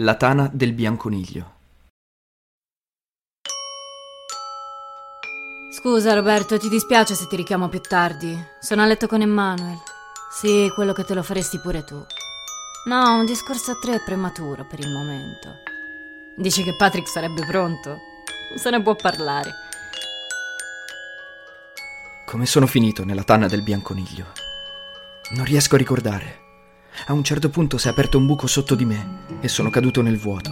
La tana del bianconiglio. Scusa Roberto, ti dispiace se ti richiamo più tardi. Sono a letto con Emanuel. Sì, quello che te lo faresti pure tu. No, un discorso a tre è prematuro per il momento. Dici che Patrick sarebbe pronto? Se ne può parlare. Come sono finito nella tana del bianconiglio? Non riesco a ricordare. A un certo punto si è aperto un buco sotto di me e sono caduto nel vuoto.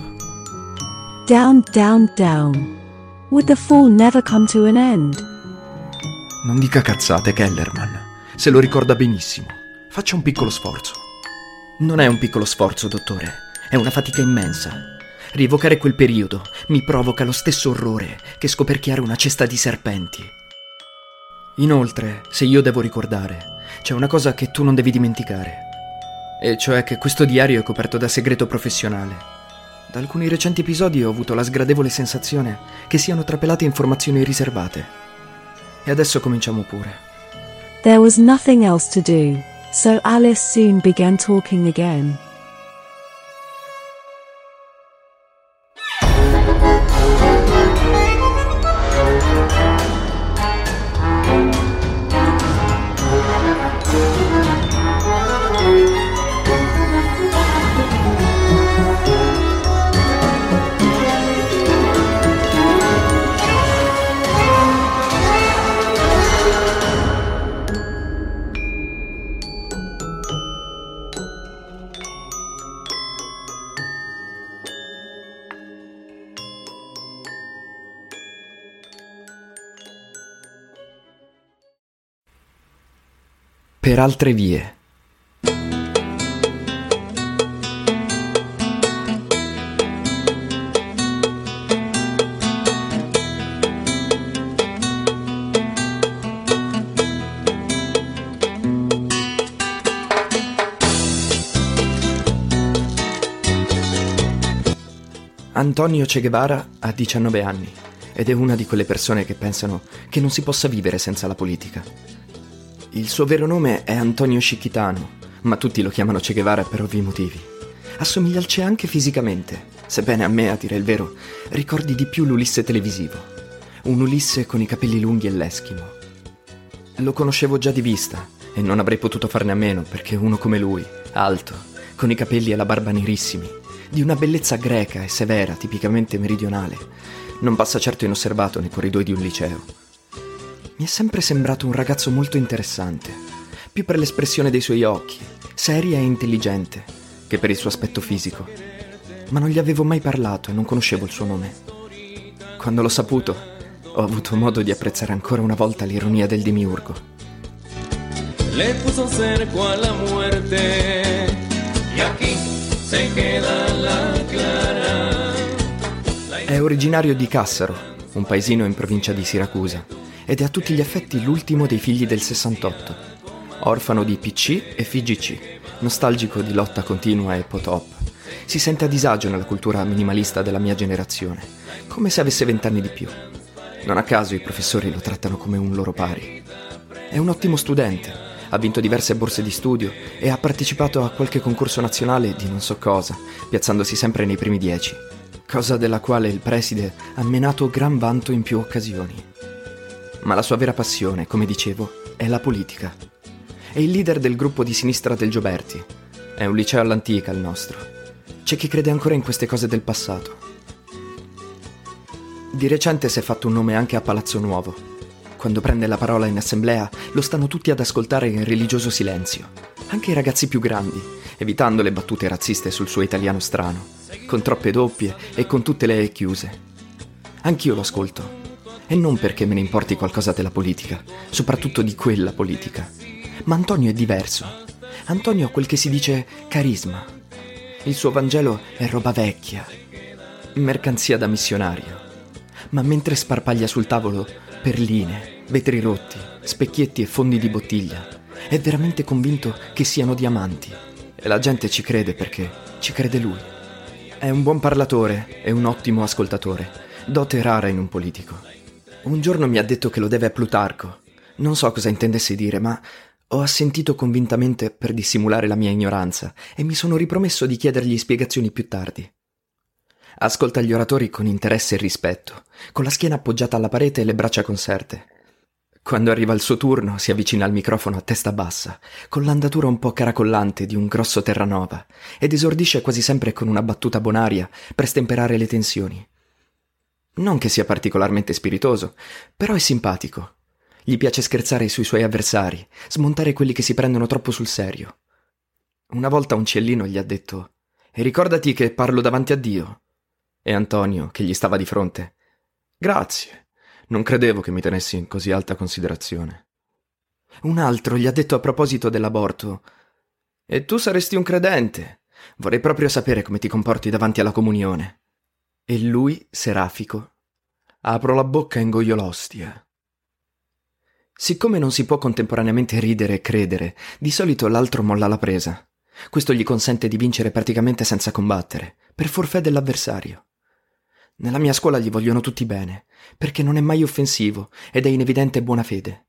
Down, down, down. Would the fall never come to an end? Non dica cazzate, Kellerman. Se lo ricorda benissimo. Faccia un piccolo sforzo. Non è un piccolo sforzo, dottore. È una fatica immensa. Rievocare quel periodo mi provoca lo stesso orrore che scoperchiare una cesta di serpenti. Inoltre, se io devo ricordare, c'è una cosa che tu non devi dimenticare. E cioè che questo diario è coperto da segreto professionale. Da alcuni recenti episodi ho avuto la sgradevole sensazione che siano trapelate informazioni riservate. E adesso cominciamo pure. There was nothing else to do, so Alice soon began talking again. Per altre vie. Antonio Che Guevara ha 19 anni ed è una di quelle persone che pensano che non si possa vivere senza la politica. Il suo vero nome è Antonio Scicchitano, ma tutti lo chiamano Che Guevara per ovvi motivi. Assomiglia al Che anche fisicamente, sebbene a me, a dire il vero, ricordi di più l'Ulisse televisivo. Un Ulisse con i capelli lunghi e l'eschimo. Lo conoscevo già di vista e non avrei potuto farne a meno perché uno come lui, alto, con i capelli e la barba nerissimi, di una bellezza greca e severa, tipicamente meridionale, non passa certo inosservato nei corridoi di un liceo. Mi è sempre sembrato un ragazzo molto interessante, più per l'espressione dei suoi occhi, seria e intelligente, che per il suo aspetto fisico. Ma non gli avevo mai parlato e non conoscevo il suo nome. Quando l'ho saputo, ho avuto modo di apprezzare ancora una volta l'ironia del demiurgo. le puso cerco a la muerte y aquí se queda la clara. È originario di Cassaro, un paesino in provincia di Siracusa, ed è a tutti gli effetti l'ultimo dei figli del 68. Orfano di PC e FIGC, nostalgico di lotta continua e potop. Si sente a disagio nella cultura minimalista della mia generazione, come se avesse vent'anni di più. Non a caso i professori lo trattano come un loro pari. È un ottimo studente, ha vinto diverse borse di studio e ha partecipato a qualche concorso nazionale di non so cosa, piazzandosi sempre nei primi dieci, cosa della quale il preside ha menato gran vanto in più occasioni. Ma la sua vera passione, come dicevo, è la politica. È il leader del gruppo di sinistra del Gioberti. È un liceo all'antica il nostro. C'è chi crede ancora in queste cose del passato. Di recente si è fatto un nome anche a Palazzo Nuovo. Quando prende la parola in assemblea lo stanno tutti ad ascoltare in religioso silenzio, anche i ragazzi più grandi, evitando le battute razziste sul suo italiano strano, con troppe doppie e con tutte le chiuse. Anch'io lo ascolto, e non perché me ne importi qualcosa della politica, soprattutto di quella politica. Ma Antonio è diverso. Antonio ha quel che si dice carisma. Il suo Vangelo è roba vecchia, mercanzia da missionario. Ma mentre sparpaglia sul tavolo perline, vetri rotti, specchietti e fondi di bottiglia, è veramente convinto che siano diamanti. E la gente ci crede perché ci crede lui. È un buon parlatore e un ottimo ascoltatore, dote rara in un politico. Un giorno mi ha detto che lo deve a Plutarco. Non so cosa intendesse dire, ma ho assentito convintamente per dissimulare la mia ignoranza e mi sono ripromesso di chiedergli spiegazioni più tardi. Ascolta gli oratori con interesse e rispetto, con la schiena appoggiata alla parete e le braccia conserte. Quando arriva il suo turno si avvicina al microfono a testa bassa, con l'andatura un po' caracollante di un grosso Terranova, ed esordisce quasi sempre con una battuta bonaria per stemperare le tensioni. Non che sia particolarmente spiritoso, però è simpatico. Gli piace scherzare sui suoi avversari, smontare quelli che si prendono troppo sul serio. Una volta un ciellino gli ha detto E ricordati che parlo davanti a Dio. E Antonio, che gli stava di fronte, Grazie, non credevo che mi tenessi in così alta considerazione. Un altro gli ha detto a proposito dell'aborto E tu saresti un credente. Vorrei proprio sapere come ti comporti davanti alla comunione. E lui, serafico, apro la bocca e ingoio l'ostia. Siccome non si può contemporaneamente ridere e credere, di solito l'altro molla la presa. Questo gli consente di vincere praticamente senza combattere, per forfè dell'avversario. Nella mia scuola gli vogliono tutti bene, perché non è mai offensivo ed è in evidente buona fede.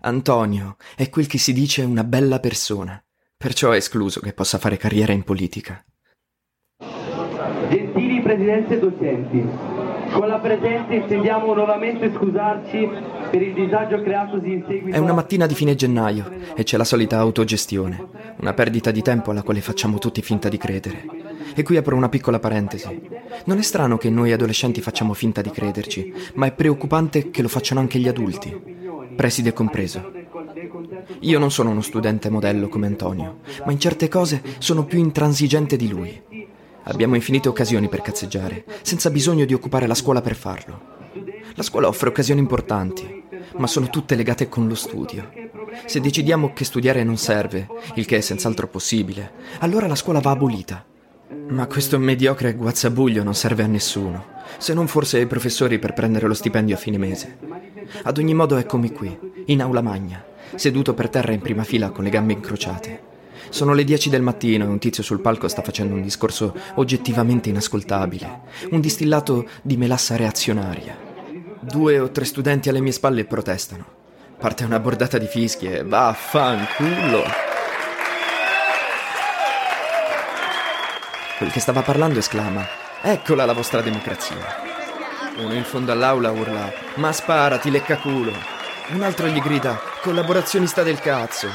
Antonio è quel che si dice una bella persona, perciò è escluso che possa fare carriera in politica. Gentili presidente e docenti, con la presenza intendiamo nuovamente scusarci per il disagio creatosi in seguito... È una mattina di fine gennaio e c'è la solita autogestione, una perdita di tempo alla quale facciamo tutti finta di credere. E qui apro una piccola parentesi. Non è strano che noi adolescenti facciamo finta di crederci, ma è preoccupante che lo facciano anche gli adulti, preside compreso. Io non sono uno studente modello come Antonio, ma in certe cose sono più intransigente di lui. Abbiamo infinite occasioni per cazzeggiare, senza bisogno di occupare la scuola per farlo. La scuola offre occasioni importanti, ma sono tutte legate con lo studio. Se decidiamo che studiare non serve, il che è senz'altro possibile, allora la scuola va abolita. Ma questo mediocre guazzabuglio non serve a nessuno, se non forse ai professori per prendere lo stipendio a fine mese. Ad ogni modo eccomi qui, in aula magna, seduto per terra in prima fila con le gambe incrociate. Sono le 10 del mattino e un tizio sul palco sta facendo un discorso oggettivamente inascoltabile, un distillato di melassa reazionaria. Due o tre studenti alle mie spalle protestano. Parte una bordata di fischi e vaffanculo. Quel che stava parlando esclama: Eccola la vostra democrazia. Uno in fondo all'aula urla: Ma sparati, leccaculo. Un altro gli grida: Collaborazionista del cazzo.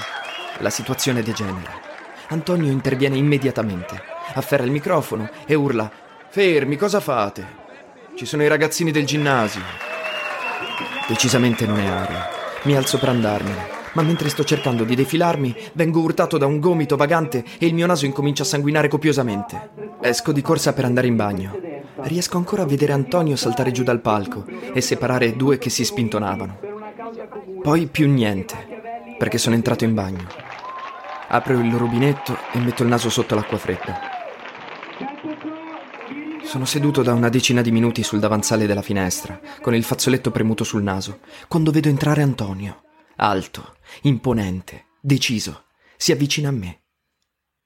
La situazione degenera. Antonio interviene immediatamente, afferra il microfono e urla: Fermi, cosa fate? Ci sono i ragazzini del ginnasio. Decisamente non è aria. Mi alzo per andarmene, ma mentre sto cercando di defilarmi, vengo urtato da un gomito vagante e il mio naso incomincia a sanguinare copiosamente. Esco di corsa per andare in bagno. Riesco ancora a vedere Antonio saltare giù dal palco e separare due che si spintonavano. Poi più niente, perché sono entrato in bagno. Apro il rubinetto e metto il naso sotto l'acqua fredda. Sono seduto da una decina di minuti sul davanzale della finestra, con il fazzoletto premuto sul naso, quando vedo entrare Antonio. Alto, imponente, deciso. Si avvicina a me.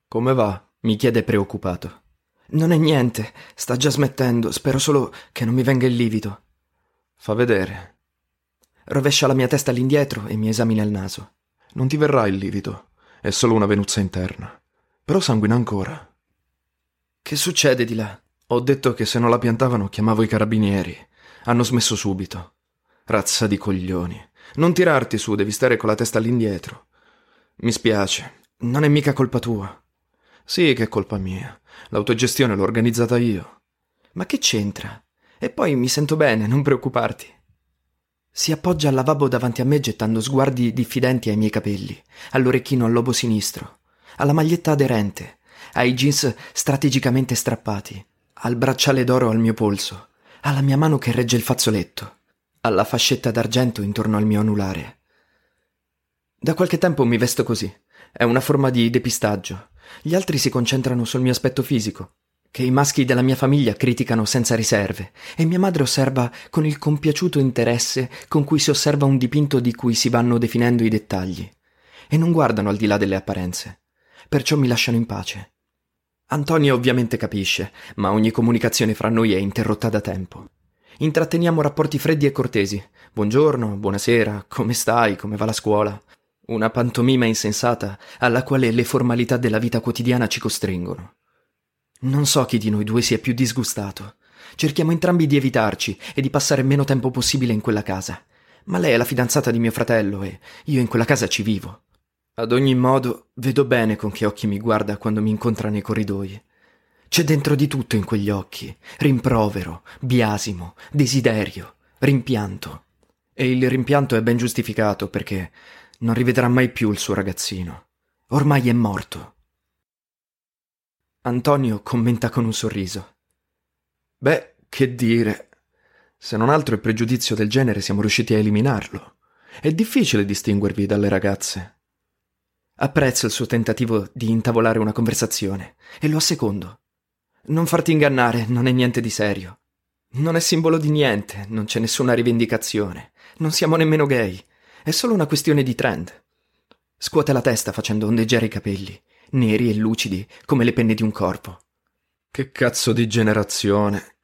Come va? mi chiede preoccupato. Non è niente, sta già smettendo, spero solo che non mi venga il livido. Fa vedere. Rovescia la mia testa all'indietro e mi esamina il naso. Non ti verrà il livido, è solo una venuzza interna. Però sanguina ancora. Che succede di là? Ho detto che se non la piantavano chiamavo i carabinieri. Hanno smesso subito. Razza di coglioni. Non tirarti su, devi stare con la testa all'indietro. Mi spiace. Non è mica colpa tua. Sì che è colpa mia. L'autogestione l'ho organizzata io. Ma che c'entra? E poi mi sento bene, non preoccuparti. Si appoggia al lavabo davanti a me gettando sguardi diffidenti ai miei capelli, all'orecchino al lobo sinistro, alla maglietta aderente, ai jeans strategicamente strappati, al bracciale d'oro al mio polso, alla mia mano che regge il fazzoletto, alla fascetta d'argento intorno al mio anulare. Da qualche tempo mi vesto così. È una forma di depistaggio. Gli altri si concentrano sul mio aspetto fisico, che i maschi della mia famiglia criticano senza riserve, e mia madre osserva con il compiaciuto interesse con cui si osserva un dipinto di cui si vanno definendo i dettagli, e non guardano al di là delle apparenze. Perciò mi lasciano in pace. Antonio ovviamente capisce, ma ogni comunicazione fra noi è interrotta da tempo. Intratteniamo rapporti freddi e cortesi. Buongiorno, buonasera, come stai, come va la scuola? Una pantomima insensata alla quale le formalità della vita quotidiana ci costringono. Non so chi di noi due sia più disgustato. Cerchiamo entrambi di evitarci e di passare meno tempo possibile in quella casa. Ma lei è la fidanzata di mio fratello e io in quella casa ci vivo. Ad ogni modo, vedo bene con che occhi mi guarda quando mi incontra nei corridoi. C'è dentro di tutto in quegli occhi: rimprovero, biasimo, desiderio, rimpianto. E il rimpianto è ben giustificato perché non rivedrà mai più il suo ragazzino. Ormai è morto. Antonio commenta con un sorriso. Beh, che dire. Se non altro il pregiudizio del genere siamo riusciti a eliminarlo. È difficile distinguervi dalle ragazze. Apprezzo il suo tentativo di intavolare una conversazione e lo assecondo. Non farti ingannare, non è niente di serio. Non è simbolo di niente, non c'è nessuna rivendicazione. Non siamo nemmeno gay. È solo una questione di trend. Scuote la testa facendo ondeggiare i capelli, neri e lucidi come le penne di un corpo. Che cazzo di generazione.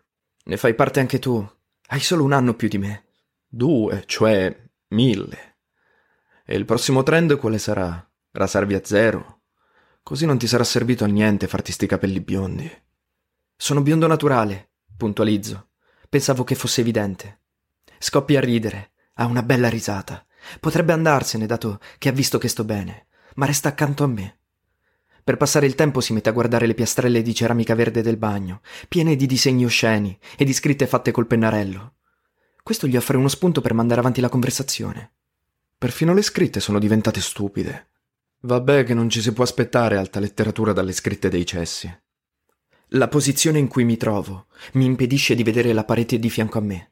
Ne fai parte anche tu. Hai solo un anno più di me. Due, cioè mille. E il prossimo trend quale sarà? Rasarvi a zero? Così non ti sarà servito a niente farti sti capelli biondi. Sono biondo naturale, puntualizzo. Pensavo che fosse evidente. Scoppia a ridere, ha una bella risata. Potrebbe andarsene, dato che ha visto che sto bene, ma resta accanto a me. Per passare il tempo si mette a guardare le piastrelle di ceramica verde del bagno, piene di disegni osceni e di scritte fatte col pennarello. Questo gli offre uno spunto per mandare avanti la conversazione. Perfino le scritte sono diventate stupide. Vabbè che non ci si può aspettare alta letteratura dalle scritte dei cessi. La posizione in cui mi trovo mi impedisce di vedere la parete di fianco a me.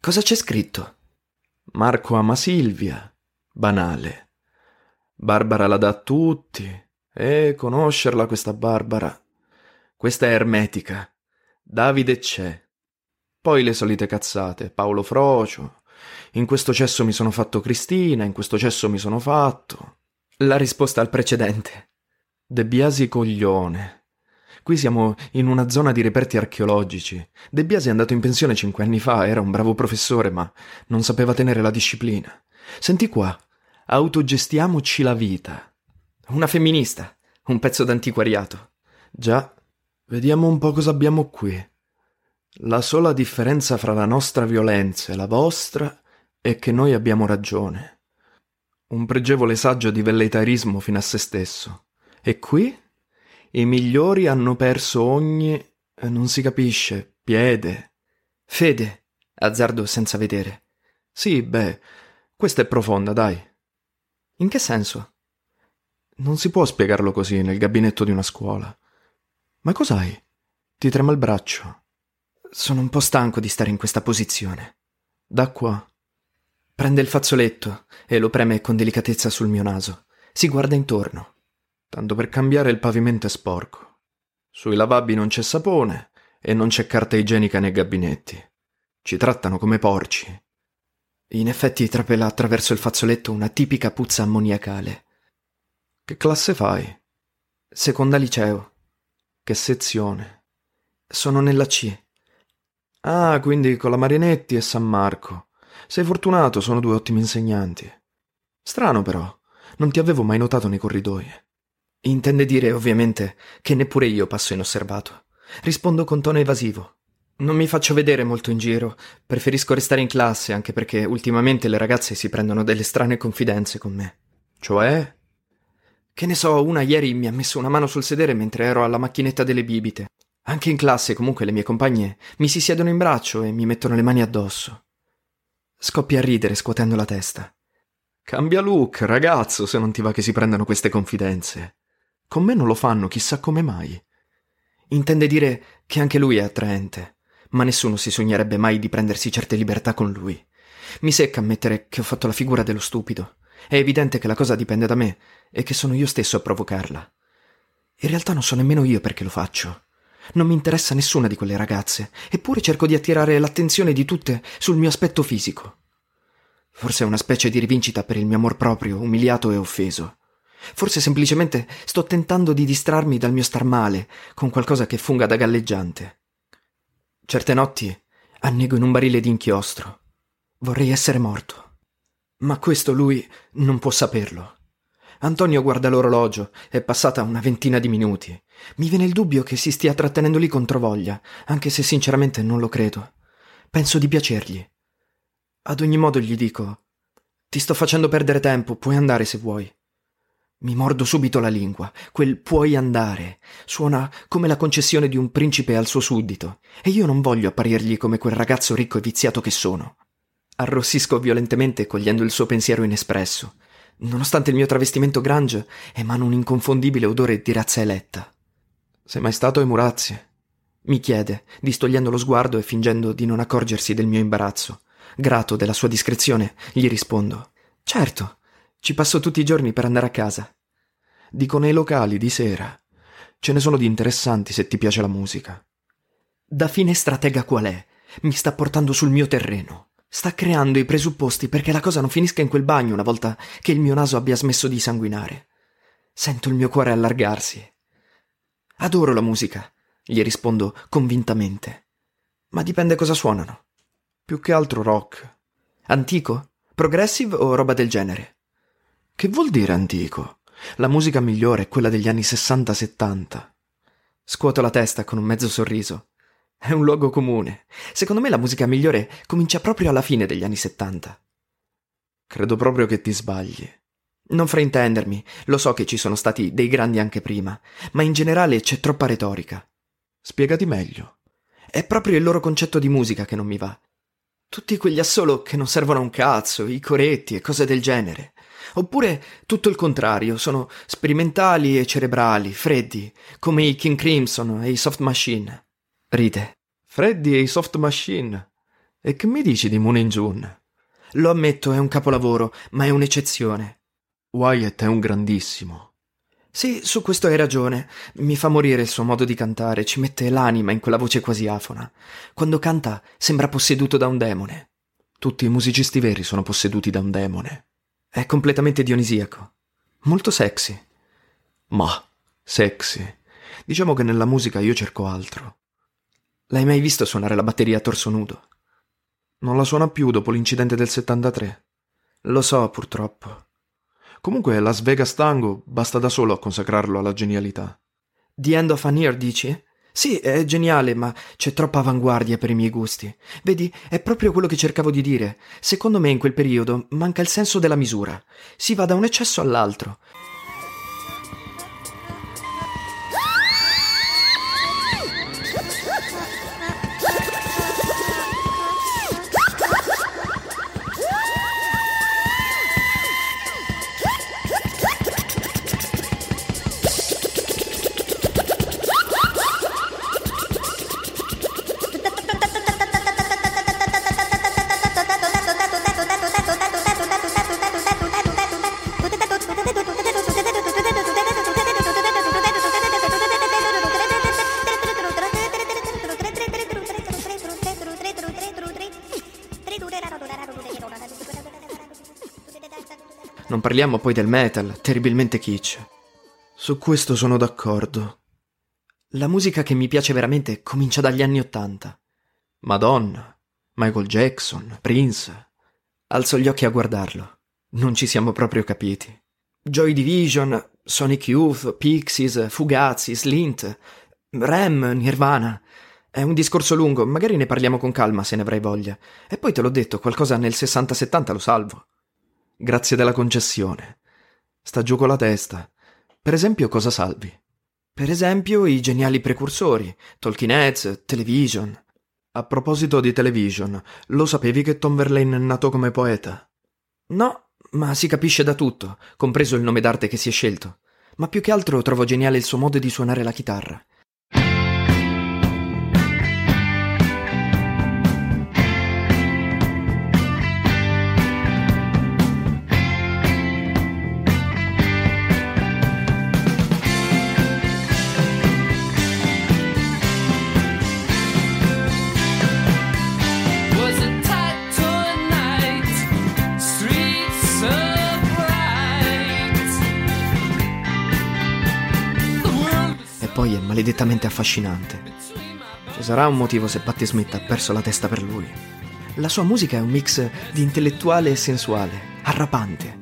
Cosa c'è scritto? Marco ama Silvia. Banale. Barbara la dà a tutti. E conoscerla questa Barbara. Questa è ermetica. Davide c'è. Poi le solite cazzate. Paolo Frocio. In questo cesso mi sono fatto Cristina, in questo cesso mi sono fatto. La risposta al precedente. De Biasi coglione. Qui siamo in una zona di reperti archeologici. De Biasi è andato in pensione cinque anni fa, era un bravo professore, ma non sapeva tenere la disciplina. Senti qua, autogestiamoci la vita. Una femminista, un pezzo d'antiquariato. Già, vediamo un po' cosa abbiamo qui. La sola differenza fra la nostra violenza e la vostra è che noi abbiamo ragione. Un pregevole saggio di velleitarismo fino a se stesso. E qui? I migliori hanno perso ogni... Eh, non si capisce, piede. Fede, azzardo senza vedere. Sì, beh, questa è profonda, dai. In che senso? Non si può spiegarlo così nel gabinetto di una scuola. Ma cos'hai? Ti trema il braccio. Sono un po' stanco di stare in questa posizione. Da qua. Prende il fazzoletto e lo preme con delicatezza sul mio naso. Si guarda intorno. Tanto per cambiare il pavimento è sporco. Sui lavabbi non c'è sapone e non c'è carta igienica nei gabinetti. Ci trattano come porci. In effetti trapela attraverso il fazzoletto una tipica puzza ammoniacale. Che classe fai? Seconda liceo. Che sezione? Sono nella C. Ah, quindi con la Marinetti e San Marco. Sei fortunato, sono due ottimi insegnanti. Strano però, non ti avevo mai notato nei corridoi. Intende dire, ovviamente, che neppure io passo inosservato. Rispondo con tono evasivo. Non mi faccio vedere molto in giro, preferisco restare in classe anche perché ultimamente le ragazze si prendono delle strane confidenze con me. Cioè? Che ne so, una ieri mi ha messo una mano sul sedere mentre ero alla macchinetta delle bibite. Anche in classe, comunque, le mie compagne mi si siedono in braccio e mi mettono le mani addosso. Scoppia a ridere scuotendo la testa. Cambia look, ragazzo, se non ti va che si prendano queste confidenze. Con me non lo fanno, chissà come mai. Intende dire che anche lui è attraente, ma nessuno si sognerebbe mai di prendersi certe libertà con lui. Mi secca ammettere che ho fatto la figura dello stupido. È evidente che la cosa dipende da me e che sono io stesso a provocarla. In realtà non so nemmeno io perché lo faccio. Non mi interessa nessuna di quelle ragazze, eppure cerco di attirare l'attenzione di tutte sul mio aspetto fisico. Forse è una specie di rivincita per il mio amor proprio, umiliato e offeso. Forse semplicemente sto tentando di distrarmi dal mio star male con qualcosa che funga da galleggiante. Certe notti annego in un barile d'inchiostro. Vorrei essere morto. Ma questo lui non può saperlo. Antonio guarda l'orologio, è passata una ventina di minuti. Mi viene il dubbio che si stia trattenendo lì controvoglia, anche se sinceramente non lo credo. Penso di piacergli. Ad ogni modo gli dico: Ti sto facendo perdere tempo, puoi andare se vuoi. Mi mordo subito la lingua. Quel puoi andare suona come la concessione di un principe al suo suddito, e io non voglio apparirgli come quel ragazzo ricco e viziato che sono. Arrossisco violentemente cogliendo il suo pensiero inespresso. Nonostante il mio travestimento grange, emano un inconfondibile odore di razza eletta. Sei mai stato ai Murazie? Mi chiede, distogliendo lo sguardo e fingendo di non accorgersi del mio imbarazzo. Grato della sua discrezione, gli rispondo: Certo, ci passo tutti i giorni per andare a casa. Dico nei locali di sera. Ce ne sono di interessanti se ti piace la musica. Da fine stratega qual è? Mi sta portando sul mio terreno. Sta creando i presupposti perché la cosa non finisca in quel bagno una volta che il mio naso abbia smesso di sanguinare. Sento il mio cuore allargarsi. Adoro la musica, gli rispondo convintamente. Ma dipende cosa suonano. Più che altro rock. Antico? Progressive o roba del genere? Che vuol dire antico? La musica migliore è quella degli anni 60-70. Scuoto la testa con un mezzo sorriso. È un luogo comune. Secondo me la musica migliore comincia proprio alla fine degli anni 70. Credo proprio che ti sbagli. Non fraintendermi, lo so che ci sono stati dei grandi anche prima, ma in generale c'è troppa retorica. Spiegati meglio. È proprio il loro concetto di musica che non mi va. Tutti quegli assolo che non servono a un cazzo, i coretti e cose del genere. Oppure tutto il contrario, sono sperimentali e cerebrali, freddi, come i King Crimson e i Soft Machine. Ride. Freddy e i Soft Machine. E che mi dici di Moon in June? Lo ammetto, è un capolavoro, ma è un'eccezione. Wyatt è un grandissimo. Sì, su questo hai ragione. Mi fa morire il suo modo di cantare, ci mette l'anima in quella voce quasi afona. Quando canta sembra posseduto da un demone. Tutti i musicisti veri sono posseduti da un demone. È completamente dionisiaco. Molto sexy. Ma, sexy. Diciamo che nella musica io cerco altro. L'hai mai visto suonare la batteria a torso nudo? Non la suona più dopo l'incidente del 73. Lo so, purtroppo. Comunque Las Vegas Tango basta da solo a consacrarlo alla genialità. The End of an Year, dici? Sì, è geniale, ma c'è troppa avanguardia per i miei gusti. Vedi, è proprio quello che cercavo di dire. Secondo me in quel periodo manca il senso della misura. Si va da un eccesso all'altro. Parliamo poi del metal, terribilmente kitsch. Su questo sono d'accordo. La musica che mi piace veramente comincia dagli anni Ottanta. Madonna, Michael Jackson, Prince. Alzo gli occhi a guardarlo. Non ci siamo proprio capiti. Joy Division, Sonic Youth, Pixies, Fugazi, Slint, Rem, Nirvana. È un discorso lungo, magari ne parliamo con calma se ne avrai voglia. E poi te l'ho detto, qualcosa nel 60-70 lo salvo. Grazie della concessione. Sta giù con la testa. Per esempio, cosa salvi? Per esempio, i geniali precursori, Talking Heads, Television. A proposito di Television, lo sapevi che Tom Verlaine è nato come poeta? No, ma si capisce da tutto, compreso il nome d'arte che si è scelto. Ma più che altro trovo geniale il suo modo di suonare la chitarra. Poi è maledettamente affascinante. Ci sarà un motivo se Patti Smith ha perso la testa per lui. La sua musica è un mix di intellettuale e sensuale, arrapante.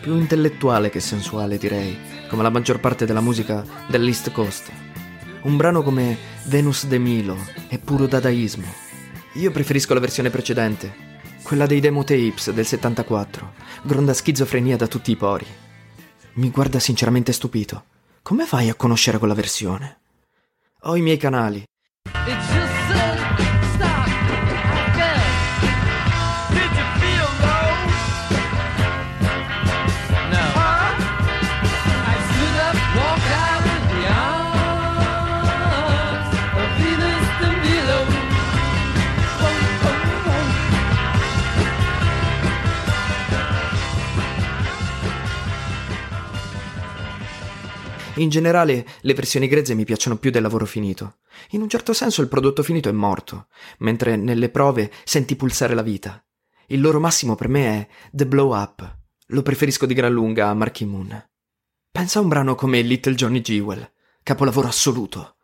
Più intellettuale che sensuale, direi, come la maggior parte della musica dell'East Coast. Un brano come Venus de Milo è puro dadaismo. Io preferisco la versione precedente, quella dei demo tapes del 74, gronda schizofrenia da tutti i pori. Mi guarda sinceramente stupito. Come fai a conoscere quella versione? Ho i miei canali. It just In generale, le versioni grezze mi piacciono più del lavoro finito. In un certo senso il prodotto finito è morto, mentre nelle prove senti pulsare la vita. Il loro massimo per me è The Blow Up. Lo preferisco di gran lunga a Marky Moon. Pensa a un brano come Little Johnny Jewel, capolavoro assoluto.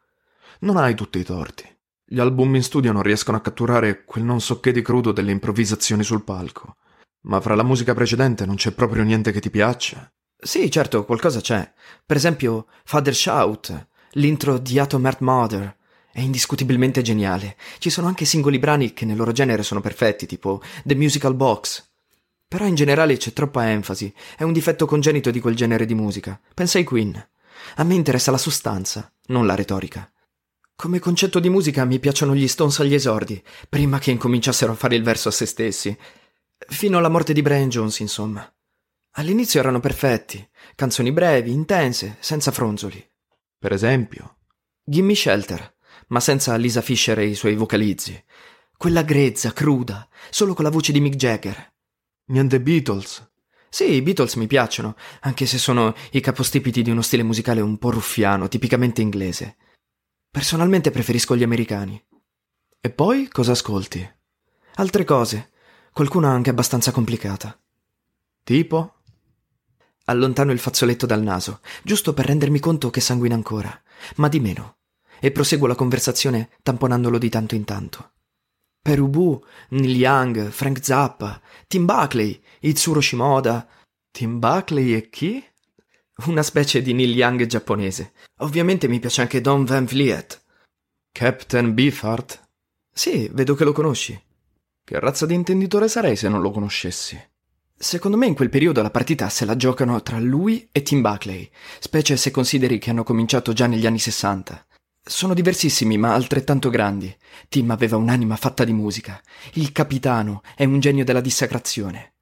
Non hai tutti i torti. Gli album in studio non riescono a catturare quel non so che di crudo delle improvvisazioni sul palco. Ma fra la musica precedente non c'è proprio niente che ti piaccia. Sì, certo, qualcosa c'è. Per esempio, Father Shout, l'intro di Atom Earth Mother. È indiscutibilmente geniale. Ci sono anche singoli brani che nel loro genere sono perfetti, tipo The Musical Box. Però in generale c'è troppa enfasi. È un difetto congenito di quel genere di musica. Pensa ai Queen. A me interessa la sostanza, non la retorica. Come concetto di musica mi piacciono gli Stones agli esordi, prima che incominciassero a fare il verso a se stessi. Fino alla morte di Brian Jones, insomma. All'inizio erano perfetti, canzoni brevi, intense, senza fronzoli. Per esempio, Gimme Shelter, ma senza Lisa Fisher e i suoi vocalizzi. Quella grezza, cruda, solo con la voce di Mick Jagger. niente Beatles. Sì, i Beatles mi piacciono, anche se sono i capostipiti di uno stile musicale un po' ruffiano, tipicamente inglese. Personalmente preferisco gli americani. E poi cosa ascolti? Altre cose, qualcuna anche abbastanza complicata. Tipo? Allontano il fazzoletto dal naso, giusto per rendermi conto che sanguina ancora, ma di meno, e proseguo la conversazione tamponandolo di tanto in tanto. Per Ubu, Neil Young, Frank Zappa, Tim Buckley, Itsuro Shimoda. Tim Buckley e chi? Una specie di Neil Young giapponese. Ovviamente mi piace anche Don Van Vliet. Captain Beefheart? Sì, vedo che lo conosci. Che razza di intenditore sarei se non lo conoscessi? Secondo me in quel periodo la partita se la giocano tra lui e Tim Buckley, specie se consideri che hanno cominciato già negli anni 60. Sono diversissimi ma altrettanto grandi. Tim aveva un'anima fatta di musica. Il capitano è un genio della dissacrazione.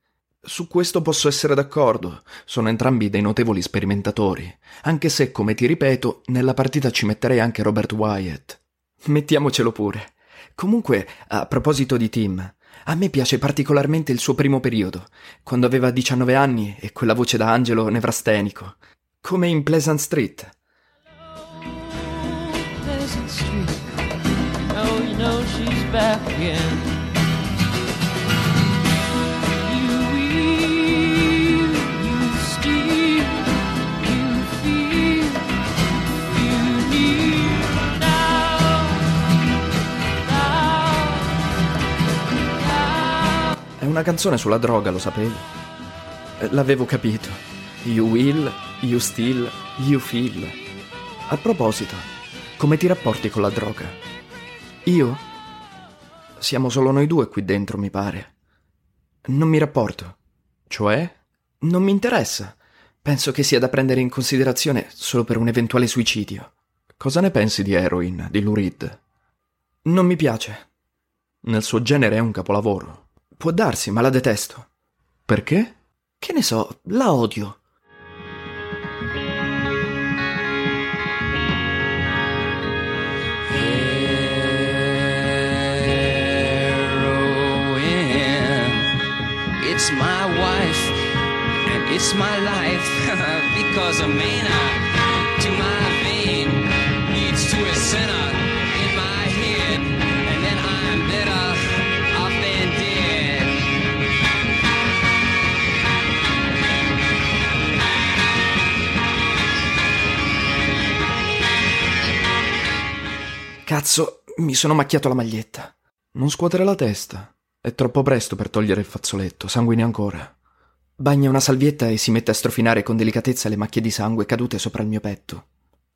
Su questo posso essere d'accordo. Sono entrambi dei notevoli sperimentatori. Anche se, come ti ripeto, nella partita ci metterei anche Robert Wyatt. Mettiamocelo pure. Comunque, a proposito di Tim, a me piace particolarmente il suo primo periodo, quando aveva 19 anni e quella voce da angelo nevrastenico, come in Pleasant Street. Pleasant Street. Oh, you know she's back again. Una canzone sulla droga, lo sapevi? Eh, L'avevo capito. You will, you still, you feel. A proposito, come ti rapporti con la droga? Io? Siamo solo noi due qui dentro, mi pare. Non mi rapporto. Cioè? Non mi interessa. Penso che sia da prendere in considerazione solo per un eventuale suicidio. Cosa ne pensi di Heroin, di Lou Reed? Non mi piace. Nel suo genere è un capolavoro. Può darsi, ma la detesto. Perché? Che ne so, la odio. It's my wife and it's my life because a mana to my vein leads to a center Cazzo, mi sono macchiato la maglietta. Non scuotere la testa. È troppo presto per togliere il fazzoletto, sanguini ancora. Bagna una salvietta e si mette a strofinare con delicatezza le macchie di sangue cadute sopra il mio petto.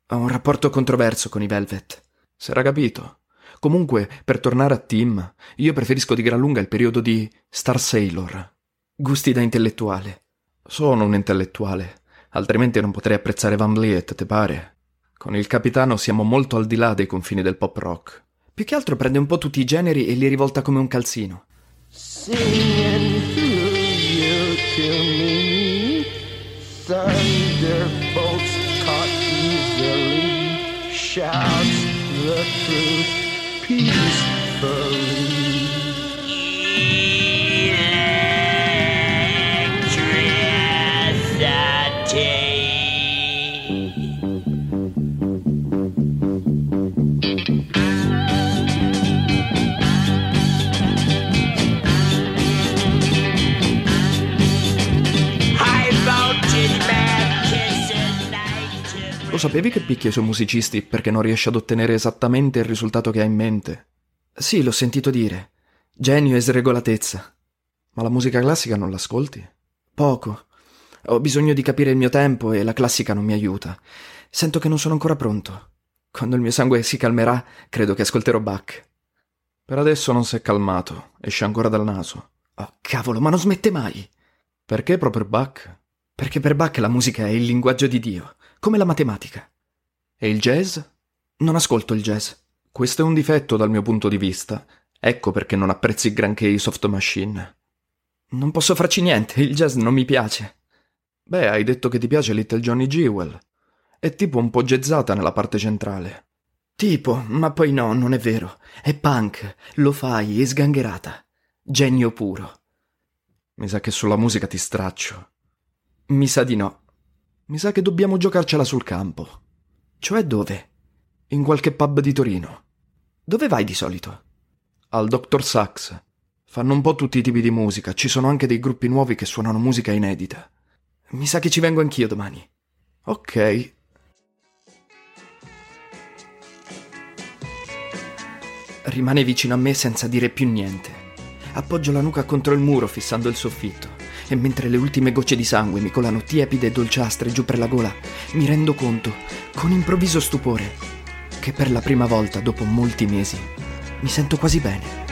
Ho un rapporto controverso con i Velvet. S'era capito. Comunque, per tornare a Tim, io preferisco di gran lunga il periodo di Star Sailor. Gusti da intellettuale. Sono un intellettuale, altrimenti non potrei apprezzare Van Vliet, te pare? Con il capitano siamo molto al di là dei confini del pop rock. Più che altro prende un po' tutti i generi e li rivolta come un calzino. Shouts the truth peacefully. Lo sapevi che picchia i suoi musicisti perché non riesce ad ottenere esattamente il risultato che ha in mente? Sì, l'ho sentito dire. Genio e sregolatezza. Ma la musica classica non l'ascolti? Poco. Ho bisogno di capire il mio tempo e la classica non mi aiuta. Sento che non sono ancora pronto. Quando il mio sangue si calmerà, credo che ascolterò Bach. Per adesso non si è calmato, esce ancora dal naso. Oh, cavolo, ma non smette mai. Perché proprio Bach? Perché per Bach la musica è il linguaggio di Dio, come la matematica. E il jazz? Non ascolto il jazz. Questo è un difetto dal mio punto di vista. Ecco perché non apprezzi granché i soft machine. Non posso farci niente, il jazz non mi piace. Beh, hai detto che ti piace Little Johnny Jewel. È tipo un po' jazzata nella parte centrale. Tipo, ma poi no, non è vero. È punk, lo fai, è sgangherata. Genio puro. Mi sa che sulla musica ti straccio. Mi sa di no. Mi sa che dobbiamo giocarcela sul campo. Cioè dove? In qualche pub di Torino. Dove vai di solito? Al Dr. Sax. Fanno un po' tutti i tipi di musica, ci sono anche dei gruppi nuovi che suonano musica inedita. Mi sa che ci vengo anch'io domani. Ok. Rimane vicino a me senza dire più niente. Appoggio la nuca contro il muro fissando il soffitto e mentre le ultime gocce di sangue mi colano tiepide e dolciastre giù per la gola, mi rendo conto, con improvviso stupore, che per la prima volta dopo molti mesi mi sento quasi bene.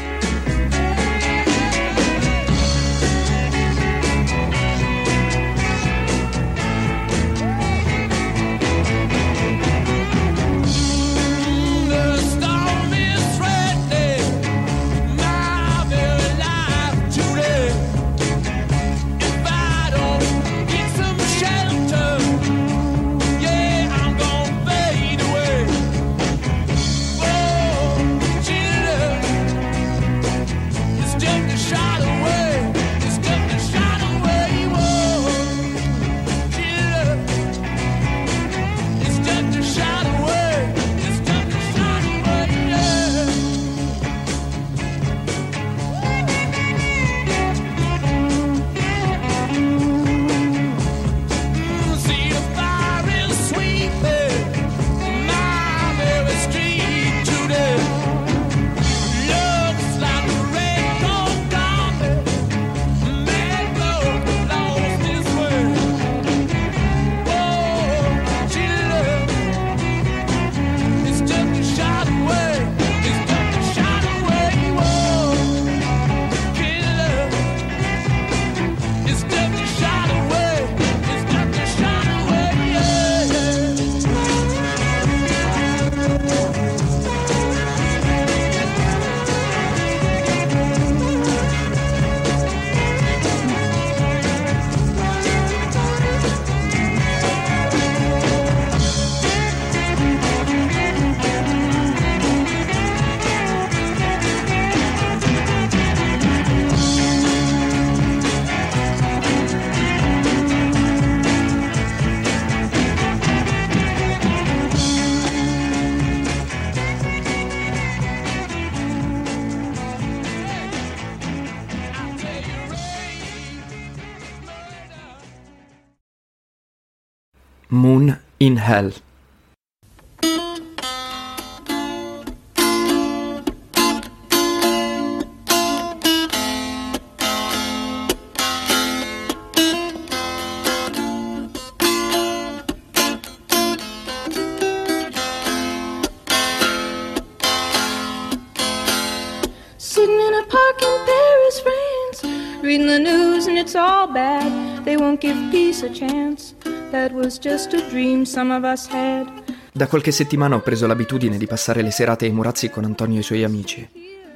Da qualche settimana ho preso l'abitudine di passare le serate ai Murazzi con Antonio e i suoi amici.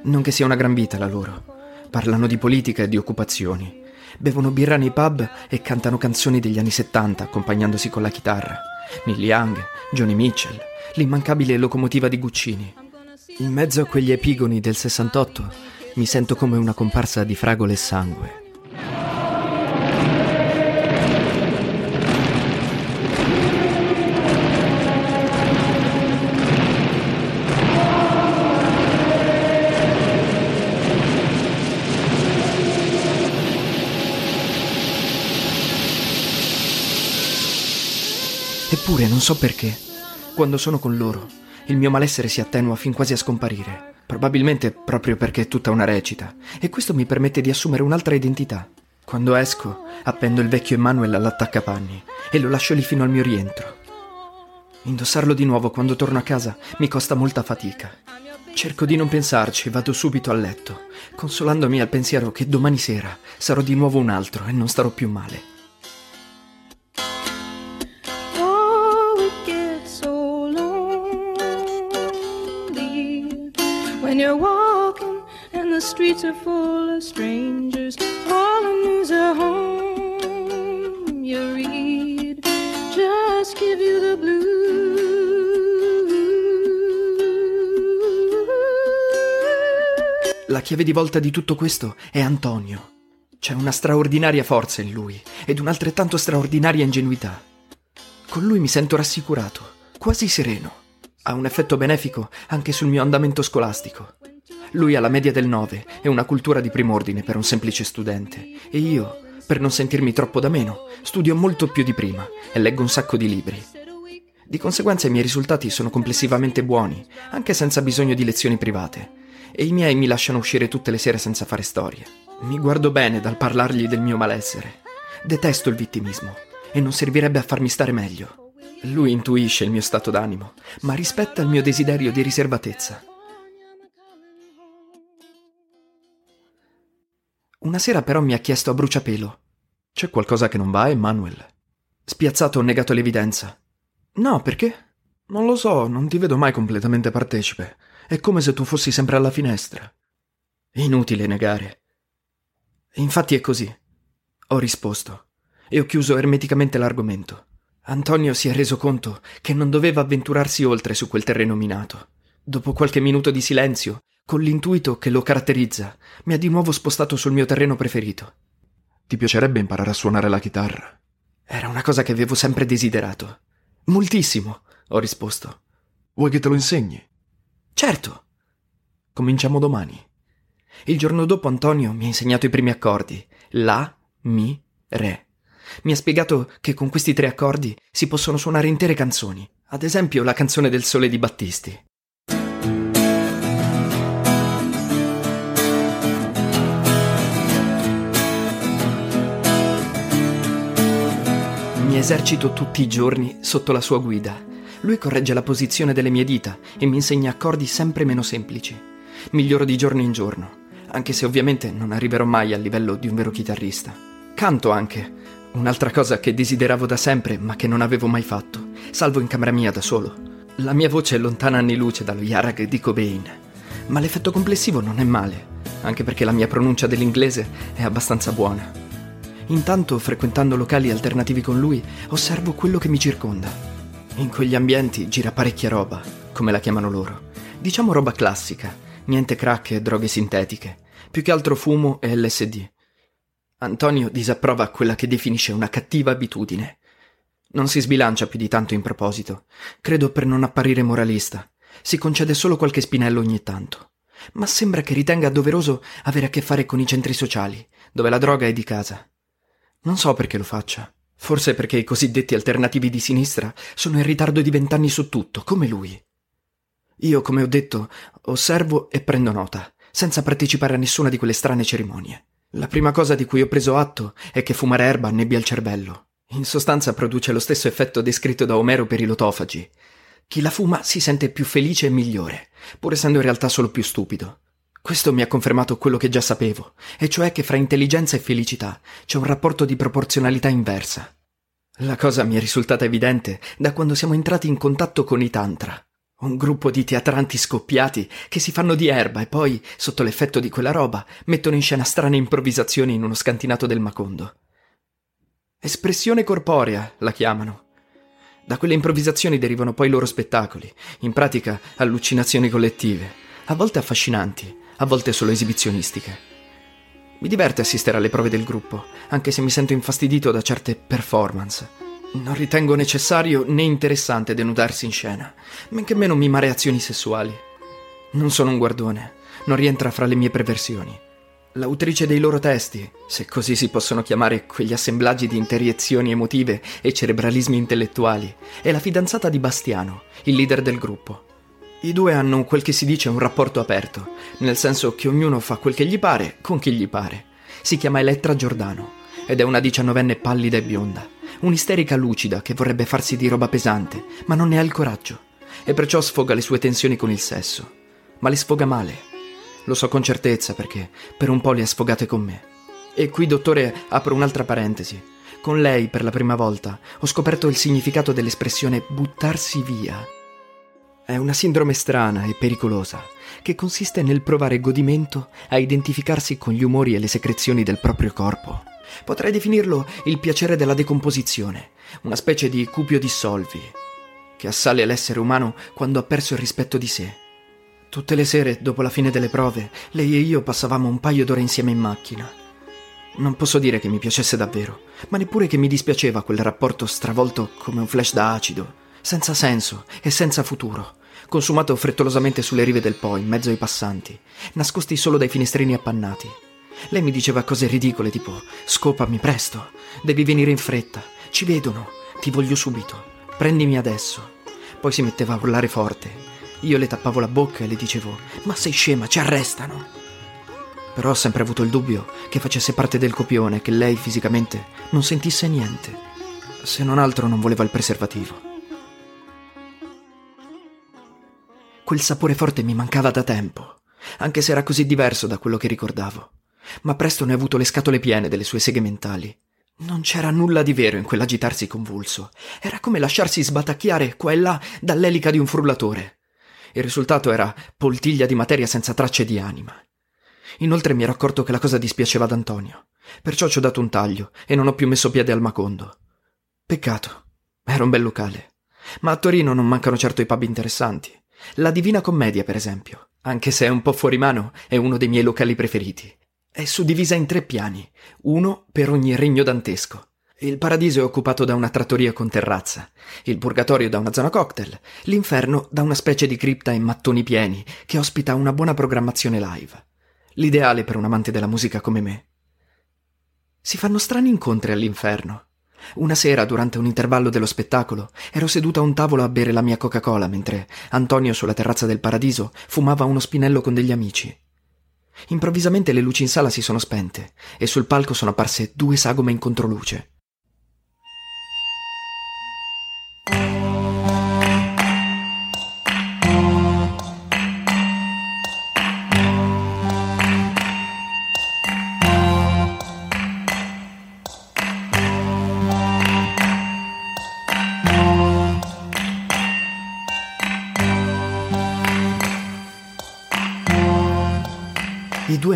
Non che sia una gran vita la loro. Parlano di politica e di occupazioni. Bevono birra nei pub e cantano canzoni degli anni 70 accompagnandosi con la chitarra. Neil Young, Johnny Mitchell, l'immancabile locomotiva di Guccini. In mezzo a quegli epigoni del 68 mi sento come una comparsa di fragole e sangue. Eppure non so perché. Quando sono con loro, il mio malessere si attenua fin quasi a scomparire. Probabilmente proprio perché è tutta una recita. E questo mi permette di assumere un'altra identità. Quando esco, appendo il vecchio Emanuel all'attaccapanni e lo lascio lì fino al mio rientro. Indossarlo di nuovo quando torno a casa mi costa molta fatica. Cerco di non pensarci e vado subito a letto, consolandomi al pensiero che domani sera sarò di nuovo un altro e non starò più male. You're walking and the streets are full of strangers. All the news at home you read just give you the blues. La chiave di volta di tutto questo è Antonio. C'è una straordinaria forza in lui ed un'altrettanto straordinaria ingenuità. Con lui mi sento rassicurato, quasi sereno. Ha un effetto benefico anche sul mio andamento scolastico. Lui ha la media del 9 e una cultura di prim'ordine per un semplice studente. E io, per non sentirmi troppo da meno, studio molto più di prima e leggo un sacco di libri. Di conseguenza i miei risultati sono complessivamente buoni, anche senza bisogno di lezioni private. E i miei mi lasciano uscire tutte le sere senza fare storie. Mi guardo bene dal parlargli del mio malessere. Detesto il vittimismo e non servirebbe a farmi stare meglio. Lui intuisce il mio stato d'animo, ma rispetta il mio desiderio di riservatezza. Una sera però mi ha chiesto a bruciapelo. C'è qualcosa che non va, Emanuel? Spiazzato ho negato l'evidenza. No, perché? Non lo so, non ti vedo mai completamente partecipe. È come se tu fossi sempre alla finestra. Inutile negare. Infatti è così. Ho risposto e ho chiuso ermeticamente l'argomento. Antonio si è reso conto che non doveva avventurarsi oltre su quel terreno minato. Dopo qualche minuto di silenzio, con l'intuito che lo caratterizza, mi ha di nuovo spostato sul mio terreno preferito. Ti piacerebbe imparare a suonare la chitarra? Era una cosa che avevo sempre desiderato. Moltissimo, ho risposto. Vuoi che te lo insegni? Certo. Cominciamo domani. Il giorno dopo Antonio mi ha insegnato i primi accordi. La, mi, re. Mi ha spiegato che con questi tre accordi si possono suonare intere canzoni. Ad esempio la canzone del sole di Battisti. Mi esercito tutti i giorni sotto la sua guida. Lui corregge la posizione delle mie dita e mi insegna accordi sempre meno semplici. Miglioro di giorno in giorno, anche se ovviamente non arriverò mai al livello di un vero chitarrista. Canto anche, un'altra cosa che desideravo da sempre ma che non avevo mai fatto, salvo in camera mia da solo. La mia voce è lontana anni luce dallo Yarag di Cobain, ma l'effetto complessivo non è male, anche perché la mia pronuncia dell'inglese è abbastanza buona. Intanto, frequentando locali alternativi con lui, osservo quello che mi circonda. In quegli ambienti gira parecchia roba, come la chiamano loro. Diciamo roba classica, niente crack e droghe sintetiche, più che altro fumo e LSD. Antonio disapprova quella che definisce una cattiva abitudine. Non si sbilancia più di tanto in proposito, credo per non apparire moralista. Si concede solo qualche spinello ogni tanto. Ma sembra che ritenga doveroso avere a che fare con i centri sociali, dove la droga è di casa. Non so perché lo faccia. Forse perché i cosiddetti alternativi di sinistra sono in ritardo di vent'anni su tutto, come lui. Io, come ho detto, osservo e prendo nota, senza partecipare a nessuna di quelle strane cerimonie. La prima cosa di cui ho preso atto è che fumare erba annebbia il cervello. In sostanza produce lo stesso effetto descritto da Omero per i lotofagi. Chi la fuma si sente più felice e migliore, pur essendo in realtà solo più stupido. Questo mi ha confermato quello che già sapevo, e cioè che fra intelligenza e felicità c'è un rapporto di proporzionalità inversa. La cosa mi è risultata evidente da quando siamo entrati in contatto con i Tantra, un gruppo di teatranti scoppiati che si fanno di erba e poi, sotto l'effetto di quella roba, mettono in scena strane improvvisazioni in uno scantinato del Macondo. Espressione corporea, la chiamano. Da quelle improvvisazioni derivano poi i loro spettacoli, in pratica allucinazioni collettive, a volte affascinanti, a volte solo esibizionistiche. Mi diverte assistere alle prove del gruppo, anche se mi sento infastidito da certe performance. Non ritengo necessario né interessante denudarsi in scena, men che meno mimare azioni sessuali. Non sono un guardone, non rientra fra le mie perversioni. L'autrice dei loro testi, se così si possono chiamare quegli assemblaggi di interiezioni emotive e cerebralismi intellettuali, è la fidanzata di Bastiano, il leader del gruppo. I due hanno quel che si dice un rapporto aperto, nel senso che ognuno fa quel che gli pare con chi gli pare. Si chiama Elettra Giordano ed è una diciannovenne pallida e bionda, un'isterica lucida che vorrebbe farsi di roba pesante, ma non ne ha il coraggio, e perciò sfoga le sue tensioni con il sesso. Ma le sfoga male. Lo so con certezza perché per un po' le ha sfogate con me. E qui, dottore, apro un'altra parentesi. Con lei, per la prima volta, ho scoperto il significato dell'espressione buttarsi via. È una sindrome strana e pericolosa, che consiste nel provare godimento a identificarsi con gli umori e le secrezioni del proprio corpo. Potrei definirlo il piacere della decomposizione, una specie di cupio dissolvi, che assale l'essere umano quando ha perso il rispetto di sé. Tutte le sere, dopo la fine delle prove, lei e io passavamo un paio d'ore insieme in macchina. Non posso dire che mi piacesse davvero, ma neppure che mi dispiaceva quel rapporto stravolto come un flash da acido, senza senso e senza futuro, consumato frettolosamente sulle rive del Po in mezzo ai passanti, nascosti solo dai finestrini appannati. Lei mi diceva cose ridicole tipo scopami presto, devi venire in fretta, ci vedono, ti voglio subito, prendimi adesso. Poi si metteva a urlare forte. Io le tappavo la bocca e le dicevo ma sei scema, ci arrestano. Però ho sempre avuto il dubbio che facesse parte del copione, che lei fisicamente non sentisse niente. Se non altro non voleva il preservativo. Quel sapore forte mi mancava da tempo, anche se era così diverso da quello che ricordavo. Ma presto ne ho avuto le scatole piene delle sue seghe mentali. Non c'era nulla di vero in quell'agitarsi convulso. Era come lasciarsi sbatacchiare qua e là dall'elica di un frullatore. Il risultato era poltiglia di materia senza tracce di anima. Inoltre mi ero accorto che la cosa dispiaceva ad Antonio. Perciò ci ho dato un taglio e non ho più messo piede al Macondo. Peccato. Era un bel locale. Ma a Torino non mancano certo i pub interessanti. La Divina Commedia, per esempio, anche se è un po' fuori mano, è uno dei miei locali preferiti. È suddivisa in tre piani, uno per ogni regno dantesco. Il paradiso è occupato da una trattoria con terrazza, il purgatorio da una zona cocktail, l'inferno da una specie di cripta in mattoni pieni che ospita una buona programmazione live. L'ideale per un amante della musica come me. Si fanno strani incontri all'inferno. Una sera, durante un intervallo dello spettacolo, ero seduta a un tavolo a bere la mia Coca-Cola mentre Antonio sulla terrazza del paradiso fumava uno spinello con degli amici. Improvvisamente le luci in sala si sono spente e sul palco sono apparse due sagome in controluce.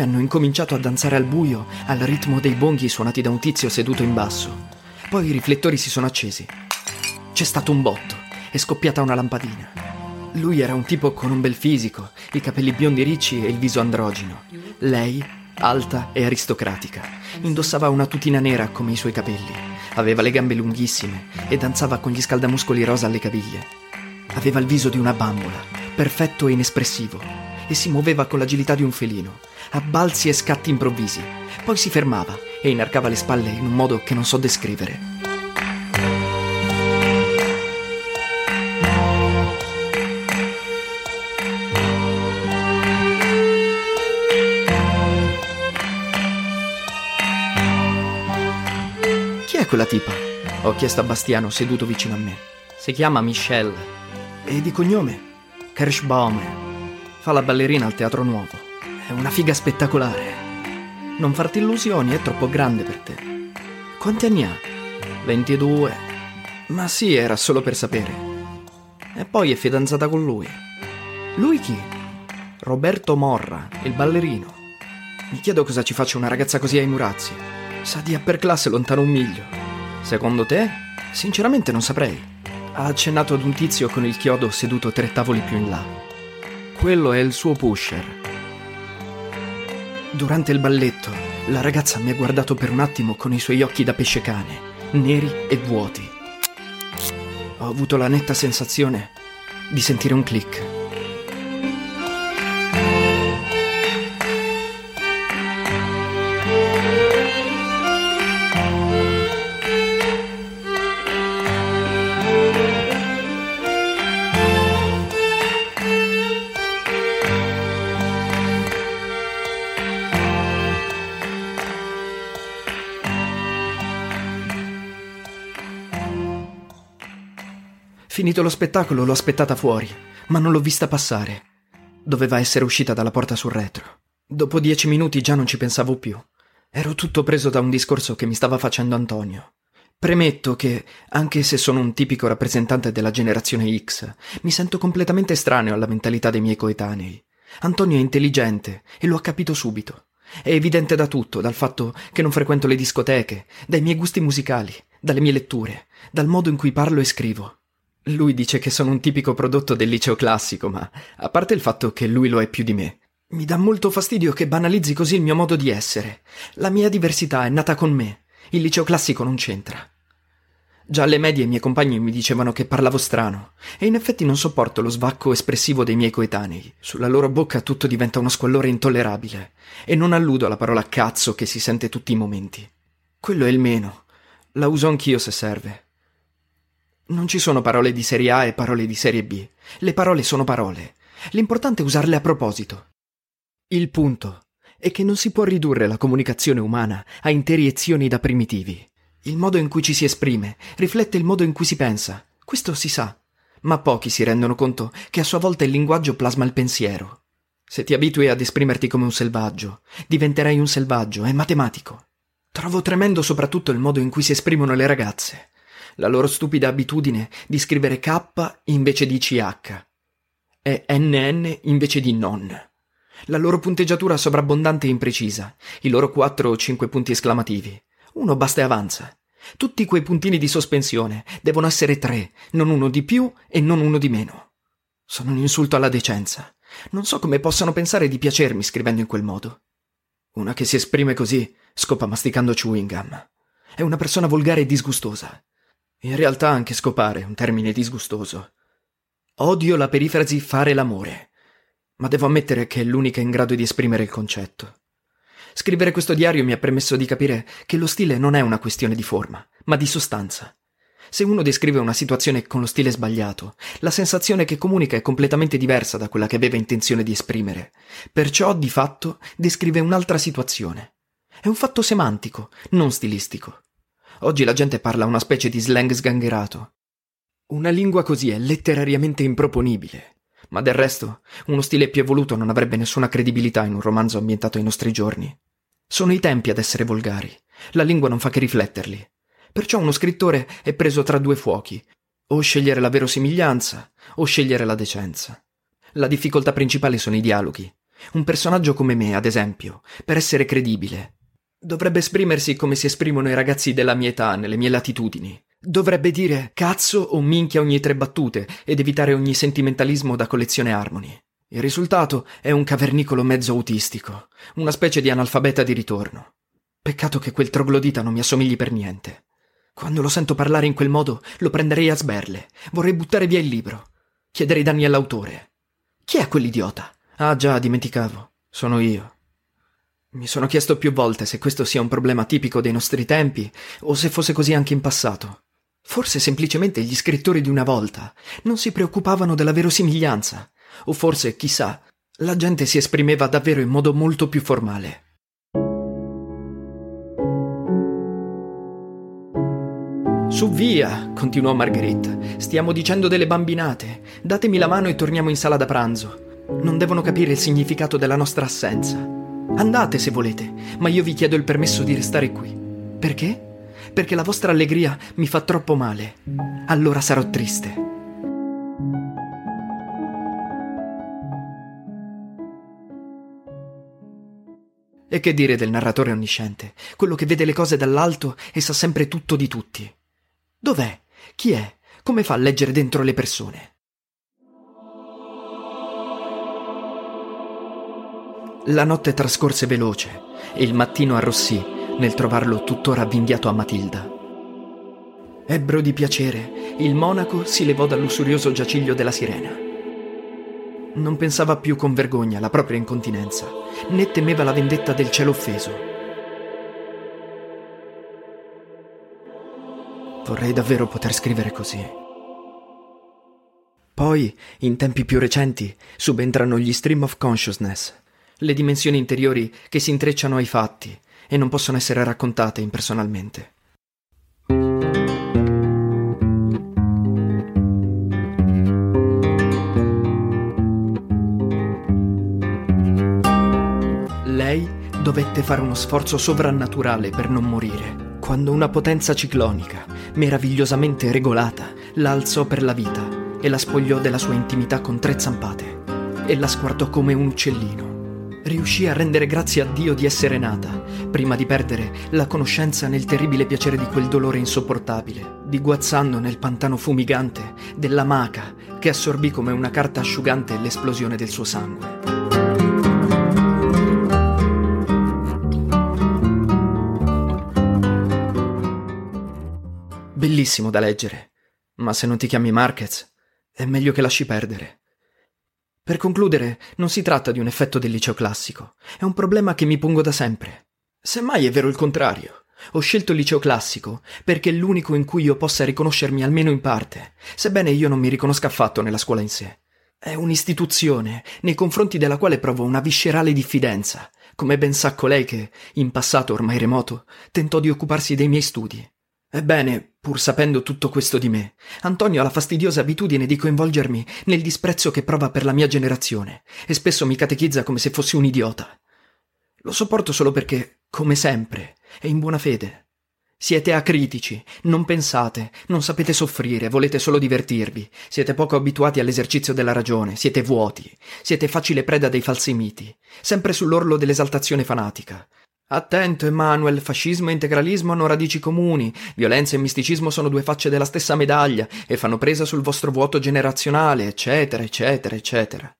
Hanno incominciato a danzare al buio al ritmo dei bonghi suonati da un tizio seduto in basso. Poi i riflettori si sono accesi. C'è stato un botto, è scoppiata una lampadina. Lui era un tipo con un bel fisico, i capelli biondi ricci e il viso androgino. Lei, alta e aristocratica, indossava una tutina nera come i suoi capelli, aveva le gambe lunghissime e danzava con gli scaldamuscoli rosa alle caviglie. Aveva il viso di una bambola, perfetto e inespressivo, e si muoveva con l'agilità di un felino, a balzi e scatti improvvisi. Poi si fermava e inarcava le spalle in un modo che non so descrivere. Chi è quella tipa? Ho chiesto a Bastiano seduto vicino a me. Si chiama Michelle. E di cognome? Kirschbaumer. Fa la ballerina al Teatro Nuovo. È una figa spettacolare. Non farti illusioni, è troppo grande per te. Quanti anni ha? 22. Ma sì, era solo per sapere. E poi è fidanzata con lui. Lui chi? Roberto Morra, il ballerino. Mi chiedo cosa ci faccia una ragazza così ai Murazzi. Sa di upper class lontano un miglio. Secondo te? Sinceramente non saprei. Ha accennato ad un tizio con il chiodo seduto tre tavoli più in là. Quello è il suo pusher. Durante il balletto, la ragazza mi ha guardato per un attimo con i suoi occhi da pesce cane, neri e vuoti. Ho avuto la netta sensazione di sentire un click. Finito lo spettacolo l'ho aspettata fuori, ma non l'ho vista passare. Doveva essere uscita dalla porta sul retro. Dopo dieci minuti già non ci pensavo più. Ero tutto preso da un discorso che mi stava facendo Antonio. Premetto che, anche se sono un tipico rappresentante della generazione X, mi sento completamente estraneo alla mentalità dei miei coetanei. Antonio è intelligente e lo ha capito subito. È evidente da tutto, dal fatto che non frequento le discoteche, dai miei gusti musicali, dalle mie letture, dal modo in cui parlo e scrivo. Lui dice che sono un tipico prodotto del liceo classico, ma a parte il fatto che lui lo è più di me, mi dà molto fastidio che banalizzi così il mio modo di essere. La mia diversità è nata con me. Il liceo classico non c'entra. Già alle medie i miei compagni mi dicevano che parlavo strano, e in effetti non sopporto lo svacco espressivo dei miei coetanei. Sulla loro bocca tutto diventa uno squallore intollerabile, e non alludo alla parola cazzo che si sente tutti i momenti. Quello è il meno. La uso anch'io se serve. Non ci sono parole di serie A e parole di serie B. Le parole sono parole. L'importante è usarle a proposito. Il punto è che non si può ridurre la comunicazione umana a interi ezioni da primitivi. Il modo in cui ci si esprime riflette il modo in cui si pensa. Questo si sa. Ma pochi si rendono conto che a sua volta il linguaggio plasma il pensiero. Se ti abitui ad esprimerti come un selvaggio, diventerai un selvaggio, è matematico. Trovo tremendo soprattutto il modo in cui si esprimono le ragazze la loro stupida abitudine di scrivere K invece di CH e NN invece di non. La loro punteggiatura sovrabbondante e imprecisa, i loro quattro o cinque punti esclamativi. Uno basta e avanza. Tutti quei puntini di sospensione devono essere tre, non uno di più e non uno di meno. Sono un insulto alla decenza. Non so come possano pensare di piacermi scrivendo in quel modo. Una che si esprime così scopa masticando chewing gum. È una persona volgare e disgustosa. In realtà anche scopare è un termine disgustoso. Odio la perifrasi fare l'amore, ma devo ammettere che è l'unica in grado di esprimere il concetto. Scrivere questo diario mi ha permesso di capire che lo stile non è una questione di forma, ma di sostanza. Se uno descrive una situazione con lo stile sbagliato, la sensazione che comunica è completamente diversa da quella che aveva intenzione di esprimere. Perciò, di fatto, descrive un'altra situazione. È un fatto semantico, non stilistico. Oggi la gente parla una specie di slang sgangherato. Una lingua così è letterariamente improponibile. Ma del resto, uno stile più evoluto non avrebbe nessuna credibilità in un romanzo ambientato ai nostri giorni. Sono i tempi ad essere volgari. La lingua non fa che rifletterli. Perciò uno scrittore è preso tra due fuochi. O scegliere la verosimiglianza, o scegliere la decenza. La difficoltà principale sono i dialoghi. Un personaggio come me, ad esempio, per essere credibile, dovrebbe esprimersi come si esprimono i ragazzi della mia età, nelle mie latitudini. Dovrebbe dire cazzo o minchia ogni tre battute ed evitare ogni sentimentalismo da collezione Harmony. Il risultato è un cavernicolo mezzo autistico, una specie di analfabeta di ritorno. Peccato che quel troglodita non mi assomigli per niente. Quando lo sento parlare in quel modo, lo prenderei a sberle. Vorrei buttare via il libro. Chiederei danni all'autore. Chi è quell'idiota? Ah già, dimenticavo. Sono io. Mi sono chiesto più volte se questo sia un problema tipico dei nostri tempi o se fosse così anche in passato. Forse semplicemente gli scrittori di una volta non si preoccupavano della verosimiglianza, o forse, chissà, la gente si esprimeva davvero in modo molto più formale. Su via, continuò Marguerite, stiamo dicendo delle bambinate. Datemi la mano e torniamo in sala da pranzo. Non devono capire il significato della nostra assenza. Andate se volete, ma io vi chiedo il permesso di restare qui. Perché? Perché la vostra allegria mi fa troppo male. Allora sarò triste. E che dire del narratore onnisciente, quello che vede le cose dall'alto e sa sempre tutto di tutti? Dov'è? Chi è? Come fa a leggere dentro le persone? La notte trascorse veloce e il mattino arrossì nel trovarlo tuttora avvinghiato a Matilda. Ebbro di piacere, il monaco si levò dal lussurioso giaciglio della sirena. Non pensava più con vergogna alla propria incontinenza, né temeva la vendetta del cielo offeso. Vorrei davvero poter scrivere così. Poi, in tempi più recenti, subentrano gli stream of consciousness, le dimensioni interiori che si intrecciano ai fatti e non possono essere raccontate impersonalmente. Lei dovette fare uno sforzo sovrannaturale per non morire, quando una potenza ciclonica, meravigliosamente regolata, la alzò per la vita e la spogliò della sua intimità con tre zampate e la sguardò come un uccellino. Riuscì a rendere grazie a Dio di essere nata, prima di perdere la conoscenza nel terribile piacere di quel dolore insopportabile, diguazzando nel pantano fumigante della maca che assorbì come una carta asciugante l'esplosione del suo sangue. Bellissimo da leggere, ma se non ti chiami Marquez, è meglio che lasci perdere. Per concludere, non si tratta di un effetto del liceo classico, è un problema che mi pongo da sempre. Semmai è vero il contrario. Ho scelto il liceo classico perché è l'unico in cui io possa riconoscermi almeno in parte, sebbene io non mi riconosca affatto nella scuola in sé. È un'istituzione nei confronti della quale provo una viscerale diffidenza, come ben sa colei che, in passato ormai remoto, tentò di occuparsi dei miei studi. Ebbene, pur sapendo tutto questo di me, Antonio ha la fastidiosa abitudine di coinvolgermi nel disprezzo che prova per la mia generazione e spesso mi catechizza come se fossi un idiota. Lo sopporto solo perché, come sempre, è in buona fede. Siete acritici, non pensate, non sapete soffrire, volete solo divertirvi, siete poco abituati all'esercizio della ragione, siete vuoti, siete facile preda dei falsi miti, sempre sull'orlo dell'esaltazione fanatica. Attento, Emanuel, fascismo e integralismo hanno radici comuni, violenza e misticismo sono due facce della stessa medaglia e fanno presa sul vostro vuoto generazionale, eccetera, eccetera, eccetera.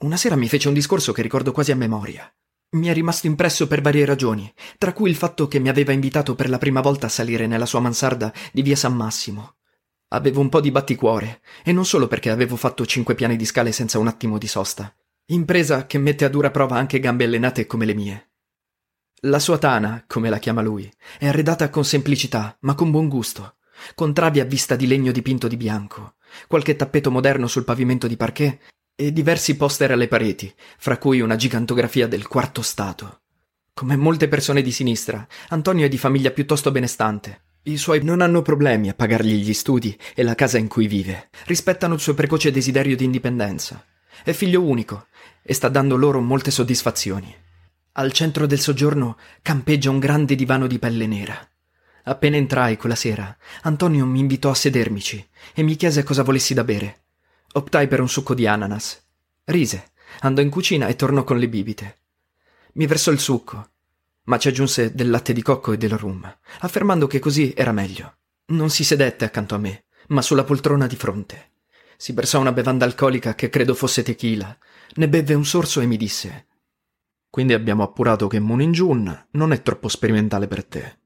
Una sera mi fece un discorso che ricordo quasi a memoria. Mi è rimasto impresso per varie ragioni, tra cui il fatto che mi aveva invitato per la prima volta a salire nella sua mansarda di via San Massimo. Avevo un po' di batticuore, e non solo perché avevo fatto cinque piani di scale senza un attimo di sosta. Impresa che mette a dura prova anche gambe allenate come le mie. La sua tana, come la chiama lui, è arredata con semplicità, ma con buon gusto, con travi a vista di legno dipinto di bianco, qualche tappeto moderno sul pavimento di parquet e diversi poster alle pareti, fra cui una gigantografia del quarto stato. Come molte persone di sinistra, Antonio è di famiglia piuttosto benestante. I suoi non hanno problemi a pagargli gli studi e la casa in cui vive, rispettano il suo precoce desiderio di indipendenza. È figlio unico e sta dando loro molte soddisfazioni. Al centro del soggiorno campeggia un grande divano di pelle nera. Appena entrai quella sera, Antonio mi invitò a sedermici e mi chiese cosa volessi da bere. Optai per un succo di ananas. Rise, andò in cucina e tornò con le bibite. Mi versò il succo, ma ci aggiunse del latte di cocco e del rum, affermando che così era meglio. Non si sedette accanto a me, ma sulla poltrona di fronte. Si versò una bevanda alcolica che credo fosse tequila, ne bevve un sorso e mi disse Quindi abbiamo appurato che Moonin Jun non è troppo sperimentale per te.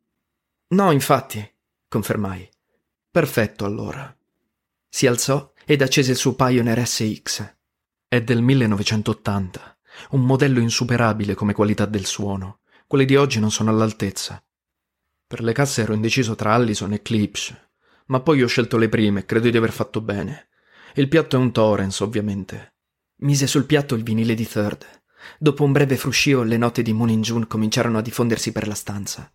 No, infatti, confermai. Perfetto, allora. Si alzò ed accese il suo Pioneer SX. È del 1980, un modello insuperabile come qualità del suono. Quelli di oggi non sono all'altezza. Per le casse ero indeciso tra Allison e Klipsch, ma poi ho scelto le prime e credo di aver fatto bene. Il piatto è un Torrens, ovviamente. Mise sul piatto il vinile di Third. Dopo un breve fruscio, le note di Moon in June cominciarono a diffondersi per la stanza.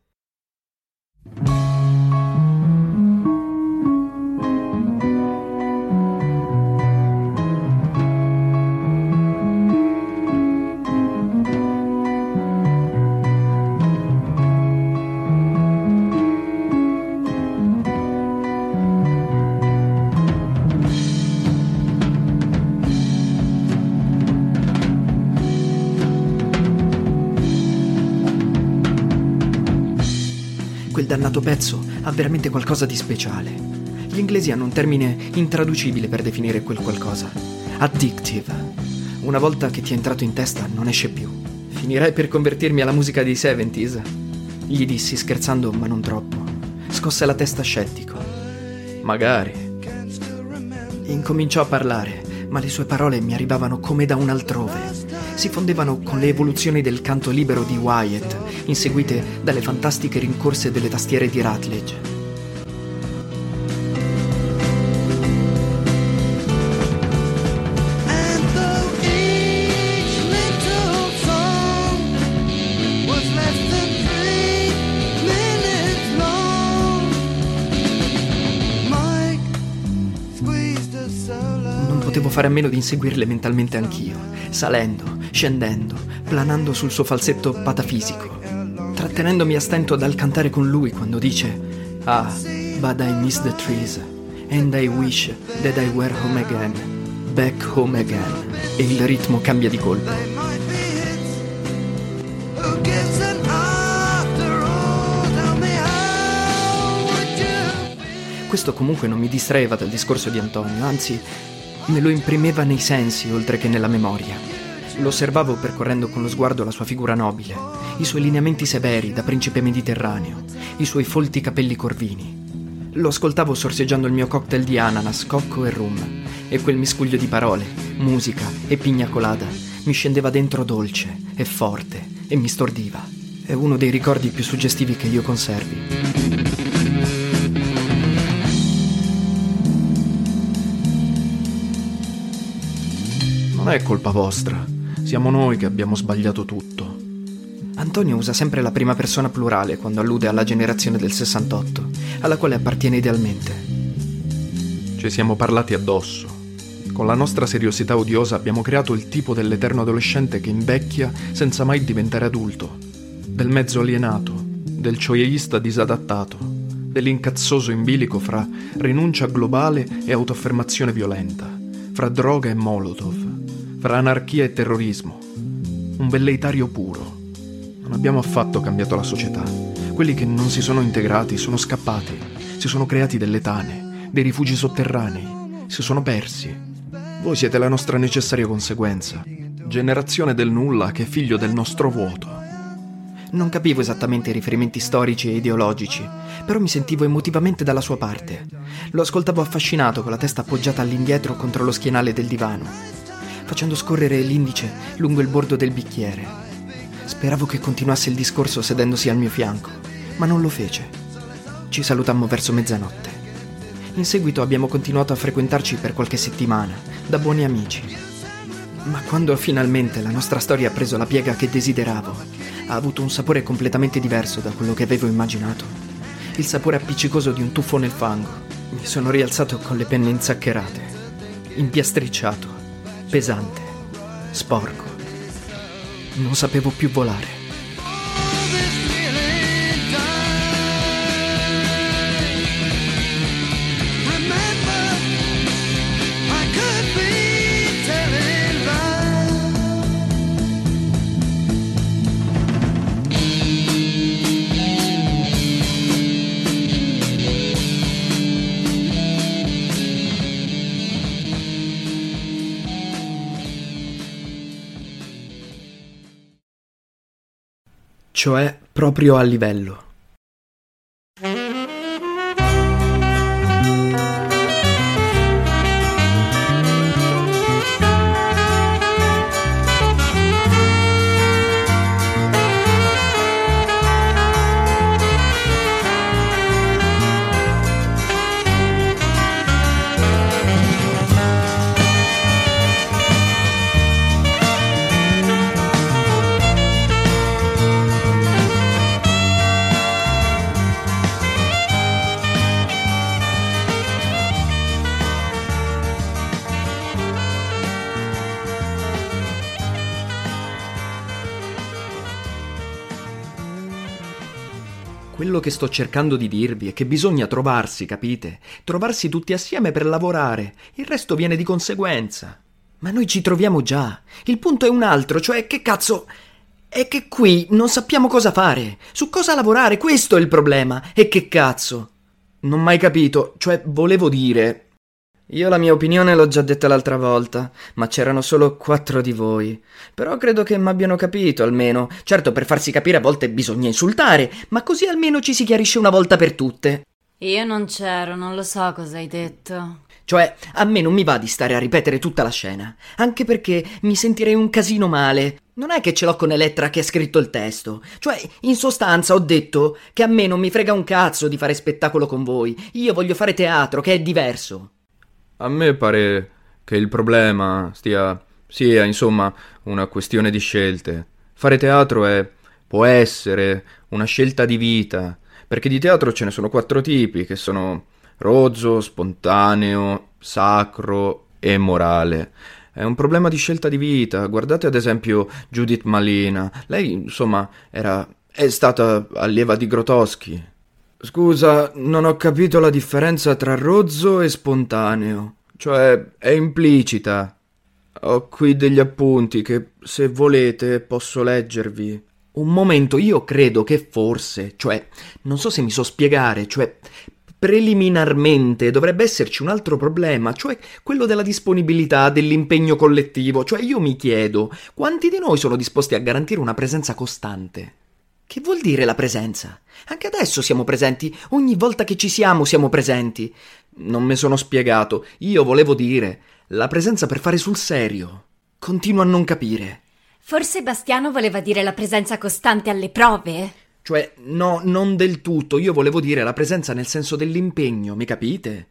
Dannato pezzo ha veramente qualcosa di speciale. Gli inglesi hanno un termine intraducibile per definire quel qualcosa. Addictive. Una volta che ti è entrato in testa non esce più. Finirai per convertirmi alla musica dei 70s? Gli dissi scherzando ma non troppo. Scosse la testa scettico. Magari. Incominciò a parlare, ma le sue parole mi arrivavano come da un altrove. Si fondevano con le evoluzioni del canto libero di Wyatt, inseguite dalle fantastiche rincorse delle tastiere di Rutledge. Fare a meno di inseguirle mentalmente anch'io, salendo, scendendo, planando sul suo falsetto patafisico, trattenendomi a stento dal cantare con lui quando dice Ah, but I miss the trees, and I wish that I were home again, back home again. E il ritmo cambia di colpo. Questo comunque non mi distraeva dal discorso di Antonio, anzi me lo imprimeva nei sensi oltre che nella memoria. Lo osservavo percorrendo con lo sguardo la sua figura nobile, i suoi lineamenti severi da principe mediterraneo, i suoi folti capelli corvini. Lo ascoltavo sorseggiando il mio cocktail di ananas, cocco e rum, e quel miscuglio di parole, musica e pigna colada mi scendeva dentro dolce e forte e mi stordiva. È uno dei ricordi più suggestivi che io conservi. Non è colpa vostra. Siamo noi che abbiamo sbagliato tutto. Antonio usa sempre la prima persona plurale quando allude alla generazione del 68, alla quale appartiene idealmente. Ci siamo parlati addosso. Con la nostra seriosità odiosa abbiamo creato il tipo dell'eterno adolescente che invecchia senza mai diventare adulto, del mezzo alienato, del cioieista disadattato, dell'incazzoso in bilico fra rinuncia globale e autoaffermazione violenta, fra droga e molotov, fra anarchia e terrorismo. Un velleitario puro. Non abbiamo affatto cambiato la società. Quelli che non si sono integrati sono scappati, si sono creati delle tane, dei rifugi sotterranei, si sono persi. Voi siete la nostra necessaria conseguenza. Generazione del nulla che è figlio del nostro vuoto. Non capivo esattamente i riferimenti storici e ideologici, però mi sentivo emotivamente dalla sua parte. Lo ascoltavo affascinato con la testa appoggiata all'indietro contro lo schienale del divano, facendo scorrere l'indice lungo il bordo del bicchiere. Speravo che continuasse il discorso sedendosi al mio fianco, ma non lo fece. Ci salutammo verso mezzanotte. In seguito abbiamo continuato a frequentarci per qualche settimana, da buoni amici. Ma quando finalmente la nostra storia ha preso la piega che desideravo, ha avuto un sapore completamente diverso da quello che avevo immaginato. Il sapore appiccicoso di un tuffo nel fango. Mi sono rialzato con le penne inzaccherate, impiastricciato, pesante, sporco. Non sapevo più volare. Cioè proprio a livello. Che sto cercando di dirvi è che bisogna trovarsi, capite? Trovarsi tutti assieme per lavorare, il resto viene di conseguenza. Ma noi ci troviamo già. Il punto è un altro, cioè che cazzo... È che qui non sappiamo cosa fare, su cosa lavorare, questo è il problema. E che cazzo? Non mai capito, cioè volevo dire... Io la mia opinione l'ho già detta l'altra volta, ma c'erano solo quattro di voi. Però credo che m'abbiano capito, almeno. Certo, per farsi capire a volte bisogna insultare, ma così almeno ci si chiarisce una volta per tutte. Io non c'ero, non lo so cosa hai detto. Cioè, a me non mi va di stare a ripetere tutta la scena, anche perché mi sentirei un casino male. Non è che ce l'ho con Elettra che ha scritto il testo. Cioè, in sostanza ho detto che a me non mi frega un cazzo di fare spettacolo con voi. Io voglio fare teatro, che è diverso. A me pare che il problema stia sia, insomma, una questione di scelte. Fare teatro è può essere una scelta di vita, perché di teatro ce ne sono quattro tipi, che sono rozzo, spontaneo, sacro e morale. È un problema di scelta di vita. Guardate ad esempio Judith Malina. Lei, insomma, era è stata allieva di Grotowski. Scusa, non ho capito la differenza tra rozzo e spontaneo. Cioè, è implicita. Ho qui degli appunti che, se volete, posso leggervi. Un momento, io credo che forse, cioè, non so se mi so spiegare, cioè, preliminarmente dovrebbe esserci un altro problema, cioè quello della disponibilità, dell'impegno collettivo. Cioè, io mi chiedo, quanti di noi sono disposti a garantire una presenza costante? Che vuol dire la presenza? Anche adesso siamo presenti, ogni volta che ci siamo siamo presenti. Non mi sono spiegato, io volevo dire, la presenza per fare sul serio. Continuo a non capire. Forse Bastiano voleva dire la presenza costante alle prove? Cioè, no, non del tutto, io volevo dire la presenza nel senso dell'impegno, mi capite?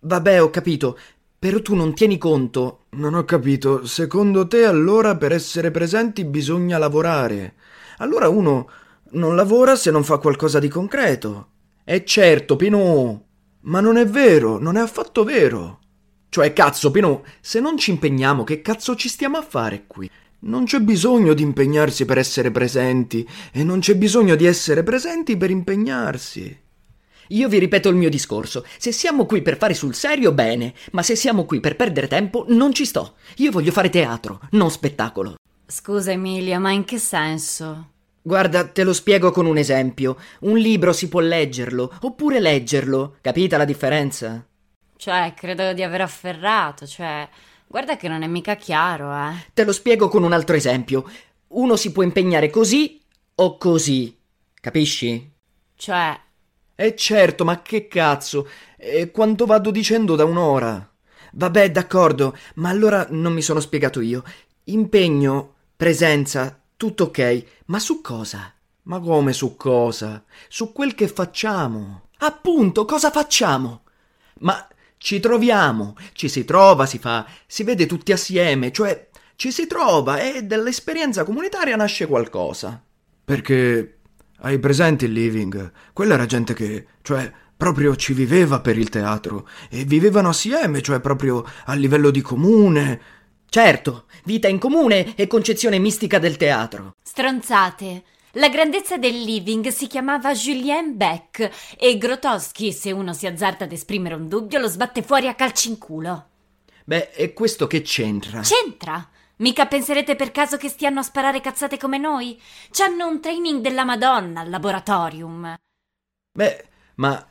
Vabbè, ho capito, però tu non tieni conto. Non ho capito. Secondo te allora per essere presenti bisogna lavorare? Allora uno non lavora se non fa qualcosa di concreto. E certo, Pinù. Ma non è vero, non è affatto vero. Cioè, cazzo, Pinù, se non ci impegniamo, che cazzo ci stiamo a fare qui? Non c'è bisogno di impegnarsi per essere presenti e non c'è bisogno di essere presenti per impegnarsi. Io vi ripeto il mio discorso. Se siamo qui per fare sul serio, bene, ma se siamo qui per perdere tempo, non ci sto. Io voglio fare teatro, non spettacolo. Scusa Emilia, ma in che senso? Guarda, te lo spiego con un esempio. Un libro si può leggerlo, oppure leggerlo. Capita la differenza? Cioè, credo di aver afferrato, cioè... Guarda che non è mica chiaro, eh. Te lo spiego con un altro esempio. Uno si può impegnare così o così. Capisci? Cioè, Eh certo, ma che cazzo? E quanto vado dicendo da un'ora? Vabbè, d'accordo, ma allora non mi sono spiegato io. Impegno, presenza, tutto ok, ma su cosa? Ma come su cosa? Su quel che facciamo. Appunto, cosa facciamo? Ma ci troviamo, ci si trova, si fa, si vede tutti assieme, cioè ci si trova e dall'esperienza comunitaria nasce qualcosa. Perché hai presente il living? Quella era gente che, cioè, proprio ci viveva per il teatro e vivevano assieme, cioè proprio a livello di comune. Certo, vita in comune e concezione mistica del teatro. stronzate. La grandezza del living si chiamava Julien Beck e Grotowski, se uno si azzarda ad esprimere un dubbio, lo sbatte fuori a calci in culo. Beh, e questo che c'entra? C'entra? Mica penserete per caso che stiano a sparare cazzate come noi? C'hanno un training della Madonna al laboratorium. Beh, ma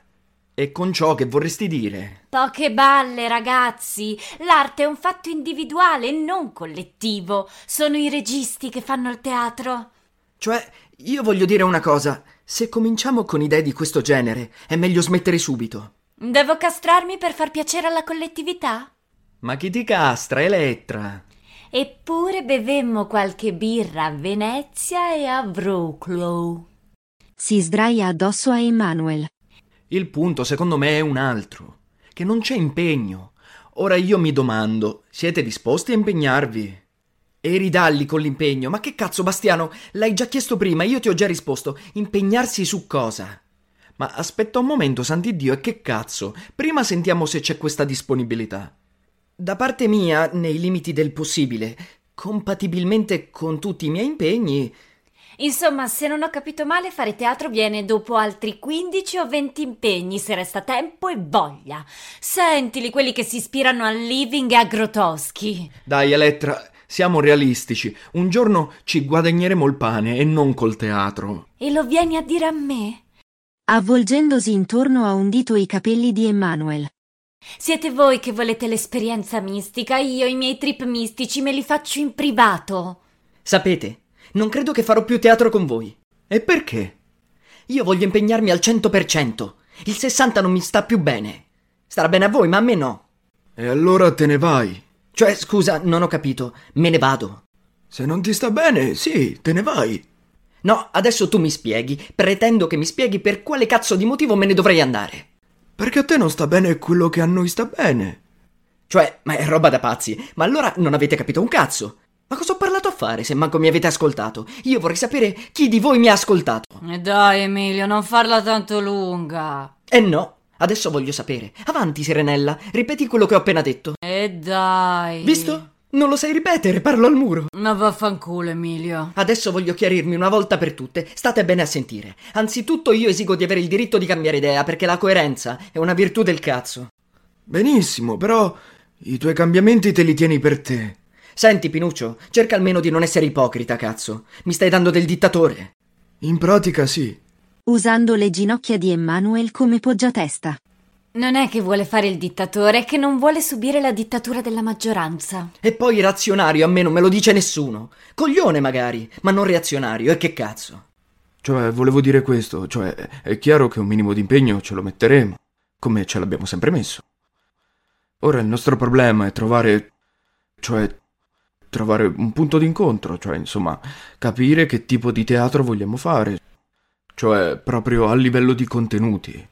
e con ciò che vorresti dire? Poche balle, ragazzi. L'arte è un fatto individuale e non collettivo. Sono i registi che fanno il teatro. Cioè, io voglio dire una cosa. Se cominciamo con idee di questo genere, è meglio smettere subito. Devo castrarmi per far piacere alla collettività? Ma chi ti castra, Elettra? Eppure bevemmo qualche birra a Venezia e a Wroclaw. Si sdraia addosso a Emanuel. Il punto, secondo me, è un altro. Che non c'è impegno. Ora io mi domando, siete disposti a impegnarvi? E ridalli con l'impegno. Ma che cazzo, Bastiano? L'hai già chiesto prima, io ti ho già risposto. Impegnarsi su cosa? Ma aspetta un momento, Sant'Iddio, e che cazzo? Prima sentiamo se c'è questa disponibilità. Da parte mia, nei limiti del possibile, compatibilmente con tutti i miei impegni, Insomma, se non ho capito male, fare teatro viene dopo altri 15 o 20 impegni, se resta tempo e voglia. Sentili quelli che si ispirano al living e a Grotowski. Dai, Elettra, Siamo realistici. Un giorno ci guadagneremo il pane e non col teatro. E lo vieni a dire a me? Avvolgendosi intorno a un dito i capelli di Emmanuel. Siete voi che volete l'esperienza mistica, io i miei trip mistici me li faccio in privato. Sapete, non credo che farò più teatro con voi. E perché? Io voglio impegnarmi al 100%. Il 60 non mi sta più bene. Starà bene a voi, ma a me no. E allora te ne vai. Cioè, scusa, non ho capito. Me ne vado. Se non ti sta bene, sì, te ne vai. No, adesso tu mi spieghi. Pretendo che mi spieghi per quale cazzo di motivo me ne dovrei andare. Perché a te non sta bene quello che a noi sta bene. Cioè, ma è roba da pazzi. Ma allora non avete capito un cazzo. Ma cosa ho parlato a fare se manco mi avete ascoltato? Io vorrei sapere chi di voi mi ha ascoltato. E dai, Emilio, non farla tanto lunga. E no, adesso voglio sapere. Avanti, Serenella, ripeti quello che ho appena detto. E dai. Visto? Non lo sai ripetere, parlo al muro. Ma vaffanculo, Emilio. Adesso voglio chiarirmi una volta per tutte. State bene a sentire. Anzitutto io esigo di avere il diritto di cambiare idea, perché la coerenza è una virtù del cazzo. Benissimo, però i tuoi cambiamenti te li tieni per te. Senti, Pinuccio, cerca almeno di non essere ipocrita, cazzo. Mi stai dando del dittatore. In pratica sì. Usando le ginocchia di Emmanuel come poggiatesta. Non è che vuole fare il dittatore, è che non vuole subire la dittatura della maggioranza. E poi reazionario a me non me lo dice nessuno. Coglione magari, ma non reazionario, e che cazzo? Cioè, volevo dire questo, cioè, è chiaro che un minimo di impegno ce lo metteremo, come ce l'abbiamo sempre messo. Ora il nostro problema è trovare, cioè, trovare un punto d'incontro, cioè, insomma, capire che tipo di teatro vogliamo fare, cioè, proprio a livello di contenuti.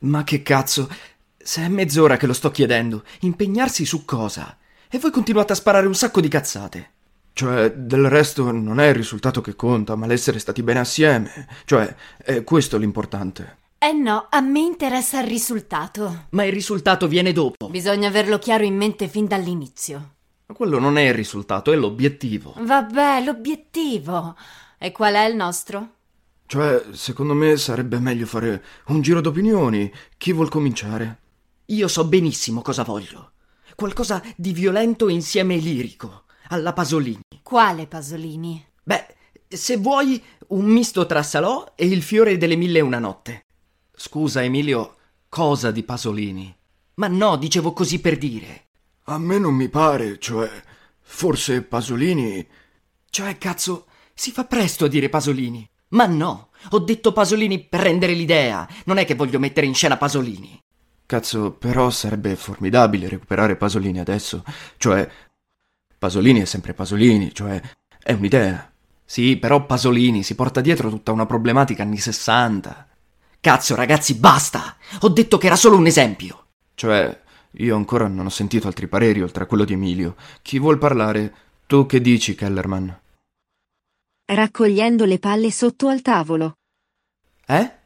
Ma che cazzo? Se è mezz'ora che lo sto chiedendo, impegnarsi su cosa? E voi continuate a sparare un sacco di cazzate. Cioè, del resto non è il risultato che conta, ma l'essere stati bene assieme. Cioè, è questo l'importante. Eh no, a me interessa il risultato. Ma il risultato viene dopo. Bisogna averlo chiaro in mente fin dall'inizio. Ma quello non è il risultato, è l'obiettivo. Vabbè, l'obiettivo. E qual è il nostro? Cioè, secondo me sarebbe meglio fare un giro d'opinioni. Chi vuol cominciare? Io so benissimo cosa voglio. Qualcosa di violento insieme lirico, alla Pasolini. Quale Pasolini? Beh, se vuoi, un misto tra Salò e il fiore delle mille e una notte. Scusa, Emilio, cosa di Pasolini? Ma no, dicevo così per dire. A me non mi pare, cioè, forse Pasolini... Cioè, cazzo, si fa presto a dire Pasolini. Ma no, ho detto Pasolini per rendere l'idea. Non è che voglio mettere in scena Pasolini. Cazzo, però sarebbe formidabile recuperare Pasolini adesso. Cioè, Pasolini è sempre Pasolini, cioè, è un'idea. Sì, però Pasolini si porta dietro tutta una problematica anni 60. Cazzo, ragazzi, basta! Ho detto che era solo un esempio. Cioè, io ancora non ho sentito altri pareri oltre a quello di Emilio. Chi vuol parlare? Tu che dici, Kellerman? Raccogliendo le palle sotto al tavolo. Eh?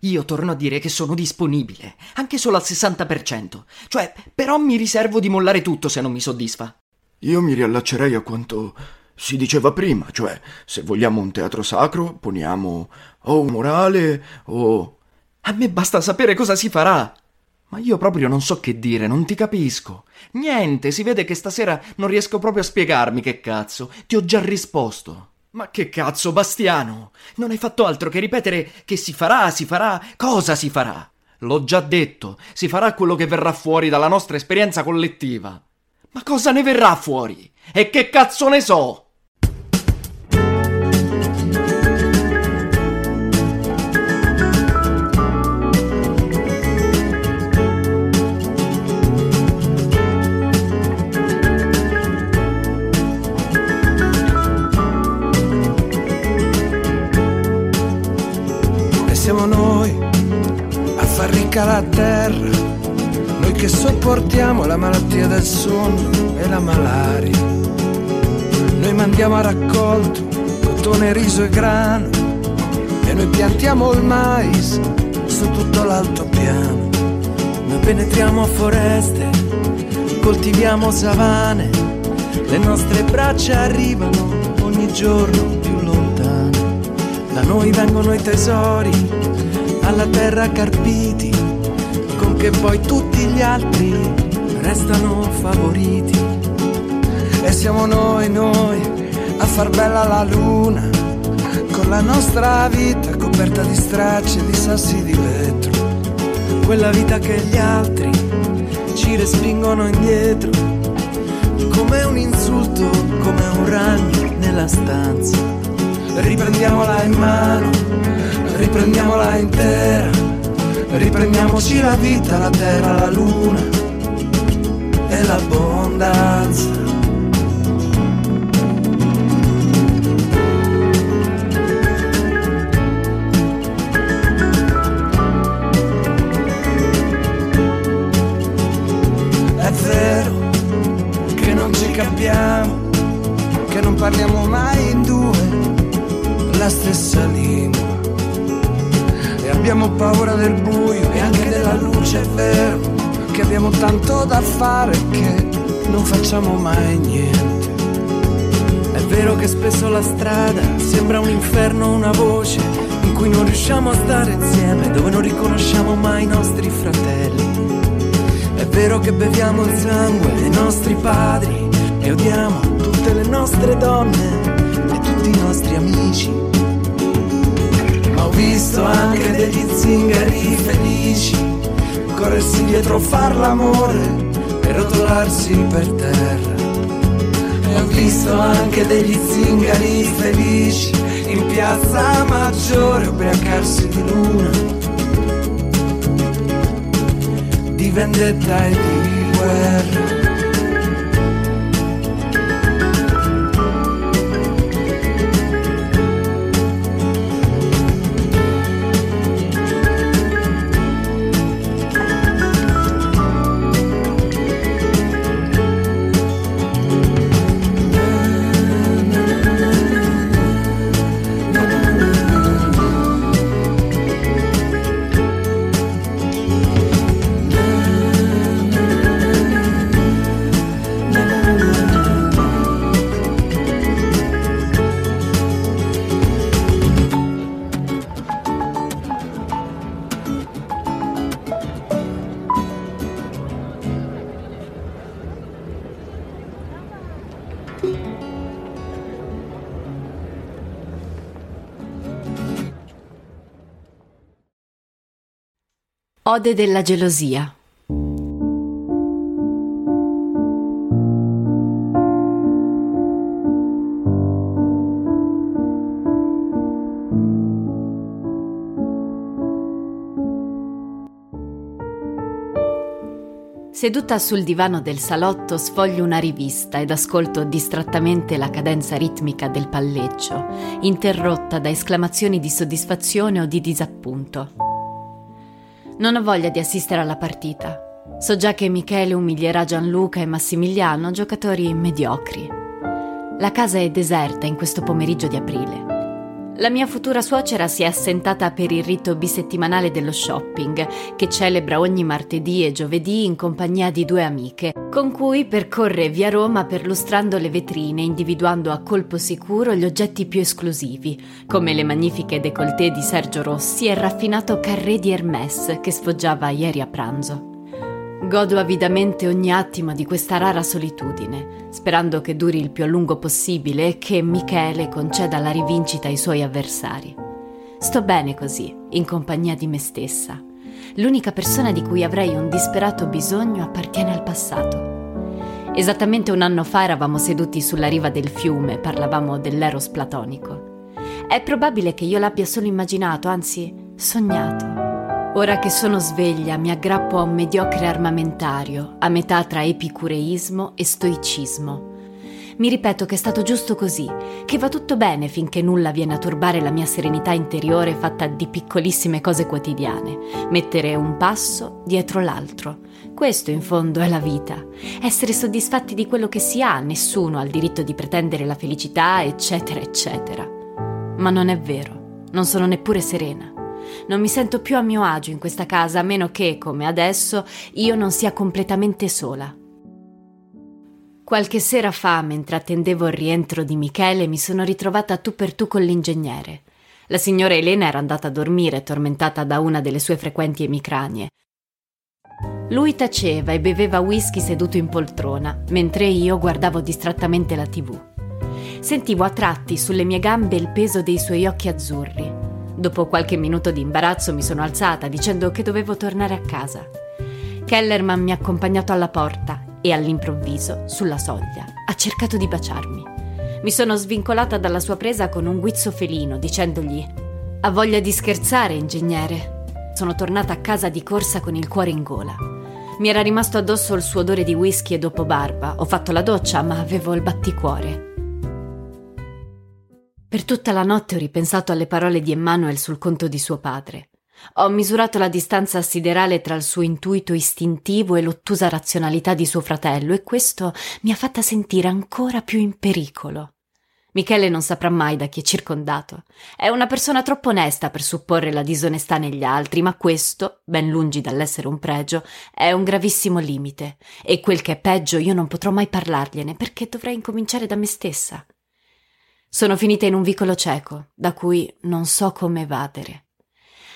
Io torno a dire che sono disponibile, anche solo al 60%. Cioè, però mi riservo di mollare tutto se non mi soddisfa. Io mi riallaccerei a quanto si diceva prima, cioè, se vogliamo un teatro sacro, poniamo o un morale o... A me basta sapere cosa si farà. Ma io proprio non so che dire, non ti capisco. Niente, si vede che stasera non riesco proprio a spiegarmi che cazzo. Ti ho già risposto. Ma che cazzo, Bastiano? Non hai fatto altro che ripetere che si farà, si farà. Cosa si farà? L'ho già detto, si farà quello che verrà fuori dalla nostra esperienza collettiva. Ma cosa ne verrà fuori? E che cazzo ne so? Ricca la terra, noi che sopportiamo la malattia del sonno e la malaria. Noi mandiamo a raccolto cotone, riso e grano e noi piantiamo il mais su tutto l'altopiano. Noi penetriamo foreste, coltiviamo savane, le nostre braccia arrivano ogni giorno più lontane. Da noi vengono i tesori, alla terra carpiti, che poi tutti gli altri restano favoriti. E siamo noi, noi, a far bella la luna, con la nostra vita coperta di stracci e di sassi di vetro. Quella vita che gli altri ci respingono indietro, come un insulto, come un ragno nella stanza. Riprendiamola in mano, riprendiamola intera, riprendiamoci la vita, la terra, la luna e l'abbondanza. Facciamo mai niente. È vero che spesso la strada sembra un inferno, una voce in cui non riusciamo a stare insieme, dove non riconosciamo mai i nostri fratelli. È vero che beviamo il sangue dei nostri padri e odiamo tutte le nostre donne e tutti i nostri amici. Ma ho visto anche degli zingari felici corrersi dietro far l'amore e rotolarsi per terra. E ho visto anche degli zingari felici in piazza maggiore ubriacarsi di luna di vendetta e di guerra. Ode della gelosia. Seduta sul divano del salotto sfoglio una rivista ed ascolto distrattamente la cadenza ritmica del palleggio, interrotta da esclamazioni di soddisfazione o di disappunto. Non ho voglia di assistere alla partita. So già che Michele umilierà Gianluca e Massimiliano, giocatori mediocri. La casa è deserta in questo pomeriggio di aprile. La mia futura suocera si è assentata per il rito bisettimanale dello shopping, che celebra ogni martedì e giovedì in compagnia di due amiche, con cui percorre via Roma perlustrando le vetrine, individuando a colpo sicuro gli oggetti più esclusivi, come le magnifiche décolleté di Sergio Rossi e il raffinato carré di Hermès che sfoggiava ieri a pranzo. Godo avidamente ogni attimo di questa rara solitudine, sperando che duri il più a lungo possibile e che Michele conceda la rivincita ai suoi avversari. Sto bene così, in compagnia di me stessa. L'unica persona di cui avrei un disperato bisogno appartiene al passato. Esattamente un anno fa eravamo seduti sulla riva del fiume, parlavamo dell'eros platonico. È probabile che io l'abbia solo immaginato, anzi sognato. Ora che sono sveglia mi aggrappo a un mediocre armamentario, a metà tra epicureismo e stoicismo. Mi ripeto che è stato giusto così, che va tutto bene finché nulla viene a turbare la mia serenità interiore fatta di piccolissime cose quotidiane, mettere un passo dietro l'altro. Questo in fondo è la vita. Essere soddisfatti di quello che si ha, nessuno ha il diritto di pretendere la felicità, eccetera, eccetera. Ma non è vero, non sono neppure serena. Non mi sento più a mio agio in questa casa a meno che, come adesso, io non sia completamente sola. Qualche sera fa, mentre attendevo il rientro di Michele, mi sono ritrovata tu per tu con l'ingegnere. La signora Elena era andata a dormire, tormentata da una delle sue frequenti emicranie. Lui taceva e beveva whisky seduto in poltrona, mentre io guardavo distrattamente la tv. Sentivo a tratti sulle mie gambe il peso dei suoi occhi azzurri. Dopo qualche minuto di imbarazzo mi sono alzata dicendo che dovevo tornare a casa. Kellerman mi ha accompagnato alla porta e all'improvviso, sulla soglia, ha cercato di baciarmi. Mi sono svincolata dalla sua presa con un guizzo felino, dicendogli: Ha voglia di scherzare, ingegnere. Sono tornata a casa di corsa con il cuore in gola. Mi era rimasto addosso il suo odore di whisky e dopo barba. Ho fatto la doccia, ma avevo il batticuore. Per tutta la notte ho ripensato alle parole di Emmanuel sul conto di suo padre. Ho misurato la distanza siderale tra il suo intuito istintivo e l'ottusa razionalità di suo fratello e questo mi ha fatta sentire ancora più in pericolo. Michele non saprà mai da chi è circondato. È una persona troppo onesta per supporre la disonestà negli altri, ma questo, ben lungi dall'essere un pregio, è un gravissimo limite. E quel che è peggio io non potrò mai parlargliene perché dovrei incominciare da me stessa. Sono finita in un vicolo cieco, da cui non so come evadere.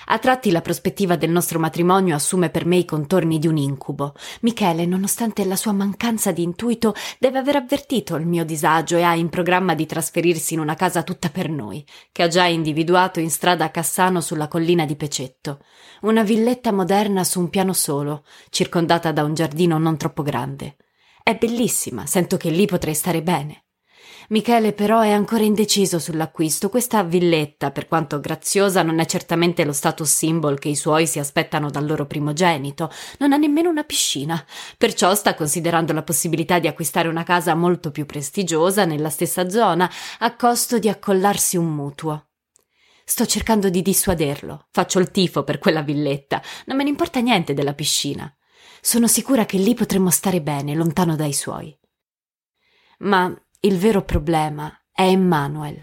A tratti la prospettiva del nostro matrimonio assume per me i contorni di un incubo. Michele, nonostante la sua mancanza di intuito, deve aver avvertito il mio disagio e ha in programma di trasferirsi in una casa tutta per noi, che ha già individuato in strada a Cassano sulla collina di Pecetto. Una villetta moderna su un piano solo, circondata da un giardino non troppo grande. È bellissima, sento che lì potrei stare bene. Michele però è ancora indeciso sull'acquisto. Questa villetta, per quanto graziosa, non è certamente lo status symbol che i suoi si aspettano dal loro primogenito. Non ha nemmeno una piscina. Perciò sta considerando la possibilità di acquistare una casa molto più prestigiosa nella stessa zona, a costo di accollarsi un mutuo. Sto cercando di dissuaderlo. Faccio il tifo per quella villetta. Non me ne importa niente della piscina. Sono sicura che lì potremmo stare bene, lontano dai suoi. Ma il vero problema è Emmanuel.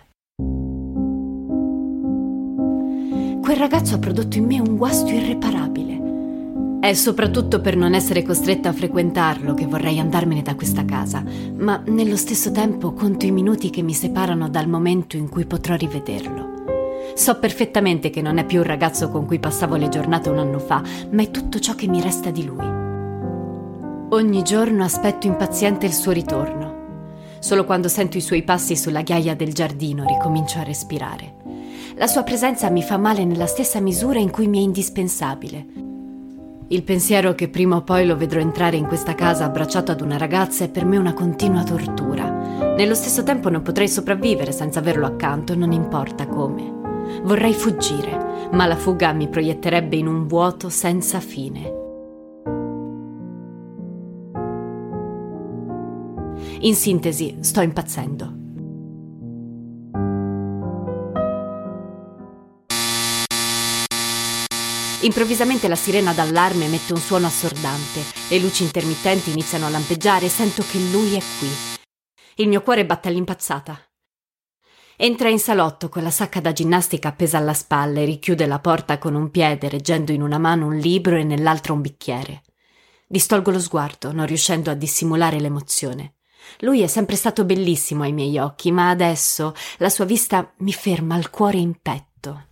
Quel ragazzo ha prodotto in me un guasto irreparabile. È soprattutto per non essere costretta a frequentarlo che vorrei andarmene da questa casa, ma nello stesso tempo conto i minuti che mi separano dal momento in cui potrò rivederlo. So perfettamente che non è più il ragazzo con cui passavo le giornate un anno fa, ma è tutto ciò che mi resta di lui. Ogni giorno aspetto impaziente il suo ritorno. Solo quando sento i suoi passi sulla ghiaia del giardino ricomincio a respirare. La sua presenza mi fa male nella stessa misura in cui mi è indispensabile. Il pensiero che prima o poi lo vedrò entrare in questa casa abbracciato ad una ragazza è per me una continua tortura. Nello stesso tempo non potrei sopravvivere senza averlo accanto, non importa come. Vorrei fuggire, ma la fuga mi proietterebbe in un vuoto senza fine. In sintesi, sto impazzendo. Improvvisamente la sirena d'allarme emette un suono assordante, le luci intermittenti iniziano a lampeggiare e sento che lui è qui. Il mio cuore batte all'impazzata. Entra in salotto con la sacca da ginnastica appesa alla spalla e richiude la porta con un piede, reggendo in una mano un libro e nell'altra un bicchiere. Distolgo lo sguardo, non riuscendo a dissimulare l'emozione. Lui è sempre stato bellissimo ai miei occhi, ma adesso la sua vista mi ferma il cuore in petto.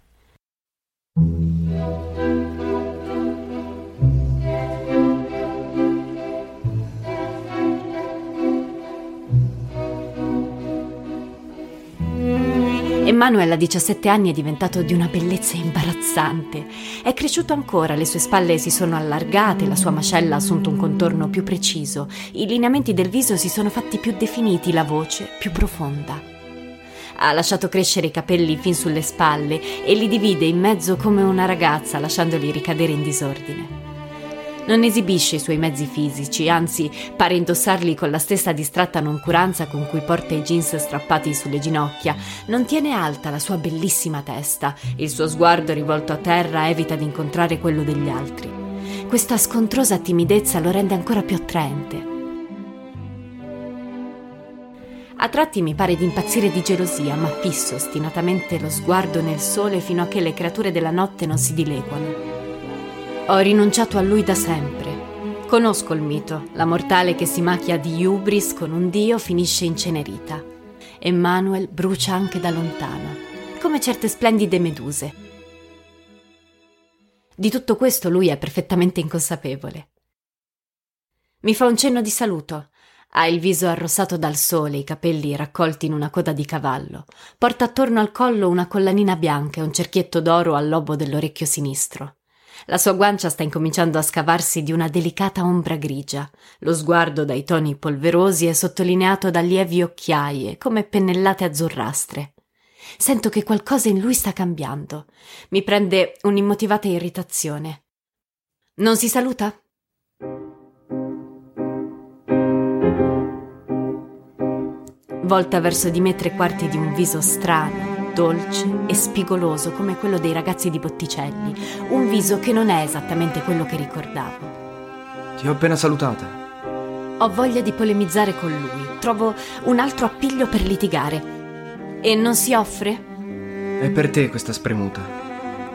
Emanuele a 17 anni è diventato di una bellezza imbarazzante. È cresciuto ancora, le sue spalle si sono allargate, la sua mascella ha assunto un contorno più preciso, i lineamenti del viso si sono fatti più definiti, la voce più profonda. Ha lasciato crescere i capelli fin sulle spalle e li divide in mezzo come una ragazza, lasciandoli ricadere in disordine. Non esibisce i suoi mezzi fisici, anzi pare indossarli con la stessa distratta noncuranza con cui porta i jeans strappati sulle ginocchia. Non tiene alta la sua bellissima testa, il suo sguardo rivolto a terra evita di incontrare quello degli altri. Questa scontrosa timidezza lo rende ancora più attraente. A tratti mi pare di impazzire di gelosia, ma fisso ostinatamente lo sguardo nel sole fino a che le creature della notte non si dileguano. Ho rinunciato a lui da sempre. Conosco il mito, la mortale che si macchia di hubris con un dio finisce incenerita. Emmanuel brucia anche da lontano, come certe splendide meduse. Di tutto questo lui è perfettamente inconsapevole. Mi fa un cenno di saluto. Ha il viso arrossato dal sole, i capelli raccolti in una coda di cavallo. Porta attorno al collo una collanina bianca e un cerchietto d'oro al lobo dell'orecchio sinistro. La sua guancia sta incominciando a scavarsi di una delicata ombra grigia. Lo sguardo dai toni polverosi è sottolineato da lievi occhiaie, come pennellate azzurrastre. Sento che qualcosa in lui sta cambiando. Mi prende un'immotivata irritazione. Non si saluta? Volta verso di me tre quarti di un viso strano, dolce e spigoloso come quello dei ragazzi di Botticelli, un viso che non è esattamente quello che ricordavo. Ti ho appena salutata. Ho voglia di polemizzare con lui, trovo un altro appiglio per litigare. E non si offre? È per te questa spremuta.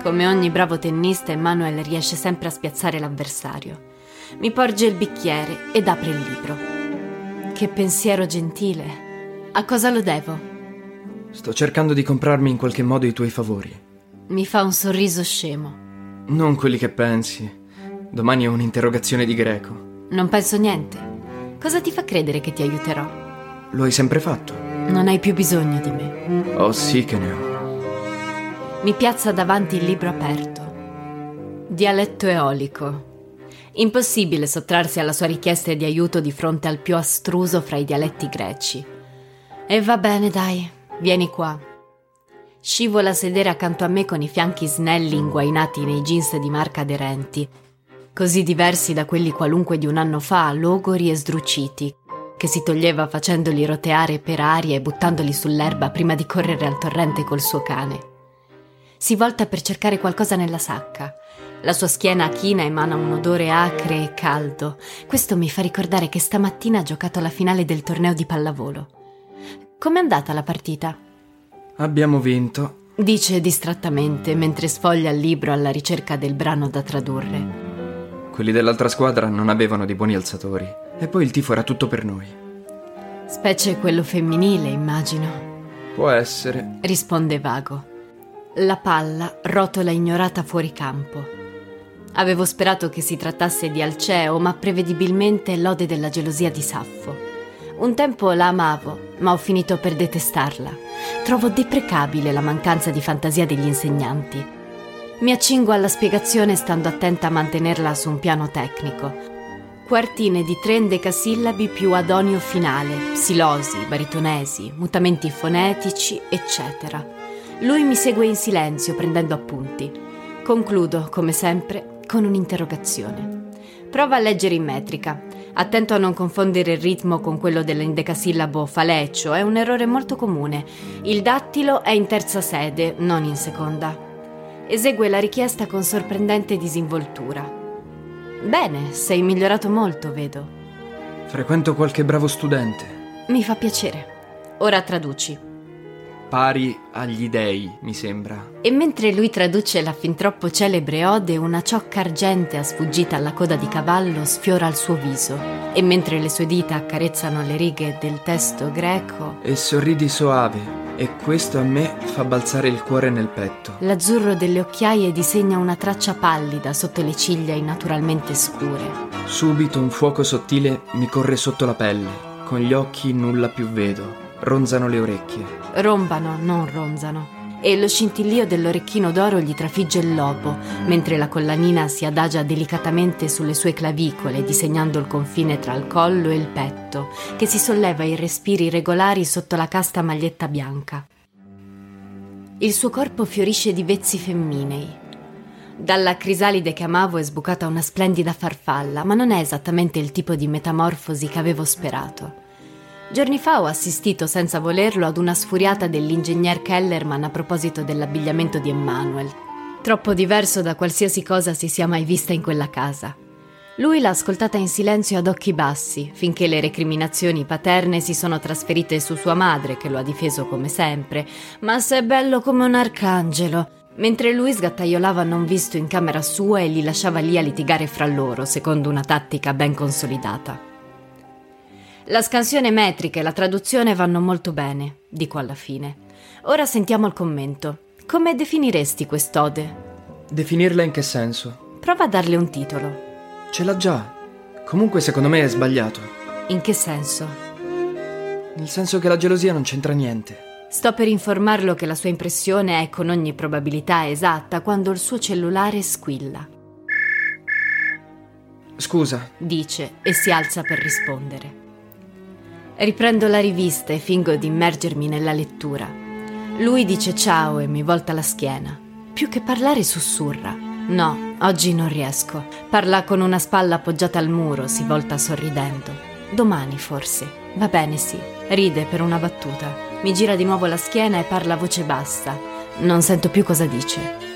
Come ogni bravo tennista, Emanuel riesce sempre a spiazzare l'avversario. Mi porge il bicchiere ed apre il libro. Che pensiero gentile. A cosa lo devo? Sto cercando di comprarmi in qualche modo i tuoi favori. Mi fa un sorriso scemo. Non quelli che pensi. Domani ho un'interrogazione di greco. Non penso niente. Cosa ti fa credere che ti aiuterò? Lo hai sempre fatto. Non hai più bisogno di me. Oh sì che ne ho. Mi piazza davanti il libro aperto. Dialetto eolico. Impossibile sottrarsi alla sua richiesta di aiuto di fronte al più astruso fra i dialetti greci. E va bene, dai, vieni qua. Scivola a sedere accanto a me con i fianchi snelli inguainati nei jeans di marca aderenti, così diversi da quelli qualunque di un anno fa, logori e sdruciti, che si toglieva facendoli roteare per aria e buttandoli sull'erba prima di correre al torrente col suo cane. Si volta per cercare qualcosa nella sacca. La sua schiena china emana un odore acre e caldo. Questo mi fa ricordare che stamattina ha giocato la finale del torneo di pallavolo. Com'è andata la partita? Abbiamo vinto. Dice distrattamente mentre sfoglia il libro alla ricerca del brano da tradurre. Quelli dell'altra squadra non avevano dei buoni alzatori. E poi il tifo era tutto per noi. Specie quello femminile, immagino. Può essere. Risponde vago. La palla rotola ignorata fuori campo. Avevo sperato che si trattasse di Alceo, ma prevedibilmente l'ode della gelosia di Saffo. Un tempo la amavo, ma ho finito per detestarla. Trovo deprecabile la mancanza di fantasia degli insegnanti. Mi accingo alla spiegazione stando attenta a mantenerla su un piano tecnico. Quartine di tre endecasillabi più adonio finale, silosi, baritonesi, mutamenti fonetici, eccetera. Lui mi segue in silenzio, prendendo appunti. Concludo, come sempre, con un'interrogazione. Prova a leggere in metrica. Attento a non confondere il ritmo con quello dell'endecasillabo faleccio, è un errore molto comune. Il dattilo è in terza sede, non in seconda. Esegue la richiesta con sorprendente disinvoltura. Bene, sei migliorato molto, vedo. Frequento qualche bravo studente. Mi fa piacere. Ora traduci. Pari agli dei, mi sembra. E mentre lui traduce la fin troppo celebre ode, una ciocca argentea sfuggita alla coda di cavallo sfiora il suo viso. E mentre le sue dita accarezzano le righe del testo greco, E sorridi soave. E questo a me fa balzare il cuore nel petto. l'azzurro delle occhiaie disegna una traccia pallida sotto le ciglia innaturalmente scure. Subito un fuoco sottile mi corre sotto la pelle. Con gli occhi nulla più vedo. Ronzano le orecchie. Rombano, non ronzano. E lo scintillio dell'orecchino d'oro gli trafigge il lobo, mentre la collanina si adagia delicatamente sulle sue clavicole, disegnando il confine tra il collo e il petto, che si solleva in respiri regolari sotto la casta maglietta bianca. Il suo corpo fiorisce di vezzi femminei. Dalla crisalide che amavo è sbucata una splendida farfalla, ma non è esattamente il tipo di metamorfosi che avevo sperato. Giorni fa ho assistito senza volerlo ad una sfuriata dell'ingegner Kellerman a proposito dell'abbigliamento di Emmanuel. Troppo diverso da qualsiasi cosa si sia mai vista in quella casa. Lui l'ha ascoltata in silenzio ad occhi bassi, finché le recriminazioni paterne si sono trasferite su sua madre, che lo ha difeso come sempre. Ma se è bello come un arcangelo! Mentre lui sgattaiolava non visto in camera sua e li lasciava lì a litigare fra loro, secondo una tattica ben consolidata. La scansione metrica e la traduzione vanno molto bene, dico alla fine. Ora sentiamo il commento. Come definiresti quest'ode? Definirla in che senso? Prova a darle un titolo. Ce l'ha già. Comunque secondo me è sbagliato. In che senso? Nel senso che la gelosia non c'entra niente. Sto per informarlo che la sua impressione è con ogni probabilità esatta quando il suo cellulare squilla. Scusa, dice e si alza per rispondere. Riprendo la rivista e fingo di immergermi nella lettura. Lui dice ciao e mi volta la schiena. Più che parlare sussurra. No, oggi non riesco. Parla con una spalla appoggiata al muro, si volta sorridendo. Domani forse. Va bene, sì. Ride per una battuta. Mi gira di nuovo la schiena e parla a voce bassa. Non sento più cosa dice.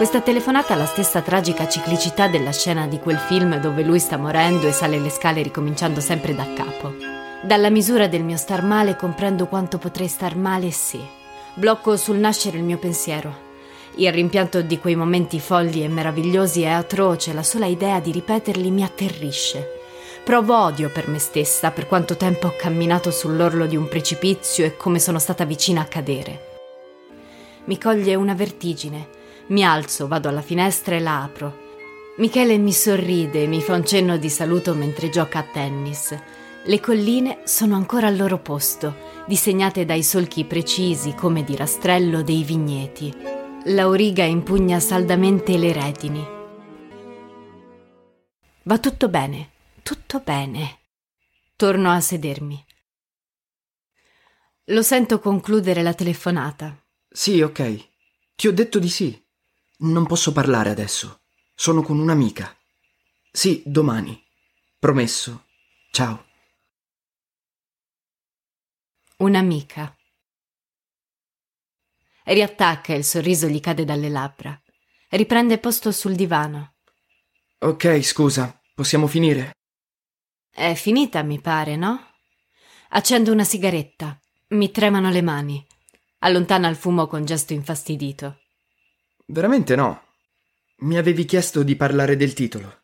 Questa telefonata ha la stessa tragica ciclicità della scena di quel film dove lui sta morendo e sale le scale ricominciando sempre da capo. Dalla misura del mio star male comprendo quanto potrei star male se. Blocco sul nascere il mio pensiero. Il rimpianto di quei momenti folli e meravigliosi è atroce, la sola idea di ripeterli mi atterrisce. Provo odio per me stessa, per quanto tempo ho camminato sull'orlo di un precipizio e come sono stata vicina a cadere. Mi coglie una vertigine. Mi alzo, vado alla finestra e la apro. Michele mi sorride e mi fa un cenno di saluto mentre gioca a tennis. Le colline sono ancora al loro posto, disegnate dai solchi precisi come di rastrello dei vigneti. L'auriga impugna saldamente le retini. Va tutto bene, tutto bene. Torno a sedermi. Lo sento concludere la telefonata. Sì, ok. Ti ho detto di sì. Non posso parlare adesso. Sono con un'amica. Sì, domani. Promesso. Ciao. Un'amica. Riattacca e il sorriso gli cade dalle labbra. Riprende posto sul divano. Ok, scusa. Possiamo finire? È finita, mi pare, no? Accendo una sigaretta. Mi tremano le mani. Allontana il fumo con gesto infastidito. Veramente no. Mi avevi chiesto di parlare del titolo.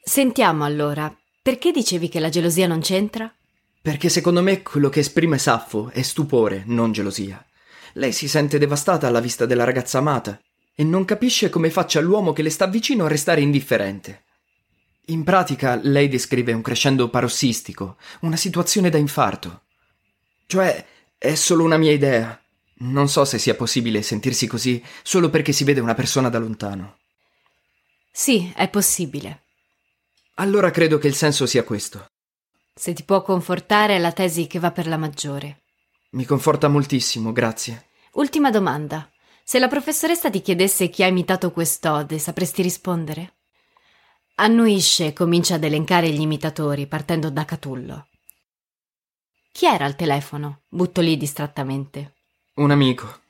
Sentiamo allora, perché dicevi che la gelosia non c'entra? Perché secondo me quello che esprime Saffo è stupore, non gelosia. Lei si sente devastata alla vista della ragazza amata e non capisce come faccia l'uomo che le sta vicino a restare indifferente. In pratica lei descrive un crescendo parossistico, una situazione da infarto. Cioè, è solo una mia idea. Non so se sia possibile sentirsi così solo perché si vede una persona da lontano. Sì, è possibile. Allora credo che il senso sia questo. Se ti può confortare è la tesi che va per la maggiore. Mi conforta moltissimo, grazie. Ultima domanda. Se la professoressa ti chiedesse chi ha imitato quest'ode, sapresti rispondere? Annuisce e comincia ad elencare gli imitatori, partendo da Catullo. Chi era al telefono? Butto lì distrattamente. Un amico.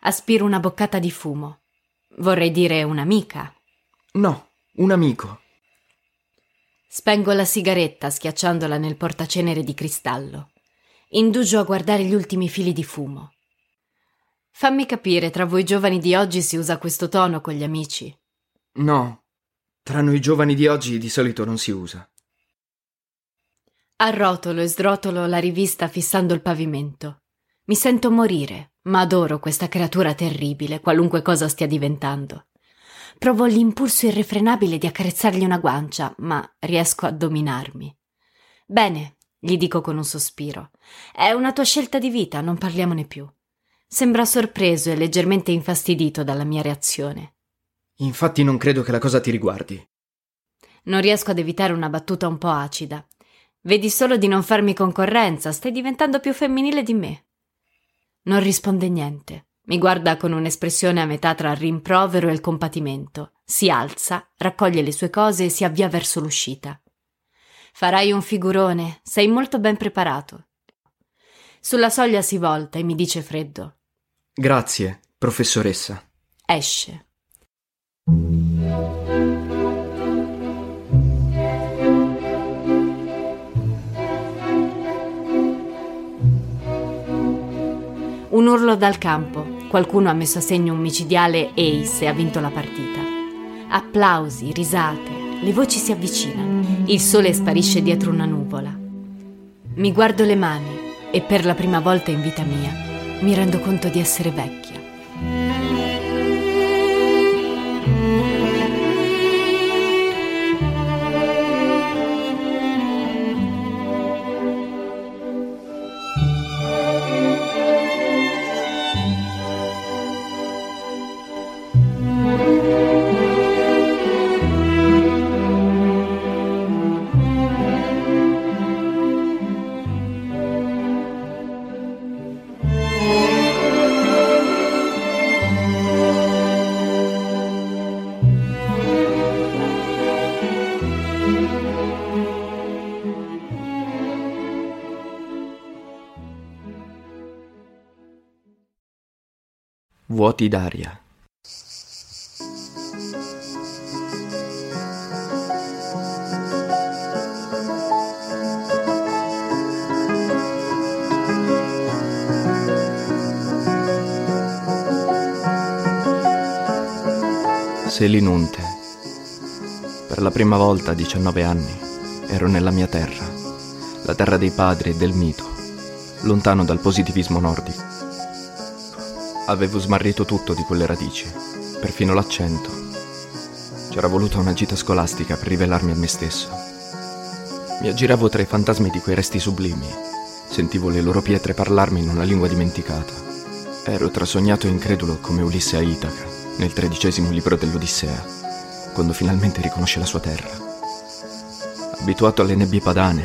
Aspiro una boccata di fumo. Vorrei dire un'amica. No, un amico. Spengo la sigaretta schiacciandola nel portacenere di cristallo. Indugio a guardare gli ultimi fili di fumo. Fammi capire, tra voi giovani di oggi si usa questo tono con gli amici. No, tra noi giovani di oggi di solito non si usa. Arrotolo e srotolo la rivista fissando il pavimento. Mi sento morire, ma adoro questa creatura terribile, qualunque cosa stia diventando. Provo l'impulso irrefrenabile di accarezzargli una guancia, ma riesco a dominarmi. Bene, gli dico con un sospiro. È una tua scelta di vita, non parliamone più. Sembra sorpreso e leggermente infastidito dalla mia reazione. Infatti non credo che la cosa ti riguardi. Non riesco ad evitare una battuta un po' acida. Vedi solo di non farmi concorrenza, stai diventando più femminile di me. Non risponde niente. Mi guarda con un'espressione a metà tra il rimprovero e il compatimento. Si alza, raccoglie le sue cose e si avvia verso l'uscita. Farai un figurone, sei molto ben preparato. Sulla soglia si volta e mi dice freddo. Grazie, professoressa. Esce. Un urlo dal campo. Qualcuno ha messo a segno un micidiale ace e ha vinto la partita. Applausi, risate, le voci si avvicinano. Il sole sparisce dietro una nuvola. Mi guardo le mani e per la prima volta in vita mia mi rendo conto di essere vecchia. Vuoti d'aria. Selinunte. Per la prima volta a 19 anni ero nella mia terra, la terra dei padri e del mito, lontano dal positivismo nordico. Avevo smarrito tutto di quelle radici, perfino l'accento. C'era voluta una gita scolastica per rivelarmi a me stesso. Mi aggiravo tra i fantasmi di quei resti sublimi. Sentivo le loro pietre parlarmi in una lingua dimenticata. Ero trasognato e incredulo come Ulisse a Itaca, nel tredicesimo libro dell'Odissea, quando finalmente riconosce la sua terra. Abituato alle nebbie padane,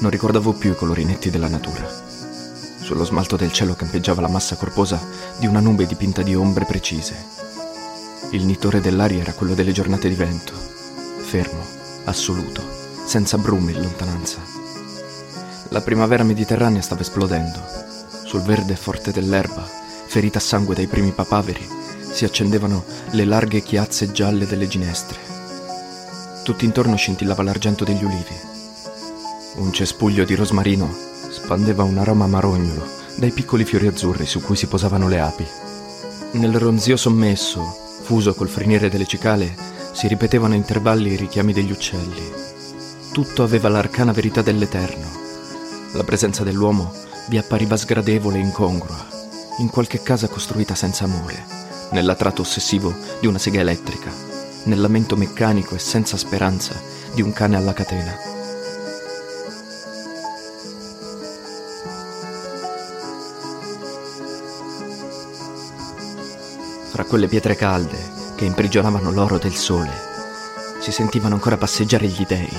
non ricordavo più i colori netti della natura. Sullo smalto del cielo campeggiava la massa corposa di una nube dipinta di ombre precise. Il nitore dell'aria era quello delle giornate di vento, fermo, assoluto, senza brume in lontananza. La primavera mediterranea stava esplodendo. Sul verde forte dell'erba, ferita a sangue dai primi papaveri, si accendevano le larghe chiazze gialle delle ginestre. Tutto intorno scintillava l'argento degli ulivi. Un cespuglio di rosmarino spandeva un aroma marognolo dai piccoli fiori azzurri su cui si posavano le api. Nel ronzio sommesso, fuso col frinire delle cicale, si ripetevano a intervalli i richiami degli uccelli. Tutto aveva l'arcana verità dell'eterno. La presenza dell'uomo vi appariva sgradevole e incongrua, in qualche casa costruita senza amore, nell'attratto ossessivo di una sega elettrica, nel lamento meccanico e senza speranza di un cane alla catena. Fra quelle pietre calde che imprigionavano l'oro del sole, si sentivano ancora passeggiare gli dei.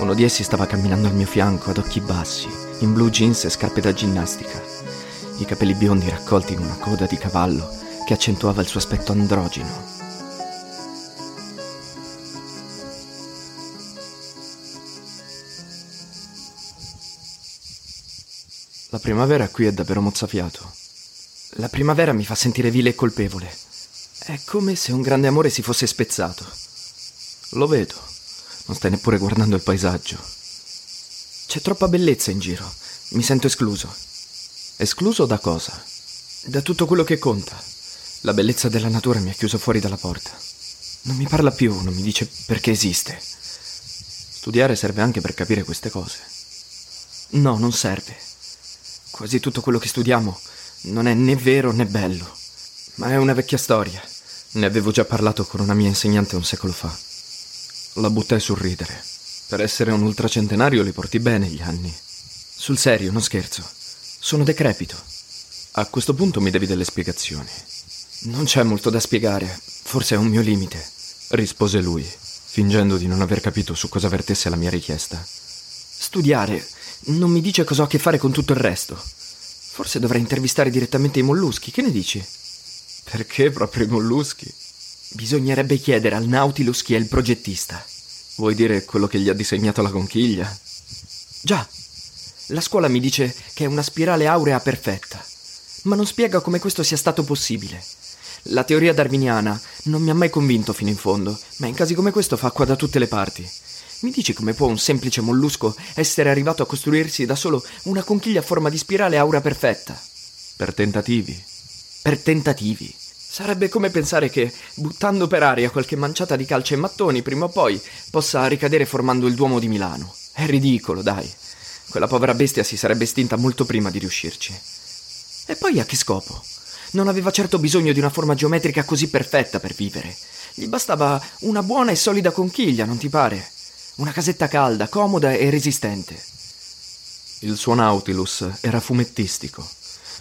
Uno di essi stava camminando al mio fianco ad occhi bassi, in blue jeans e scarpe da ginnastica, i capelli biondi raccolti in una coda di cavallo che accentuava il suo aspetto androgino. La primavera qui è davvero mozzafiato. La primavera mi fa sentire vile e colpevole. È come se un grande amore si fosse spezzato. Lo vedo. Non stai neppure guardando il paesaggio. C'è troppa bellezza in giro. Mi sento escluso. Escluso da cosa? Da tutto quello che conta. La bellezza della natura mi ha chiuso fuori dalla porta. Non mi parla più, non mi dice perché esiste. Studiare serve anche per capire queste cose. No, non serve. Quasi tutto quello che studiamo non è né vero né bello, ma è una vecchia storia. Ne avevo già parlato con una mia insegnante un secolo fa. La buttai sul ridere. Per essere un ultracentenario li porti bene gli anni. Sul serio, non scherzo. Sono decrepito. A questo punto mi devi delle spiegazioni. Non c'è molto da spiegare, forse è un mio limite, rispose lui, fingendo di non aver capito su cosa vertesse la mia richiesta. Studiare non mi dice cosa ho a che fare con tutto il resto. Forse dovrei intervistare direttamente i molluschi, che ne dici? Perché proprio i molluschi? Bisognerebbe chiedere al Nautilus chi è il progettista. Vuoi dire quello che gli ha disegnato la conchiglia? Già. La scuola mi dice che è una spirale aurea perfetta, ma non spiega come questo sia stato possibile. La teoria darwiniana non mi ha mai convinto fino in fondo, ma in casi come questo fa acqua da tutte le parti. Mi dici come può un semplice mollusco essere arrivato a costruirsi da solo una conchiglia a forma di spirale aura perfetta? Per tentativi. Per tentativi. Sarebbe come pensare che, buttando per aria qualche manciata di calce e mattoni, prima o poi possa ricadere formando il Duomo di Milano. È ridicolo, dai. Quella povera bestia si sarebbe estinta molto prima di riuscirci. E poi a che scopo? Non aveva certo bisogno di una forma geometrica così perfetta per vivere. Gli bastava una buona e solida conchiglia, non ti pare? Una casetta calda, comoda e resistente. Il suo Nautilus era fumettistico.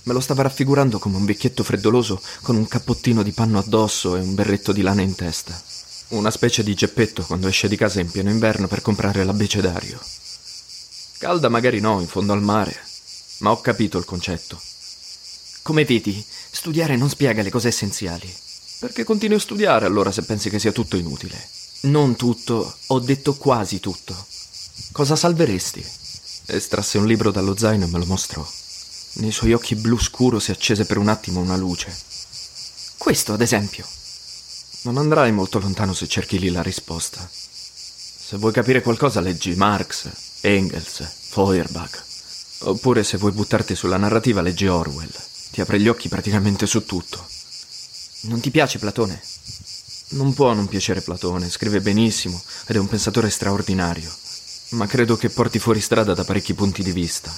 Me lo stava raffigurando come un vecchietto freddoloso con un cappottino di panno addosso e un berretto di lana in testa. Una specie di geppetto quando esce di casa in pieno inverno per comprare l'abbecedario. Calda magari no, in fondo al mare, ma ho capito il concetto. Come vedi, studiare non spiega le cose essenziali. Perché continui a studiare allora se pensi che sia tutto inutile? Non tutto, ho detto quasi tutto. Cosa salveresti? Estrasse un libro dallo zaino e me lo mostrò. Nei suoi occhi blu scuro si accese per un attimo una luce. Questo, ad esempio. Non andrai molto lontano se cerchi lì la risposta. Se vuoi capire qualcosa, leggi Marx, Engels, Feuerbach. Oppure se vuoi buttarti sulla narrativa, leggi Orwell. Ti apre gli occhi praticamente su tutto. Non ti piace Platone? Non può non piacere Platone, scrive benissimo ed è un pensatore straordinario. Ma credo che porti fuori strada da parecchi punti di vista.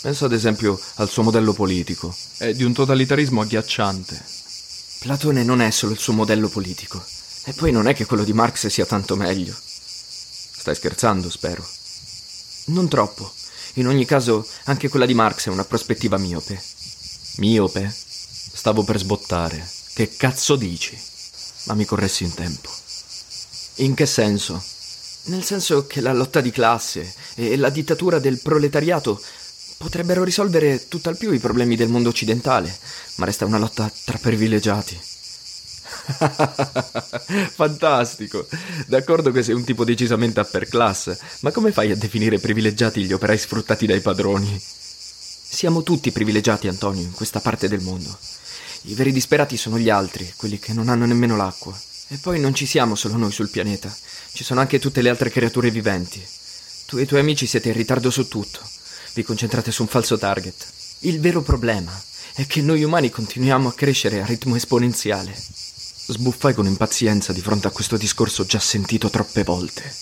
Penso ad esempio al suo modello politico. È di un totalitarismo agghiacciante. Platone non è solo il suo modello politico. E poi non è che quello di Marx sia tanto meglio. Stai scherzando, spero. Non troppo. In ogni caso, anche quella di Marx è una prospettiva miope. Miope? Stavo per sbottare. Che cazzo dici? Ma mi corressi in tempo. In che senso? Nel senso che la lotta di classe e la dittatura del proletariato potrebbero risolvere tutt'al più i problemi del mondo occidentale, ma resta una lotta tra privilegiati. Fantastico! D'accordo che sei un tipo decisamente upper class, ma come fai a definire privilegiati gli operai sfruttati dai padroni? Siamo tutti privilegiati, Antonio, in questa parte del mondo. I veri disperati sono gli altri, quelli che non hanno nemmeno l'acqua. E poi non ci siamo solo noi sul pianeta, ci sono anche tutte le altre creature viventi. Tu e i tuoi amici siete in ritardo su tutto, vi concentrate su un falso target. Il vero problema è che noi umani continuiamo a crescere a ritmo esponenziale. Sbuffai con impazienza di fronte a questo discorso già sentito troppe volte.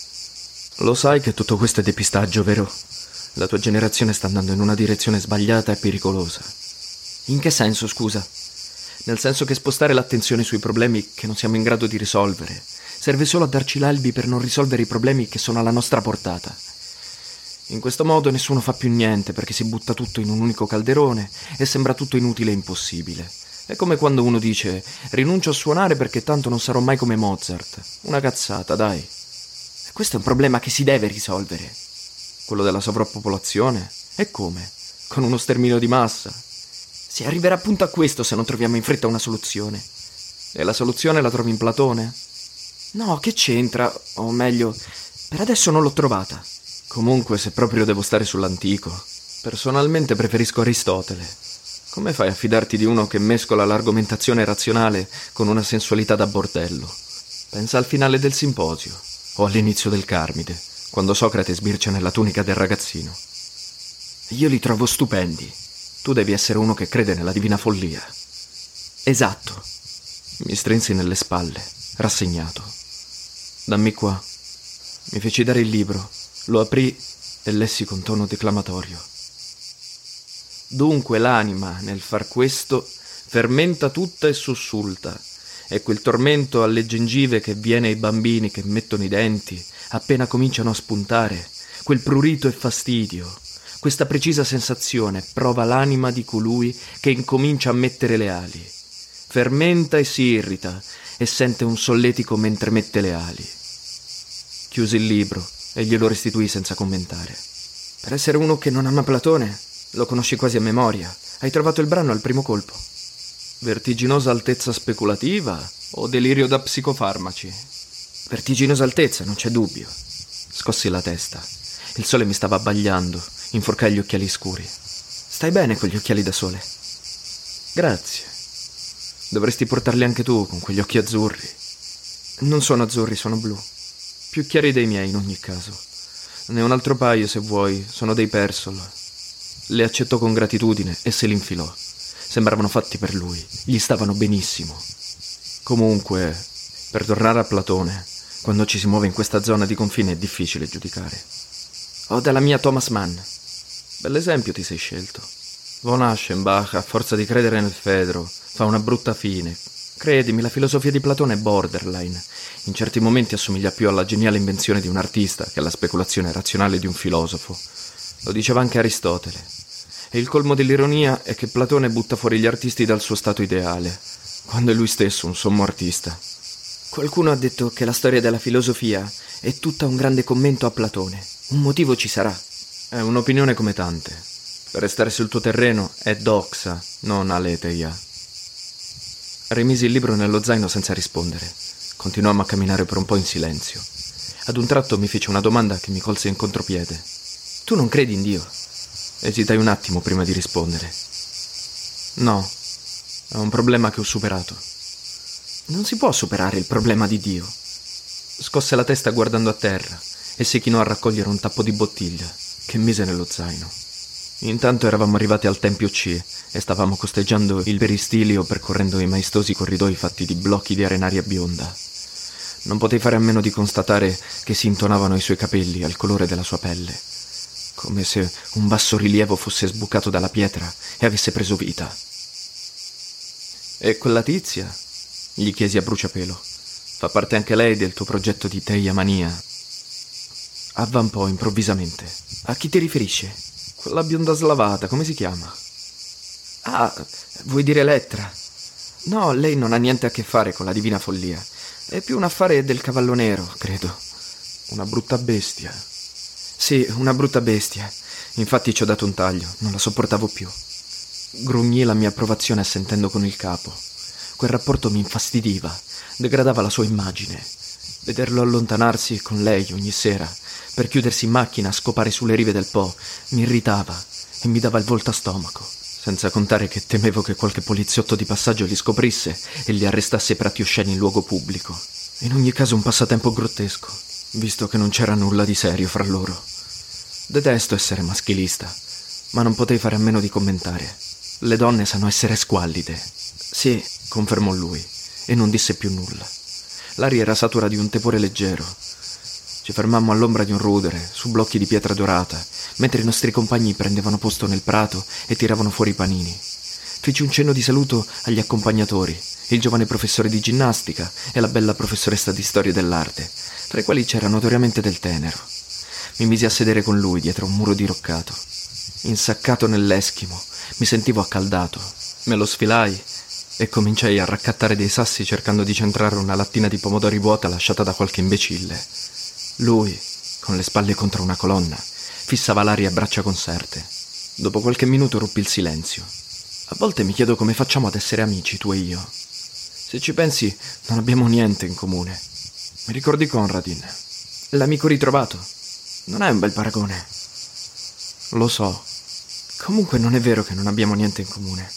Lo sai che tutto questo è depistaggio, vero? La tua generazione sta andando in una direzione sbagliata e pericolosa. In che senso, scusa? Nel senso che spostare l'attenzione sui problemi che non siamo in grado di risolvere serve solo a darci l'albi per non risolvere i problemi che sono alla nostra portata. In questo modo nessuno fa più niente perché si butta tutto in un unico calderone e sembra tutto inutile e impossibile. È come quando uno dice rinuncio a suonare perché tanto non sarò mai come Mozart. Una cazzata, dai. Questo è un problema che si deve risolvere. Quello della sovrappopolazione? E come? Con uno sterminio di massa? Si arriverà appunto a questo se non troviamo in fretta una soluzione. E la soluzione la trovi in Platone? No, che c'entra? O meglio, per adesso non l'ho trovata. Comunque, se proprio devo stare sull'antico, personalmente preferisco Aristotele. Come fai a fidarti di uno che mescola l'argomentazione razionale con una sensualità da bordello? Pensa al finale del simposio o all'inizio del Carmide, quando Socrate sbircia nella tunica del ragazzino. Io li trovo stupendi. Tu devi essere uno che crede nella divina follia. Esatto. Mi strinsi nelle spalle, rassegnato. Dammi qua. Mi feci dare il libro, lo aprì e lessi con tono declamatorio. Dunque l'anima, nel far questo, fermenta tutta e sussulta, e quel tormento alle gengive che viene ai bambini che mettono i denti, appena cominciano a spuntare, quel prurito e fastidio, questa precisa sensazione prova l'anima di colui che incomincia a mettere le ali. Fermenta e si irrita e sente un solletico mentre mette le ali. Chiusi il libro e glielo restituì senza commentare. Per essere uno che non ama Platone, lo conosci quasi a memoria. Hai trovato il brano al primo colpo. Vertiginosa altezza speculativa o delirio da psicofarmaci? Vertiginosa altezza, non c'è dubbio. Scossi la testa. Il sole mi stava abbagliando, inforcai gli occhiali scuri. Stai bene con gli occhiali da sole? Grazie. Dovresti portarli anche tu con quegli occhi azzurri. Non sono azzurri, sono blu. Più chiari dei miei in ogni caso. Ne ho un altro paio se vuoi, sono dei Persol. Le accettò con gratitudine e se li infilò. Sembravano fatti per lui, gli stavano benissimo. Comunque, per tornare a Platone, quando ci si muove in questa zona di confine è difficile giudicare. O dalla mia Thomas Mann. Bell'esempio ti sei scelto. Von Aschenbach, a forza di credere nel Fedro, fa una brutta fine. Credimi, la filosofia di Platone è borderline. In certi momenti assomiglia più alla geniale invenzione di un artista che alla speculazione razionale di un filosofo. Lo diceva anche Aristotele. E il colmo dell'ironia è che Platone butta fuori gli artisti dal suo stato ideale, quando è lui stesso un sommo artista. Qualcuno ha detto che la storia della filosofia è tutta un grande commento a Platone. Un motivo ci sarà. È un'opinione come tante. Per restare sul tuo terreno è doxa, non aletheia. Rimisi il libro nello zaino senza rispondere. Continuammo a camminare per un po' in silenzio. Ad un tratto mi fece una domanda che mi colse in contropiede. Tu non credi in Dio? Esitai un attimo prima di rispondere. No, è un problema che ho superato. Non si può superare il problema di Dio. Scosse la testa guardando a terra e si chinò a raccogliere un tappo di bottiglia che mise nello zaino. Intanto eravamo arrivati al Tempio C e stavamo costeggiando il peristilio percorrendo i maestosi corridoi fatti di blocchi di arenaria bionda. Non potei fare a meno di constatare che si intonavano i suoi capelli al colore della sua pelle, come se un basso rilievo fosse sbucato dalla pietra e avesse preso vita. E quella tizia? gli chiesi a bruciapelo. Fa parte anche lei del tuo progetto di Teia Mania? Avvampò improvvisamente. A chi ti riferisce? Quella bionda slavata, come si chiama? Ah, vuoi dire Elettra? No, lei non ha niente a che fare con la divina follia. È più un affare del cavallo nero, credo. Una brutta bestia. Sì, una brutta bestia. Infatti ci ho dato un taglio, non la sopportavo più. Grugnì la mia approvazione assentendo con il capo. Quel rapporto mi infastidiva, degradava la sua immagine. Vederlo allontanarsi con lei ogni sera, per chiudersi in macchina a scopare sulle rive del Po, mi irritava e mi dava il volto a stomaco. Senza contare che temevo che qualche poliziotto di passaggio li scoprisse e li arrestasse per atti osceni in luogo pubblico. In ogni caso un passatempo grottesco, visto che non c'era nulla di serio fra loro. Detesto essere maschilista, ma non potei fare a meno di commentare. Le donne sanno essere squallide. Sì, confermò lui, e non disse più nulla. L'aria era satura di un tepore leggero. Ci fermammo all'ombra di un rudere, su blocchi di pietra dorata, mentre i nostri compagni prendevano posto nel prato e tiravano fuori i panini. Feci un cenno di saluto agli accompagnatori, il giovane professore di ginnastica e la bella professoressa di storia dell'arte, tra i quali c'era notoriamente del tenero. Mi misi a sedere con lui dietro un muro diroccato. Insaccato nell'eschimo, mi sentivo accaldato. Me lo sfilai e cominciai a raccattare dei sassi cercando di centrare una lattina di pomodori vuota lasciata da qualche imbecille. Lui, con le spalle contro una colonna, fissava l'aria a braccia conserte. Dopo qualche minuto ruppi il silenzio. A volte mi chiedo come facciamo ad essere amici, tu e io. Se ci pensi, non abbiamo niente in comune. Mi ricordi Conradin? L'amico ritrovato. Non è un bel paragone. Lo so. Comunque non è vero che non abbiamo niente in comune.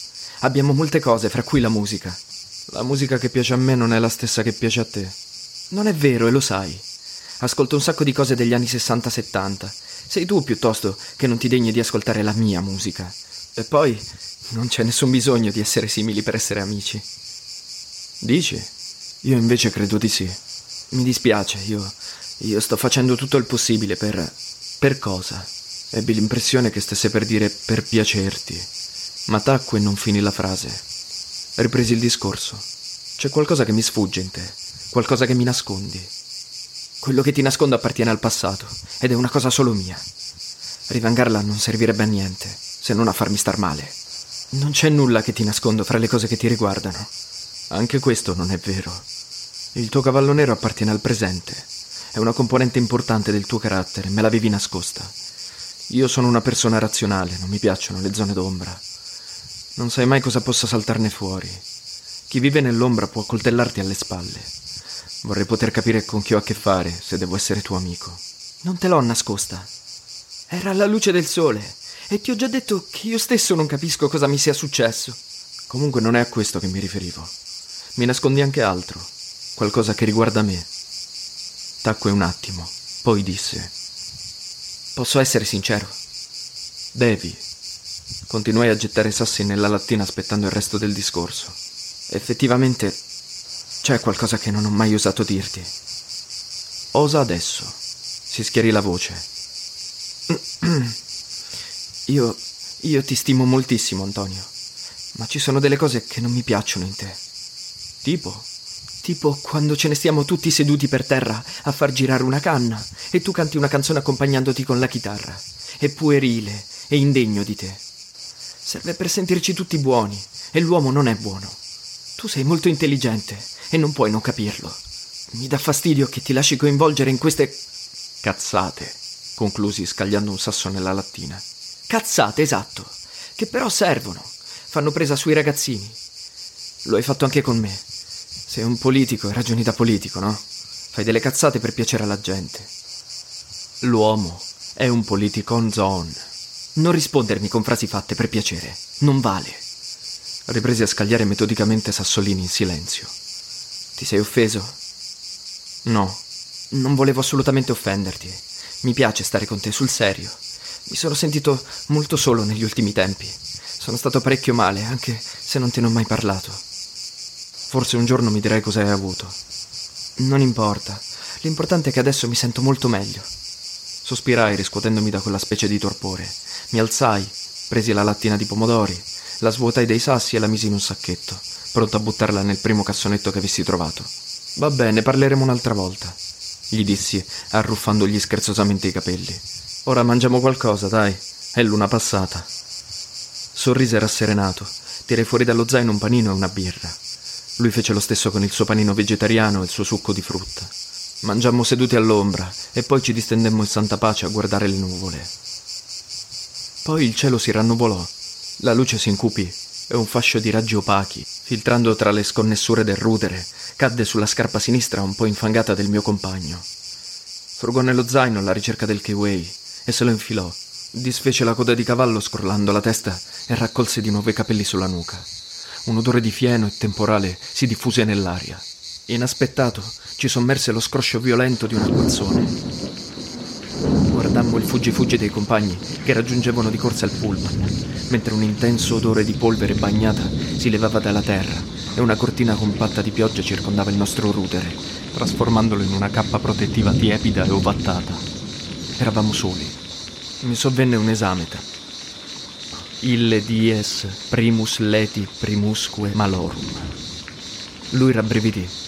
Abbiamo molte cose, fra cui la musica. La musica che piace a me non è la stessa che piace a te. Non è vero, e lo sai. Ascolto un sacco di cose degli anni 60-70. Sei tu piuttosto che non ti degni di ascoltare la mia musica. E poi non c'è nessun bisogno di essere simili per essere amici. Dici? Io invece credo di sì. Mi dispiace, io, io sto facendo tutto il possibile per... Per cosa? Ebbi l'impressione che stesse per dire per piacerti, ma tacque e non finì la frase. Ripresi il discorso. C'è qualcosa che mi sfugge in te, qualcosa che mi nascondi. Quello che ti nascondo appartiene al passato ed è una cosa solo mia. Rivangarla non servirebbe a niente, se non a farmi star male. Non c'è nulla che ti nascondo fra le cose che ti riguardano. Anche questo non è vero. Il tuo cavallo nero appartiene al presente. È una componente importante del tuo carattere, me l'avevi nascosta. Io sono una persona razionale, non mi piacciono le zone d'ombra. Non sai mai cosa possa saltarne fuori. Chi vive nell'ombra può coltellarti alle spalle. Vorrei poter capire con chi ho a che fare, se devo essere tuo amico. Non te l'ho nascosta. Era alla luce del sole e ti ho già detto che io stesso non capisco cosa mi sia successo. Comunque non è a questo che mi riferivo. Mi nascondi anche altro, qualcosa che riguarda me. Tacque un attimo, poi disse: Posso essere sincero? Devi. Continuai a gettare sassi nella lattina aspettando il resto del discorso. Effettivamente c'è qualcosa che non ho mai osato dirti. Osa adesso. Si schiarì la voce. Io. io ti stimo moltissimo, Antonio. Ma ci sono delle cose che non mi piacciono in te. Tipo? Tipo quando ce ne stiamo tutti seduti per terra a far girare una canna e tu canti una canzone accompagnandoti con la chitarra. È puerile e indegno di te. Serve per sentirci tutti buoni e l'uomo non è buono. Tu sei molto intelligente e non puoi non capirlo. Mi dà fastidio che ti lasci coinvolgere in queste cazzate, conclusi scagliando un sasso nella lattina. Cazzate, esatto, che però servono, fanno presa sui ragazzini. Lo hai fatto anche con me. Sei un politico e ragioni da politico, no? Fai delle cazzate per piacere alla gente. L'uomo è un politico on zone. Non rispondermi con frasi fatte per piacere. Non vale. Ripresi a scagliare metodicamente sassolini in silenzio. Ti sei offeso? No, non volevo assolutamente offenderti. Mi piace stare con te sul serio. Mi sono sentito molto solo negli ultimi tempi. Sono stato parecchio male, anche se non te ne ho mai parlato. Forse un giorno mi dirai cosa hai avuto. Non importa. L'importante è che adesso mi sento molto meglio. Sospirai riscuotendomi da quella specie di torpore. Mi alzai, presi la lattina di pomodori, la svuotai dei sassi e la misi in un sacchetto, pronto a buttarla nel primo cassonetto che avessi trovato. Va bene, parleremo un'altra volta, gli dissi, arruffandogli scherzosamente i capelli. Ora mangiamo qualcosa, dai. È luna passata. Sorrise rasserenato. Tirai fuori dallo zaino un panino e una birra. Lui fece lo stesso con il suo panino vegetariano e il suo succo di frutta. Mangiammo seduti all'ombra e poi ci distendemmo in santa pace a guardare le nuvole. Poi il cielo si rannuvolò, la luce si incupì e un fascio di raggi opachi, filtrando tra le sconnessure del rudere, cadde sulla scarpa sinistra un po' infangata del mio compagno. Frugò nello zaino alla ricerca del kiwi e se lo infilò. Disfece la coda di cavallo scrollando la testa e raccolse di nuovo i capelli sulla nuca. Un odore di fieno e temporale si diffuse nell'aria. Inaspettato, ci sommerse lo scroscio violento di un acquazzone. Guardammo il fuggi-fuggi dei compagni che raggiungevano di corsa il pullman, mentre un intenso odore di polvere bagnata si levava dalla terra e una cortina compatta di pioggia circondava il nostro rudere, trasformandolo in una cappa protettiva tiepida e ovattata. Eravamo soli. Mi sovvenne un esameta. Ille dies primus leti primusque malorum. Lui rabbrividì.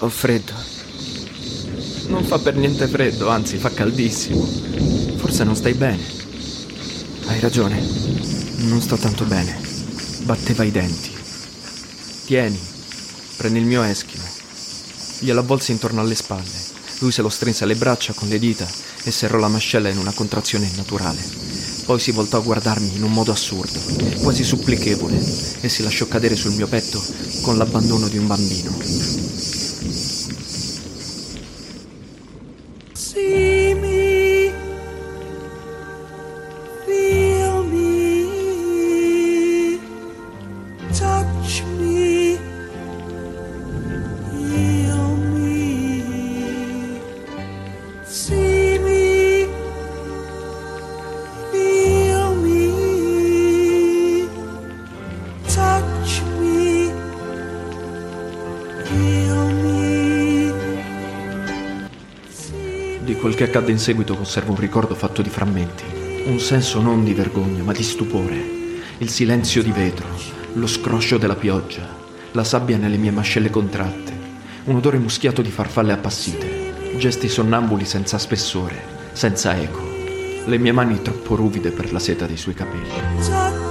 Ho freddo. Non fa per niente freddo, anzi fa caldissimo. Forse non stai bene. Hai ragione. Non sto tanto bene. Batteva i denti. Tieni, prendi il mio eschimo. Glielo avvolsi intorno alle spalle. Lui se lo strinse alle braccia con le dita e serrò la mascella in una contrazione naturale. Poi si voltò a guardarmi in un modo assurdo, quasi supplichevole, e si lasciò cadere sul mio petto con l'abbandono di un bambino. Accadde in seguito conservo un ricordo fatto di frammenti, un senso non di vergogna ma di stupore, il silenzio di vetro, lo scroscio della pioggia, la sabbia nelle mie mascelle contratte, un odore muschiato di farfalle appassite, gesti sonnambuli senza spessore, senza eco, le mie mani troppo ruvide per la seta dei suoi capelli.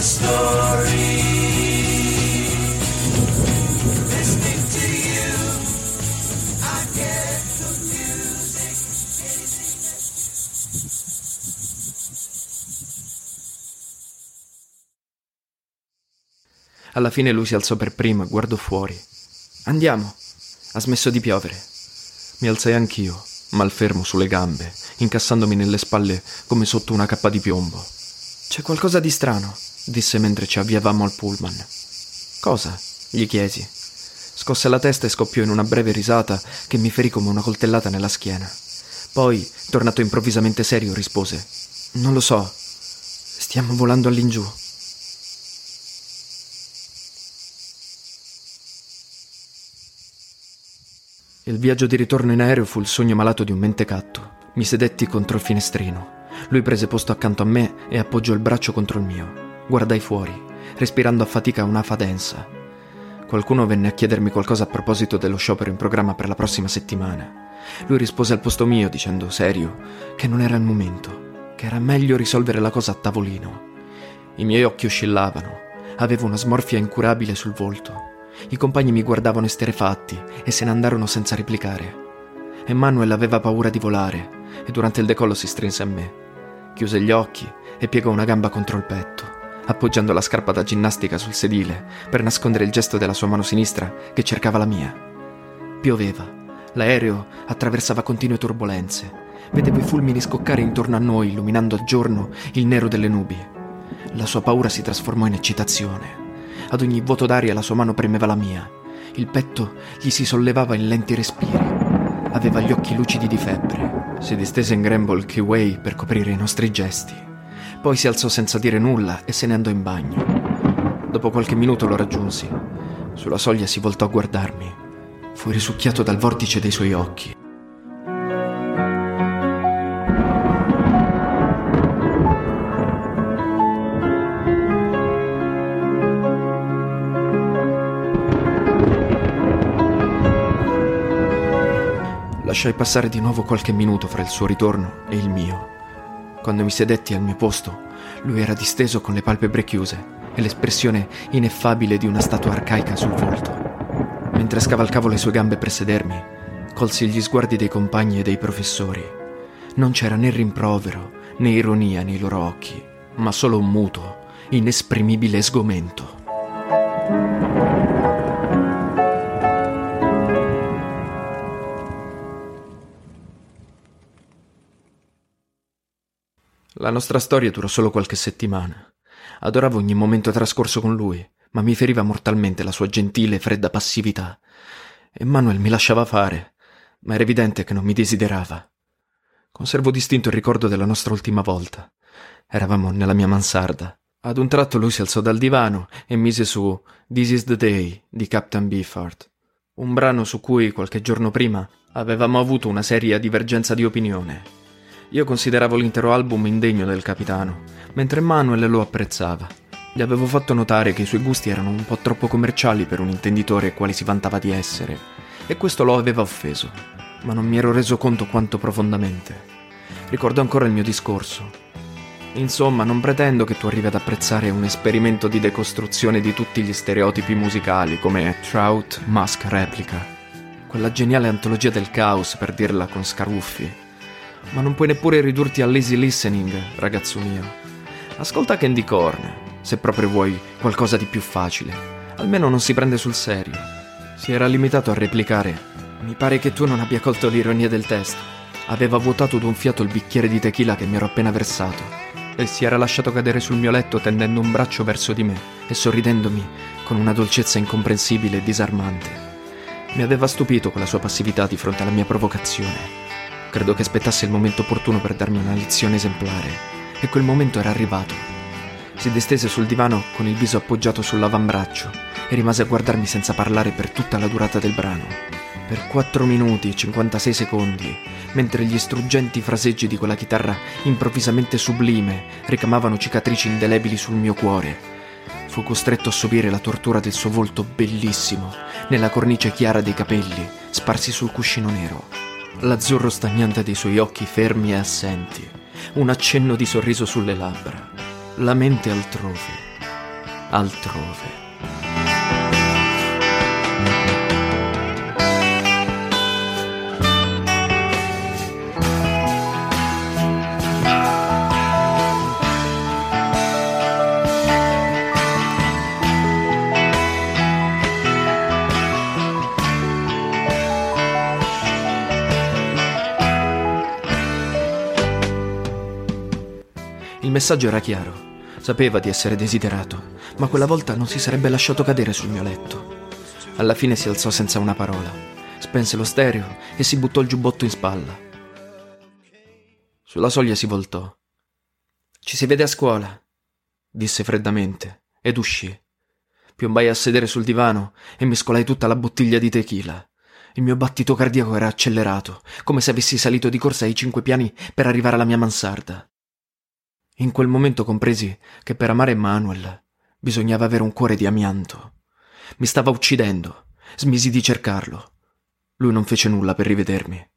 Story. Listening to you, I get the music. Alla fine lui si alzò per primo e guardò fuori. Andiamo. Ha smesso di piovere. Mi alzai anch'io, malfermo sulle gambe, incassandomi nelle spalle come sotto una cappa di piombo. C'è qualcosa di strano, disse mentre ci avviavamo al pullman. Cosa? gli chiesi. Scosse la testa e scoppiò in una breve risata che mi ferì come una coltellata nella schiena. Poi, tornato improvvisamente serio, rispose: Non lo so. Stiamo volando all'ingiù. Il viaggio di ritorno in aereo fu il sogno malato di un mentecatto. Mi sedetti contro il finestrino. Lui prese posto accanto a me e appoggiò il braccio contro il mio. Guardai fuori, respirando a fatica un'afa densa. Qualcuno venne a chiedermi qualcosa a proposito dello sciopero in programma per la prossima settimana. Lui rispose al posto mio dicendo serio che non era il momento, che era meglio risolvere la cosa a tavolino. I miei occhi oscillavano, avevo una smorfia incurabile sul volto. I compagni mi guardavano esterefatti e se ne andarono senza replicare. Emmanuel aveva paura di volare e durante il decollo si strinse a me. Chiuse gli occhi e piegò una gamba contro il petto, appoggiando la scarpa da ginnastica sul sedile per nascondere il gesto della sua mano sinistra che cercava la mia. Pioveva, l'aereo attraversava continue turbolenze. Vedevo i fulmini scoccare intorno a noi, illuminando a giorno il nero delle nubi. La sua paura si trasformò in eccitazione. Ad ogni vuoto d'aria la sua mano premeva la mia. Il petto gli si sollevava in lenti respiri. Aveva gli occhi lucidi di febbre. Si distese in grembo il keyway per coprire i nostri gesti. Poi si alzò senza dire nulla e se ne andò in bagno. Dopo qualche minuto lo raggiunsi. Sulla soglia si voltò a guardarmi. Fui risucchiato dal vortice dei suoi occhi. Lasciai passare di nuovo qualche minuto fra il suo ritorno e il mio. Quando mi sedetti al mio posto, lui era disteso con le palpebre chiuse e l'espressione ineffabile di una statua arcaica sul volto. Mentre scavalcavo le sue gambe per sedermi, colsi gli sguardi dei compagni e dei professori. Non c'era né rimprovero né ironia nei loro occhi, ma solo un muto, inesprimibile sgomento. La nostra storia durò solo qualche settimana. Adoravo ogni momento trascorso con lui, ma mi feriva mortalmente la sua gentile e fredda passività. Emanuel mi lasciava fare, ma era evidente che non mi desiderava. Conservo distinto il ricordo della nostra ultima volta. Eravamo nella mia mansarda. Ad un tratto lui si alzò dal divano e mise su This is the Day di Captain Beefheart, un brano su cui qualche giorno prima avevamo avuto una seria divergenza di opinione. Io consideravo l'intero album indegno del capitano, mentre Manuel lo apprezzava. Gli avevo fatto notare che i suoi gusti erano un po' troppo commerciali per un intenditore quale si vantava di essere, e questo lo aveva offeso, ma non mi ero reso conto quanto profondamente. Ricordo ancora il mio discorso. Insomma, non pretendo che tu arrivi ad apprezzare un esperimento di decostruzione di tutti gli stereotipi musicali come Trout Musk Replica, quella geniale antologia del caos per dirla con Scaruffi. Ma non puoi neppure ridurti a lazy listening, ragazzo mio. Ascolta Candy Corn, se proprio vuoi qualcosa di più facile. Almeno non si prende sul serio. Si era limitato a replicare. Mi pare che tu non abbia colto l'ironia del testo. Aveva vuotato d'un fiato il bicchiere di tequila che mi ero appena versato e si era lasciato cadere sul mio letto tendendo un braccio verso di me e sorridendomi con una dolcezza incomprensibile e disarmante. Mi aveva stupito quella sua passività di fronte alla mia provocazione. Credo che aspettasse il momento opportuno per darmi una lezione esemplare e quel momento era arrivato. Si distese sul divano con il viso appoggiato sull'avambraccio e rimase a guardarmi senza parlare per tutta la durata del brano. Per 4 minuti e 56 secondi, mentre gli struggenti fraseggi di quella chitarra improvvisamente sublime ricamavano cicatrici indelebili sul mio cuore, fu costretto a subire la tortura del suo volto bellissimo, nella cornice chiara dei capelli, sparsi sul cuscino nero, l'azzurro stagnante dei suoi occhi fermi e assenti, un accenno di sorriso sulle labbra, la mente altrove, altrove. Messaggio era chiaro. Sapeva di essere desiderato, ma quella volta non si sarebbe lasciato cadere sul mio letto. Alla fine si alzò senza una parola, spense lo stereo e si buttò il giubbotto in spalla. Sulla soglia si voltò. Ci si vede a scuola, disse freddamente, ed uscì. Piombai a sedere sul divano e mescolai tutta la bottiglia di tequila. Il mio battito cardiaco era accelerato, come se avessi salito di corsa ai cinque piani per arrivare alla mia mansarda. In quel momento compresi che per amare Manuel bisognava avere un cuore di amianto. Mi stava uccidendo. Smisi di cercarlo. Lui non fece nulla per rivedermi.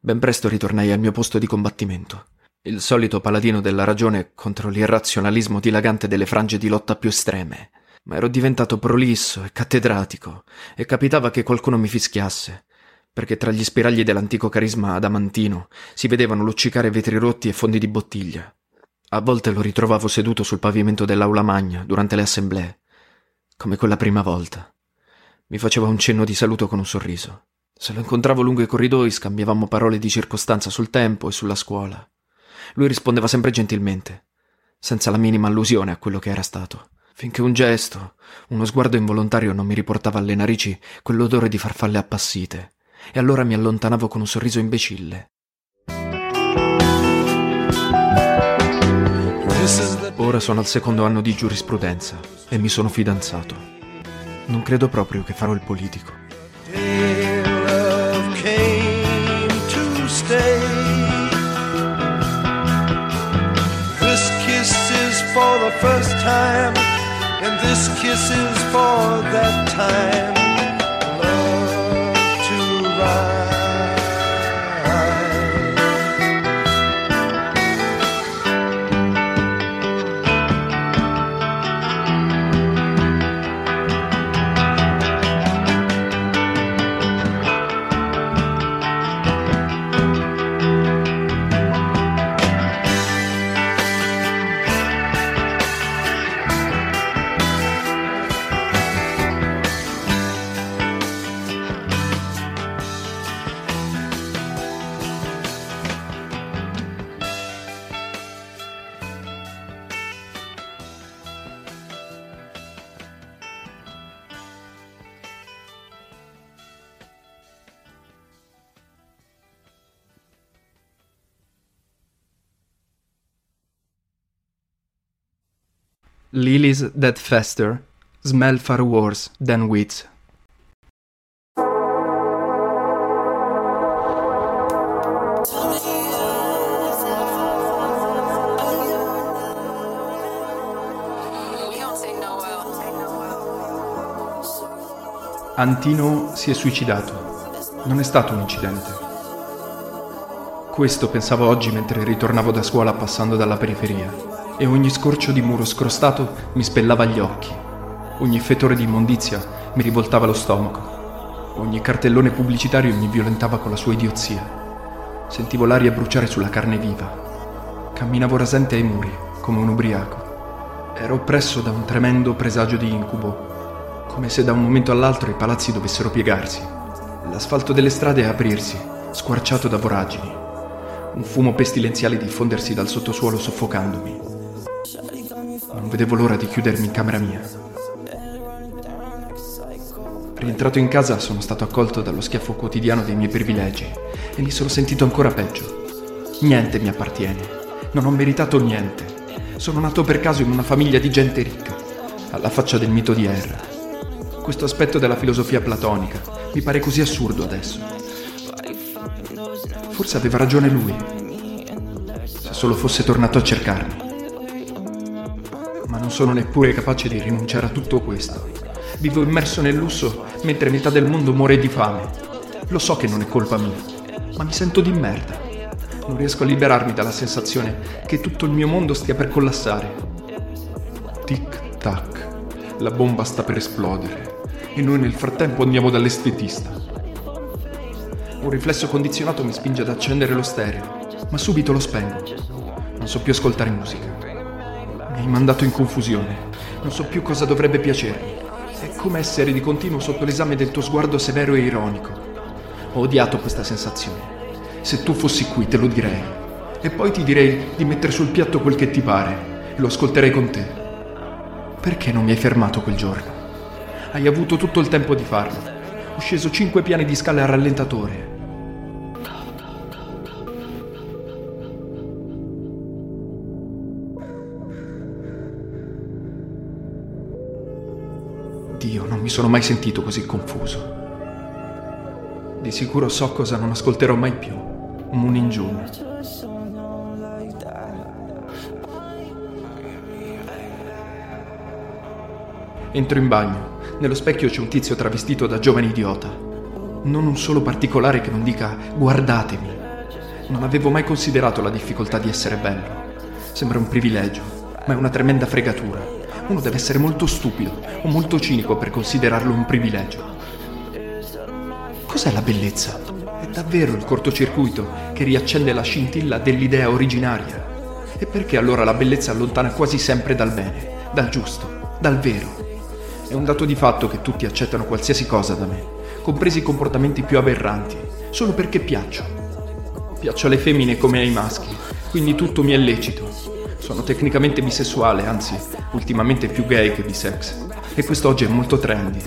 Ben presto ritornai al mio posto di combattimento. Il solito paladino della ragione contro l'irrazionalismo dilagante delle frange di lotta più estreme. Ma ero diventato prolisso e cattedratico e capitava che qualcuno mi fischiasse, perché tra gli spiragli dell'antico carisma adamantino si vedevano luccicare vetri rotti e fondi di bottiglia. A volte lo ritrovavo seduto sul pavimento dell'aula magna durante le assemblee, come quella prima volta. Mi faceva un cenno di saluto con un sorriso. Se lo incontravo lungo i corridoi scambiavamo parole di circostanza sul tempo e sulla scuola. Lui rispondeva sempre gentilmente, senza la minima allusione a quello che era stato, finché un gesto, uno sguardo involontario non mi riportava alle narici quell'odore di farfalle appassite, e allora mi allontanavo con un sorriso imbecille. Ora sono al secondo anno di giurisprudenza e mi sono fidanzato. Non credo proprio che farò il politico. This kiss is for the first time, and this kiss is for that time. Lilies that fester smell far worse than weeds. Antino si è suicidato. Non è stato un incidente. Questo pensavo oggi mentre ritornavo da scuola passando dalla periferia e ogni scorcio di muro scrostato mi spellava gli occhi. Ogni fetore di immondizia mi rivoltava lo stomaco. Ogni cartellone pubblicitario mi violentava con la sua idiozia. Sentivo l'aria bruciare sulla carne viva. Camminavo rasente ai muri, come un ubriaco. Ero oppresso da un tremendo presagio di incubo, come se da un momento all'altro i palazzi dovessero piegarsi, l'asfalto delle strade aprirsi, squarciato da voragini, un fumo pestilenziale diffondersi dal sottosuolo soffocandomi. Non vedevo l'ora di chiudermi in camera mia. Rientrato in casa sono stato accolto dallo schiaffo quotidiano dei miei privilegi e mi sono sentito ancora peggio. Niente mi appartiene. Non ho meritato niente. Sono nato per caso in una famiglia di gente ricca, alla faccia del mito di Erra. Questo aspetto della filosofia platonica mi pare così assurdo adesso. Forse aveva ragione lui. Se solo fosse tornato a cercarmi. Ma non sono neppure capace di rinunciare a tutto questo. Vivo immerso nel lusso mentre metà del mondo muore di fame. Lo so che non è colpa mia, ma mi sento di merda. Non riesco a liberarmi dalla sensazione che tutto il mio mondo stia per collassare. Tic tac, La bomba sta per esplodere e noi nel frattempo andiamo dall'estetista. Un riflesso condizionato mi spinge ad accendere lo stereo, ma subito lo spengo. Non so più ascoltare musica. Mi hai mandato in confusione. Non so più cosa dovrebbe piacermi. È come essere di continuo sotto l'esame del tuo sguardo severo e ironico. Ho odiato questa sensazione. Se tu fossi qui te lo direi. E poi ti direi di mettere sul piatto quel che ti pare. Lo ascolterei con te. Perché non mi hai fermato quel giorno? Hai avuto tutto il tempo di farlo. Ho sceso cinque piani di scale a rallentatore. Mi sono mai sentito così confuso. Di sicuro so cosa non ascolterò mai più. Moonin June. Entro in bagno. Nello specchio c'è un tizio travestito da giovane idiota. Non un solo particolare che non dica guardatemi. Non avevo mai considerato la difficoltà di essere bello. Sembra un privilegio, ma è una tremenda fregatura. Uno deve essere molto stupido o molto cinico per considerarlo un privilegio. Cos'è la bellezza? È davvero il cortocircuito che riaccende la scintilla dell'idea originaria. E perché allora la bellezza allontana quasi sempre dal bene, dal giusto, dal vero? È un dato di fatto che tutti accettano qualsiasi cosa da me, compresi i comportamenti più aberranti, solo perché piaccio. Piaccio alle femmine come ai maschi, quindi tutto mi è lecito. Sono tecnicamente bisessuale, anzi, ultimamente più gay che bisex. E quest'oggi è molto trendy.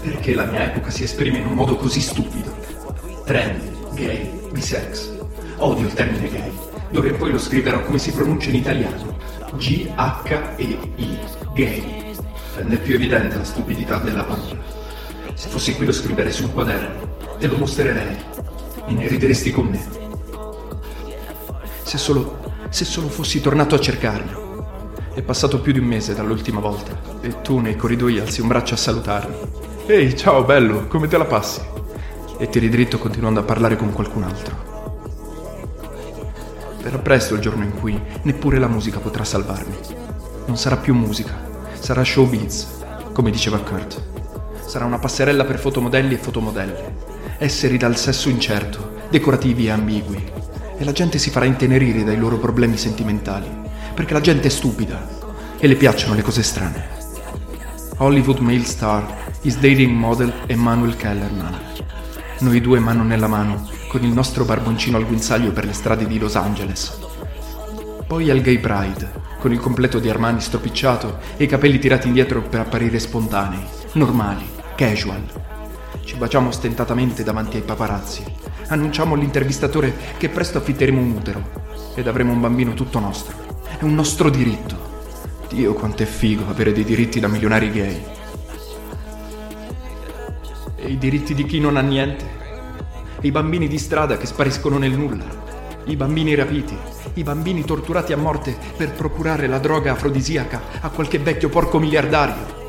Perché la mia epoca si esprime in un modo così stupido? Trendy, gay, bisex. Odio il termine gay. In poi lo scriverò come si pronuncia in italiano. G-H-E-I, gay. Rende più evidente la stupidità della parola. Se fossi qui lo scriverei sul quaderno, te lo mostrerei e ne rideresti con me. Se solo, se solo fossi tornato a cercarmi. È passato più di un mese dall'ultima volta e tu nei corridoi alzi un braccio a salutarmi. Ehi, ciao bello, come te la passi? E ti ridritto continuando a parlare con qualcun altro. Verrà presto il giorno in cui neppure la musica potrà salvarmi. Non sarà più musica, sarà showbiz, come diceva Kurt. Sarà una passerella per fotomodelli e fotomodelle, esseri dal sesso incerto, decorativi e ambigui. E la gente si farà intenerire dai loro problemi sentimentali, perché la gente è stupida e le piacciono le cose strane. Hollywood male star is dating model Emmanuel Kellerman. Noi due mano nella mano, con il nostro barboncino al guinzaglio per le strade di Los Angeles. Poi al Gay Pride, con il completo di Armani stropicciato e i capelli tirati indietro per apparire spontanei, normali, casual. Ci baciamo stentatamente davanti ai paparazzi. Annunciamo all'intervistatore che presto affitteremo un utero ed avremo un bambino tutto nostro. È un nostro diritto. Dio quanto è figo avere dei diritti da milionari gay. E i diritti di chi non ha niente? I bambini di strada che spariscono nel nulla? I bambini rapiti? I bambini torturati a morte per procurare la droga afrodisiaca a qualche vecchio porco miliardario?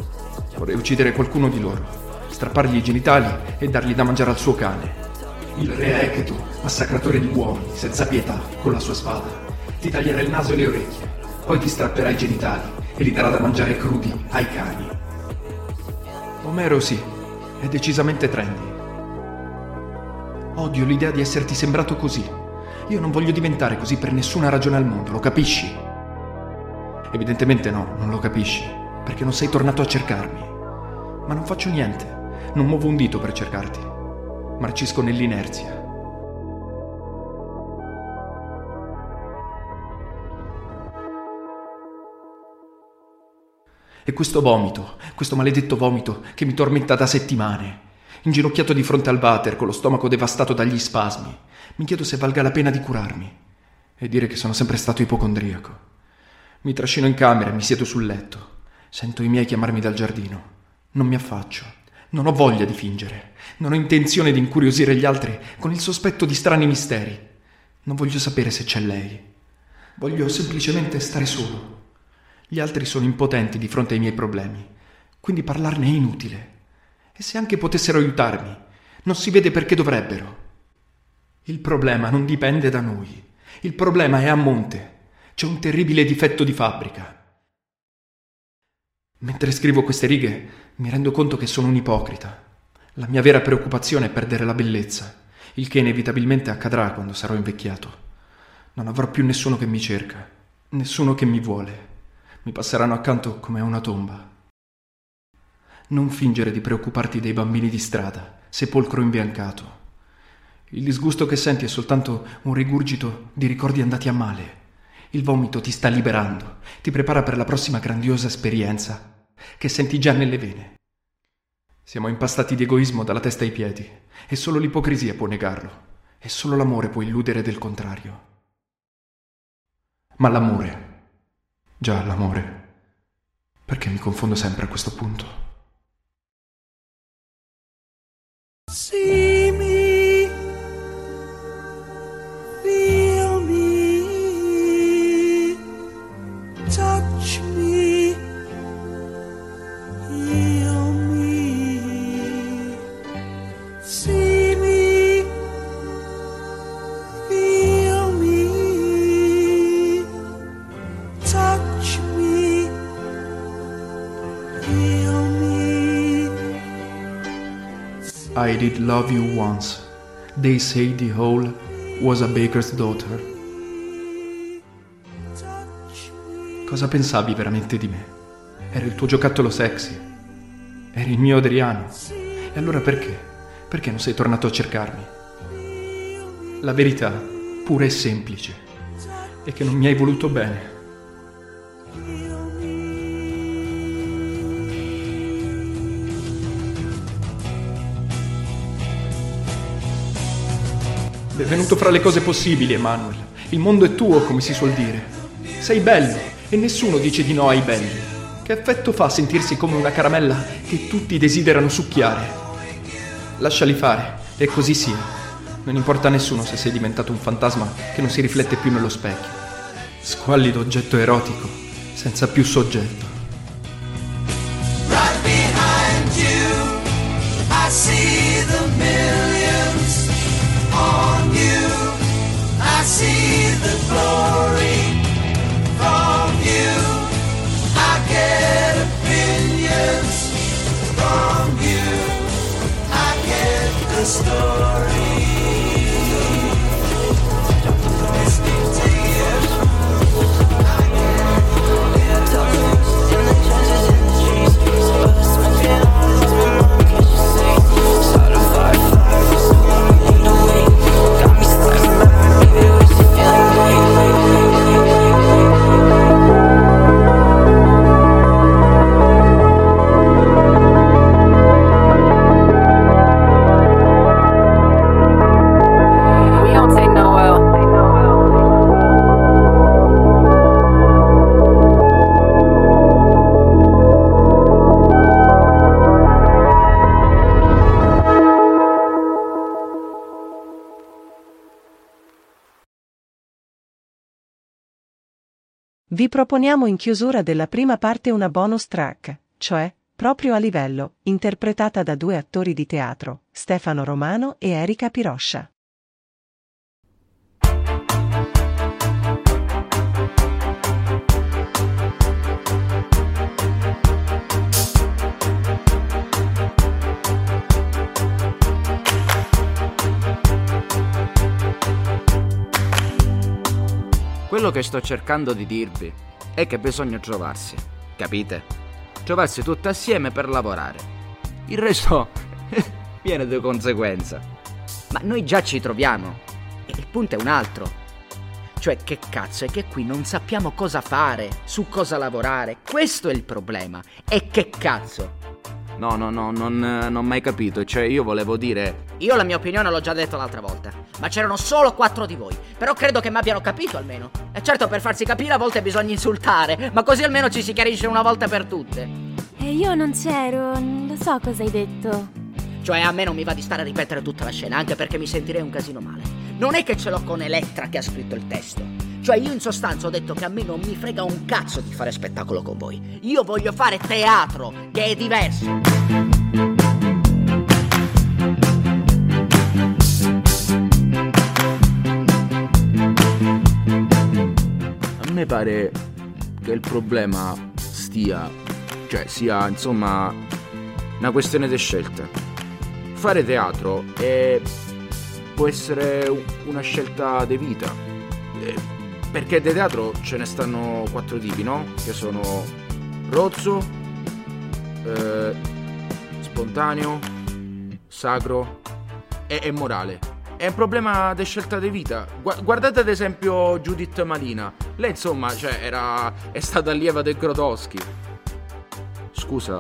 Vorrei uccidere qualcuno di loro, strappargli i genitali e dargli da mangiare al suo cane. Il re Eketo, massacratore di uomini, senza pietà, con la sua spada, ti taglierà il naso e le orecchie, poi ti strapperà i genitali e li darà da mangiare crudi ai cani. Omero sì, è decisamente trendy. Odio l'idea di esserti sembrato così. Io non voglio diventare così per nessuna ragione al mondo, lo capisci? Evidentemente no, non lo capisci, perché non sei tornato a cercarmi. Ma non faccio niente, non muovo un dito per cercarti. Marcisco nell'inerzia. E questo vomito, questo maledetto vomito che mi tormenta da settimane, inginocchiato di fronte al water con lo stomaco devastato dagli spasmi, mi chiedo se valga la pena di curarmi e dire che sono sempre stato ipocondriaco. Mi trascino in camera e mi siedo sul letto. Sento i miei chiamarmi dal giardino. Non mi affaccio. Non ho voglia di fingere. Non ho intenzione di incuriosire gli altri con il sospetto di strani misteri. Non voglio sapere se c'è lei. Voglio semplicemente stare solo. Gli altri sono impotenti di fronte ai miei problemi, quindi parlarne è inutile. E se anche potessero aiutarmi, non si vede perché dovrebbero. Il problema non dipende da noi. Il problema è a monte. C'è un terribile difetto di fabbrica. Mentre scrivo queste righe mi rendo conto che sono un ipocrita. La mia vera preoccupazione è perdere la bellezza, il che inevitabilmente accadrà quando sarò invecchiato. Non avrò più nessuno che mi cerca, nessuno che mi vuole. Mi passeranno accanto come a una tomba. Non fingere di preoccuparti dei bambini di strada, sepolcro imbiancato. Il disgusto che senti è soltanto un rigurgito di ricordi andati a male. Il vomito ti sta liberando, ti prepara per la prossima grandiosa esperienza che senti già nelle vene. Siamo impastati di egoismo dalla testa ai piedi e solo l'ipocrisia può negarlo e solo l'amore può illudere del contrario. Ma l'amore, già l'amore, perché mi confondo sempre a questo punto. See I did love you once. They say the whole was a baker's daughter. Cosa pensavi veramente di me? Ero il tuo giocattolo sexy. Eri il mio Adriano. E allora perché? Perché non sei tornato a cercarmi? La verità, pura e semplice, è che non mi hai voluto bene. Benvenuto fra le cose possibili, Emanuel. Il mondo è tuo, come si suol dire. Sei bello e nessuno dice di no ai belli. Che effetto fa sentirsi come una caramella che tutti desiderano succhiare? Lasciali fare, e così sia. Non importa a nessuno se sei diventato un fantasma che non si riflette più nello specchio. Squallido oggetto erotico, senza più soggetto. Right behind you, I see Vi proponiamo in chiusura della prima parte una bonus track, cioè, proprio a livello, interpretata da due attori di teatro, Stefano Romano e Erika Piroscia. Quello che sto cercando di dirvi è che bisogna trovarsi, capite? Trovarsi tutti assieme per lavorare. Il resto viene di conseguenza. Ma noi già ci troviamo. E il punto è un altro. Cioè, che cazzo è che qui non sappiamo cosa fare, su cosa lavorare. Questo è il problema. E che cazzo? No, no, no, non, non ho mai capito. Cioè, io volevo dire. Io la mia opinione l'ho già detto l'altra volta, ma c'erano solo quattro di voi. Però credo che mi abbiano capito almeno. E certo, per farsi capire a volte bisogna insultare, ma così almeno ci si chiarisce una volta per tutte. E io non c'ero, non lo so cosa hai detto. Cioè, a me non mi va di stare a ripetere tutta la scena, anche perché mi sentirei un casino male. Non è che ce l'ho con Elettra che ha scritto il testo. Cioè, io in sostanza ho detto che a me non mi frega un cazzo di fare spettacolo con voi. Io voglio fare teatro, che è diverso. A me pare che il problema stia Cioè, sia insomma una questione di scelte. Fare teatro è... può essere una scelta di vita. Perché di teatro ce ne stanno quattro tipi, no? Che sono rozzo, eh, spontaneo, sacro e, e morale. È un problema di scelta di vita. Gua- guardate ad esempio Judith Malina. Lei insomma, cioè, era, è stata allieva del Grotowski. Scusa,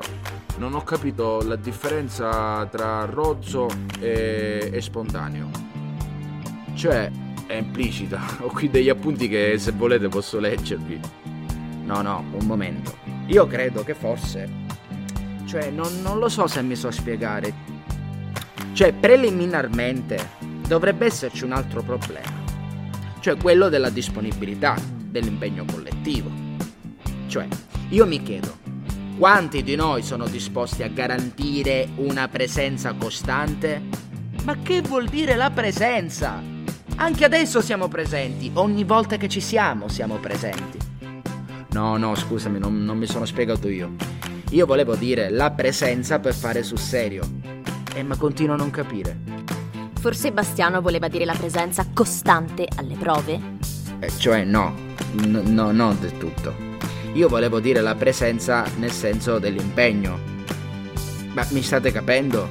non ho capito la differenza tra rozzo e, e spontaneo. Cioè, è implicita. Ho qui degli appunti che se volete posso leggervi. No, no, un momento. Io credo che forse... Cioè, non, non lo so se mi so spiegare. Cioè, preliminarmente dovrebbe esserci un altro problema. Cioè, quello della disponibilità, dell'impegno collettivo. Cioè, io mi chiedo, quanti di noi sono disposti a garantire una presenza costante? Ma che vuol dire la presenza? Anche adesso siamo presenti, ogni volta che ci siamo siamo presenti. No, no, scusami, non, non mi sono spiegato io. Io volevo dire la presenza per fare sul serio. Eh, ma continuo a non capire. Forse Bastiano voleva dire la presenza costante alle prove? Eh, cioè no, N- no, non del tutto. Io volevo dire la presenza nel senso dell'impegno. Ma mi state capendo?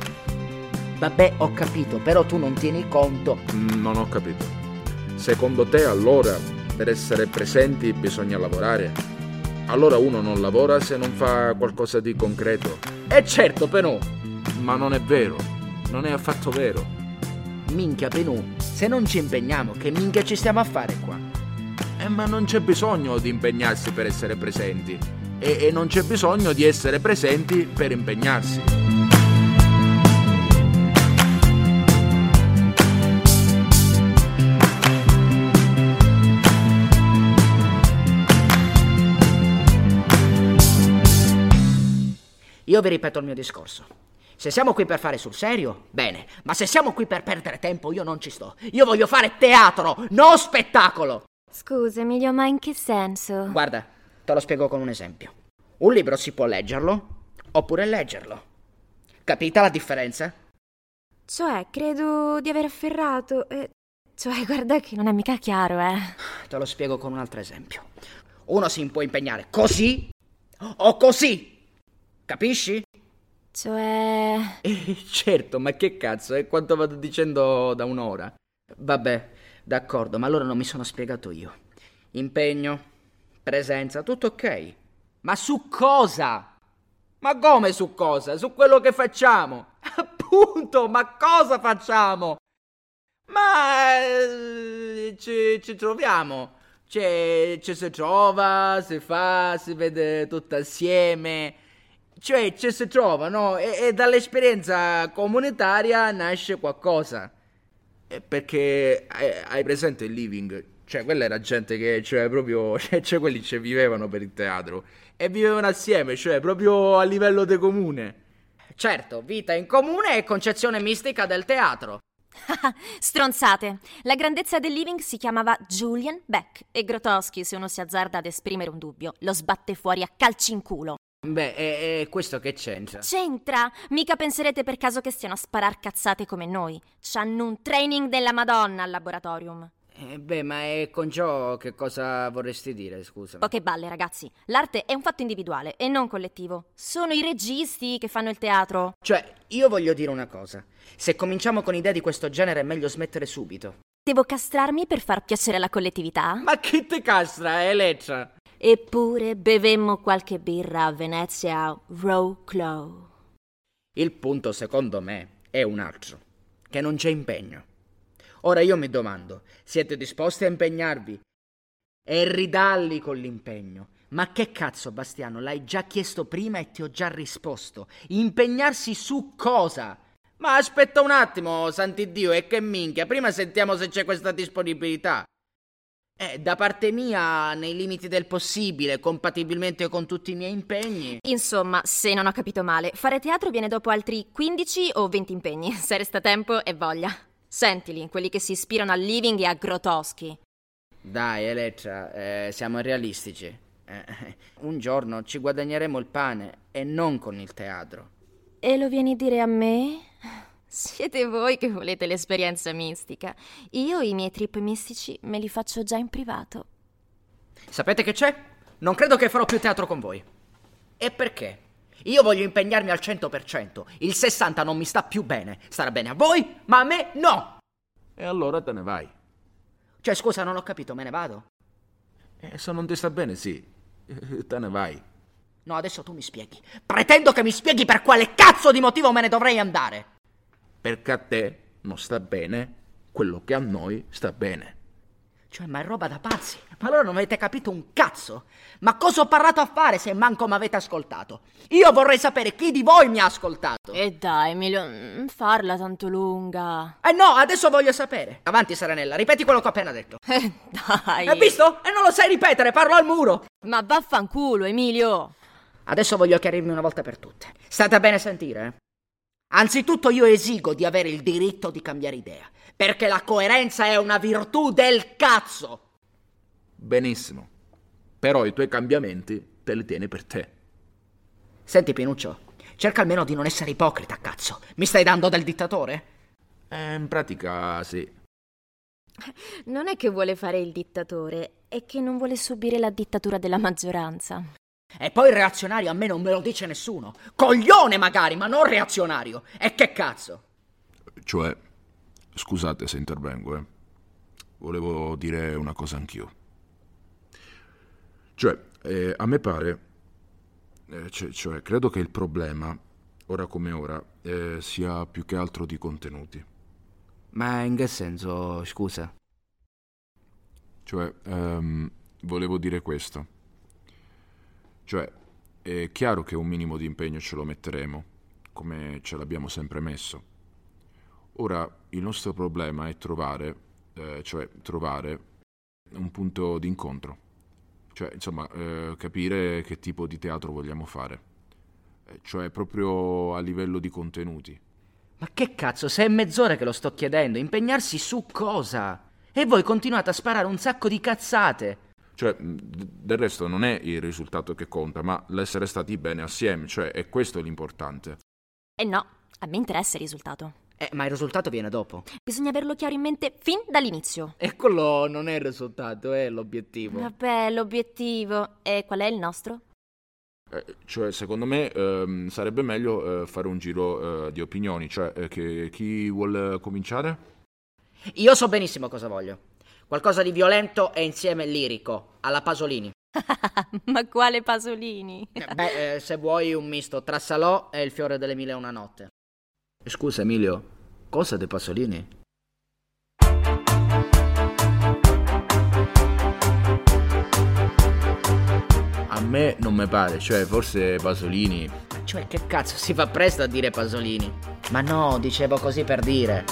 Vabbè, ho capito, però tu non tieni conto. Mm, Non ho capito. Secondo te allora per essere presenti bisogna lavorare? Allora uno non lavora se non fa qualcosa di concreto. E certo, però. Ma non è vero. Non è affatto vero. Minchia, Penù, se non ci impegniamo, che minchia ci stiamo a fare qua? Eh, ma non c'è bisogno di impegnarsi per essere presenti. E, e non c'è bisogno di essere presenti per impegnarsi. Io vi ripeto il mio discorso. Se siamo qui per fare sul serio, bene, ma se siamo qui per perdere tempo, io non ci sto. Io voglio fare teatro, non spettacolo. Scusa, Emilio, ma in che senso? Guarda, te lo spiego con un esempio. Un libro si può leggerlo oppure leggerlo. Capita la differenza? Cioè, credo di aver afferrato. eh, Cioè, guarda che non è mica chiaro, eh. Te lo spiego con un altro esempio. Uno si può impegnare così o così. Capisci? Cioè. Eh, certo, ma che cazzo, è quanto vado dicendo da un'ora. Vabbè, d'accordo, ma allora non mi sono spiegato io. Impegno, presenza, tutto ok. Ma su cosa? Ma come su cosa? Su quello che facciamo. Appunto, ma cosa facciamo? Ma eh, ci, ci troviamo. Cioè, ci si trova, si fa, si vede tutto assieme. Cioè, ci si trova, no? E, e dall'esperienza comunitaria nasce qualcosa. Eh, Perché hai, hai presente il living? Cioè, quella era gente che, cioè, proprio, cioè, cioè, quelli ci vivevano per il teatro. E vivevano assieme, cioè, proprio a livello de comune. Certo, vita in comune e concezione mistica del teatro. Stronzate. La grandezza del living si chiamava Julian Beck e Grotowski, se uno si azzarda ad esprimere un dubbio, lo sbatte fuori a calci in culo. Beh, e, e questo che c'entra? C'entra! Mica penserete per caso che stiano a sparar cazzate come noi. C'hanno un training della Madonna al laboratorium. Eh, beh, ma è con ciò che cosa vorresti dire, scusa? Poche balle, ragazzi. L'arte è un fatto individuale e non collettivo. Sono i registi che fanno il teatro. Cioè, io voglio dire una cosa. Se cominciamo con idee di questo genere è meglio smettere subito. Devo castrarmi per far piacere alla collettività? Ma chi te castra, Elettra? Eppure bevemmo qualche birra a Venezia Row Clow. Il punto, secondo me, è un altro. Che non c'è impegno. Ora io mi domando, siete disposti a impegnarvi? E ridalli con l'impegno. Ma che cazzo, Bastiano, l'hai già chiesto prima e ti ho già risposto. Impegnarsi su cosa? Ma aspetta un attimo, Sant'Iddio, e che minchia, prima sentiamo se c'è questa disponibilità. Eh, da parte mia, nei limiti del possibile, compatibilmente con tutti i miei impegni. Insomma, se non ho capito male, fare teatro viene dopo altri 15 o 20 impegni, se resta tempo e voglia. Sentili, quelli che si ispirano al living e a Grotowski. Dai, Elettra, eh, siamo realistici. Eh, un giorno ci guadagneremo il pane e non con il teatro. E lo vieni a dire a me? Siete voi che volete l'esperienza mistica. Io i miei trip mistici me li faccio già in privato. Sapete che c'è? Non credo che farò più teatro con voi. E perché? Io voglio impegnarmi al 100%. Il 60 non mi sta più bene. Starà bene a voi, ma a me no. E allora te ne vai. Cioè, scusa, non ho capito, me ne vado? E se non ti sta bene, sì. Eh, Te ne vai. No, adesso tu mi spieghi. Pretendo che mi spieghi per quale cazzo di motivo me ne dovrei andare. Perché a te non sta bene quello che a noi sta bene. Cioè, ma è roba da pazzi. Ma allora non avete capito un cazzo. Ma cosa ho parlato a fare se manco mi avete ascoltato? Io vorrei sapere chi di voi mi ha ascoltato. E dai, Emilio, non farla tanto lunga. Eh no, adesso voglio sapere. Avanti, Serenella, ripeti quello che ho appena detto. Eh, dai. Hai visto? E non lo sai ripetere, parlo al muro. Ma vaffanculo, Emilio. Adesso voglio chiarirmi una volta per tutte. State a bene sentire, eh? Anzitutto io esigo di avere il diritto di cambiare idea, perché la coerenza è una virtù del cazzo. Benissimo. Però i tuoi cambiamenti te li tieni per te. Senti, Pinuccio, cerca almeno di non essere ipocrita, cazzo. Mi stai dando del dittatore? Eh, in pratica sì. Non è che vuole fare il dittatore, è che non vuole subire la dittatura della maggioranza. E poi reazionario a me non me lo dice nessuno. Coglione magari, ma non reazionario. E che cazzo? Cioè, scusate se intervengo, eh. Volevo dire una cosa anch'io. Cioè, eh, a me pare, eh, cioè, cioè, credo che il problema, ora come ora, eh, sia più che altro di contenuti. Ma in che senso, scusa? Cioè, ehm, volevo dire questo. Cioè, è chiaro che un minimo di impegno ce lo metteremo, come ce l'abbiamo sempre messo. Ora, il nostro problema è trovare, eh, cioè trovare un punto d'incontro. Cioè, insomma, eh, capire che tipo di teatro vogliamo fare. Eh, Cioè, proprio a livello di contenuti. Ma che cazzo, se è mezz'ora che lo sto chiedendo, impegnarsi su cosa? E voi continuate a sparare un sacco di cazzate. Cioè, del resto non è il risultato che conta, ma l'essere stati bene assieme, cioè è questo l'importante. E no, a me interessa il risultato. Eh, ma il risultato viene dopo. Bisogna averlo chiaro in mente fin dall'inizio. E quello non è il risultato, è l'obiettivo. Vabbè, l'obiettivo. E qual è il nostro? Eh, cioè, secondo me ehm, sarebbe meglio eh, fare un giro eh, di opinioni, cioè eh, che, chi vuole cominciare? Io so benissimo cosa voglio. Qualcosa di violento e insieme lirico, alla Pasolini. Ma quale Pasolini? Eh, Beh, eh, se vuoi un misto tra Salò e il fiore delle mille e una notte. Scusa Emilio, cosa dei Pasolini? A me non mi pare, cioè forse Pasolini... Cioè, che cazzo si fa presto a dire Pasolini? Ma no, dicevo così per dire.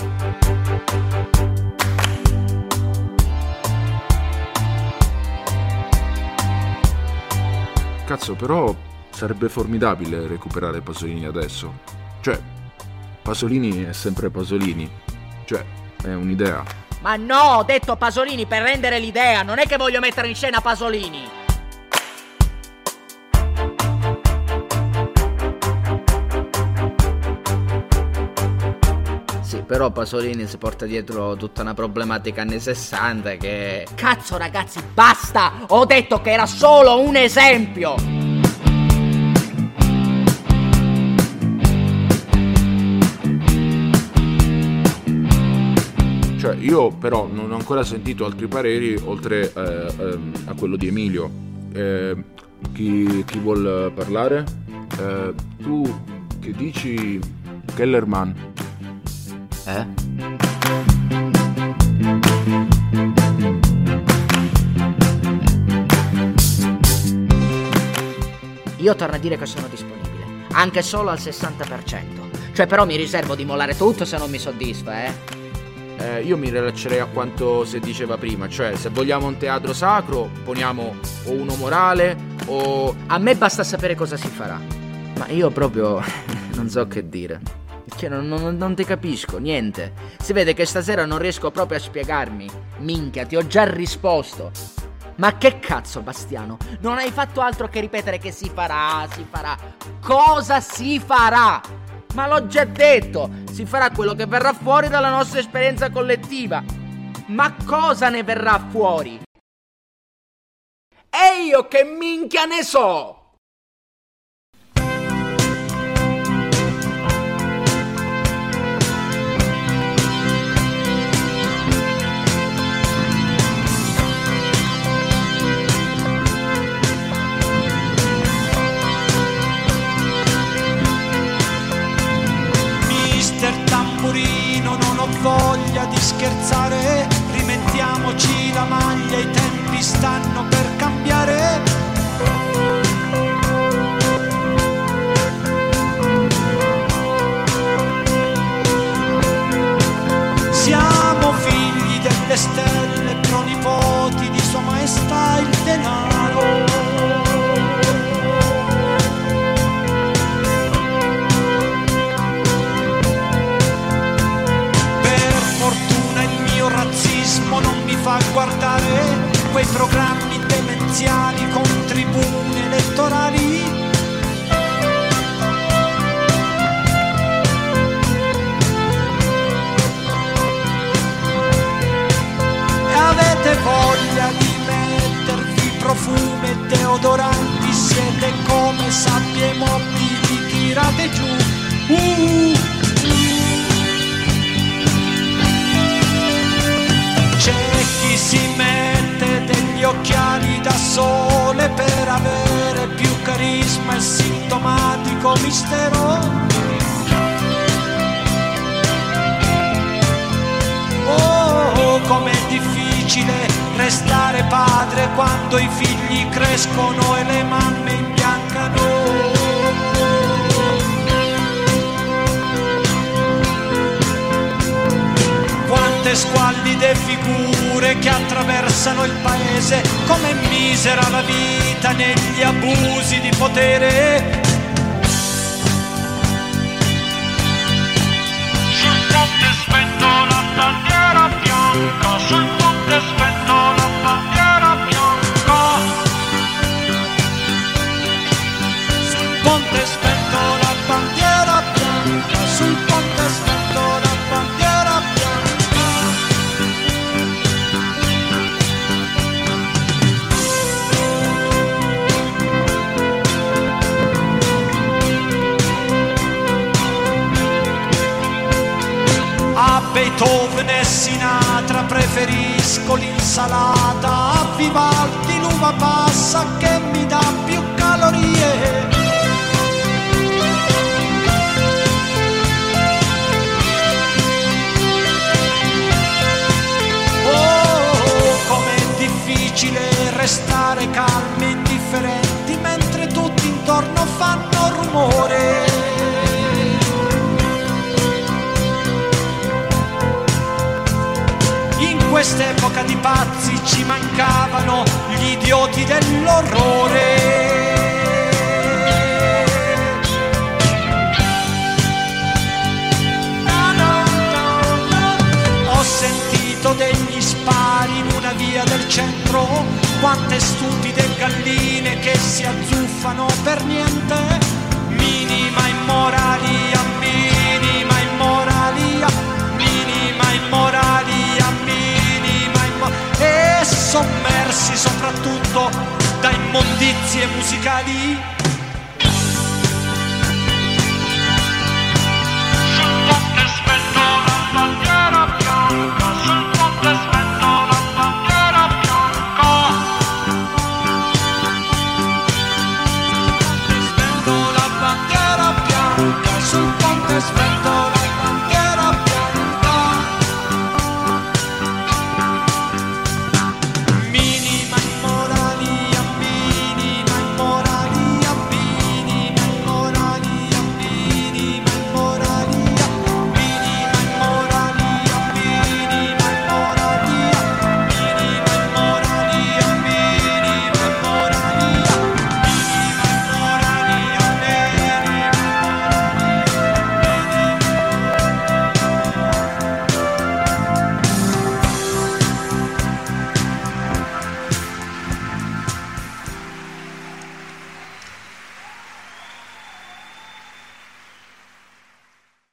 Cazzo, però sarebbe formidabile recuperare Pasolini adesso. Cioè, Pasolini è sempre Pasolini. Cioè, è un'idea. Ma no, ho detto Pasolini per rendere l'idea, non è che voglio mettere in scena Pasolini. Però Pasolini si porta dietro tutta una problematica anni 60 che... Cazzo ragazzi, basta! Ho detto che era solo un esempio! Cioè, io però non ho ancora sentito altri pareri oltre eh, ehm, a quello di Emilio. Eh, chi, chi vuol parlare? Eh, tu che dici Kellerman? Eh? Io torno a dire che sono disponibile, anche solo al 60%. Cioè però mi riservo di mollare tutto se non mi soddisfa, eh. Eh, io mi rilaccerei a quanto si diceva prima, cioè se vogliamo un teatro sacro poniamo o uno morale o... A me basta sapere cosa si farà. Ma io proprio non so che dire. Che non, non, non ti capisco, niente. Si vede che stasera non riesco proprio a spiegarmi. Minchia, ti ho già risposto. Ma che cazzo, Bastiano? Non hai fatto altro che ripetere che si farà, si farà. Cosa si farà? Ma l'ho già detto, si farà quello che verrà fuori dalla nostra esperienza collettiva. Ma cosa ne verrà fuori? E io che minchia ne so! voglia di scherzare, rimettiamoci la maglia, i tempi stanno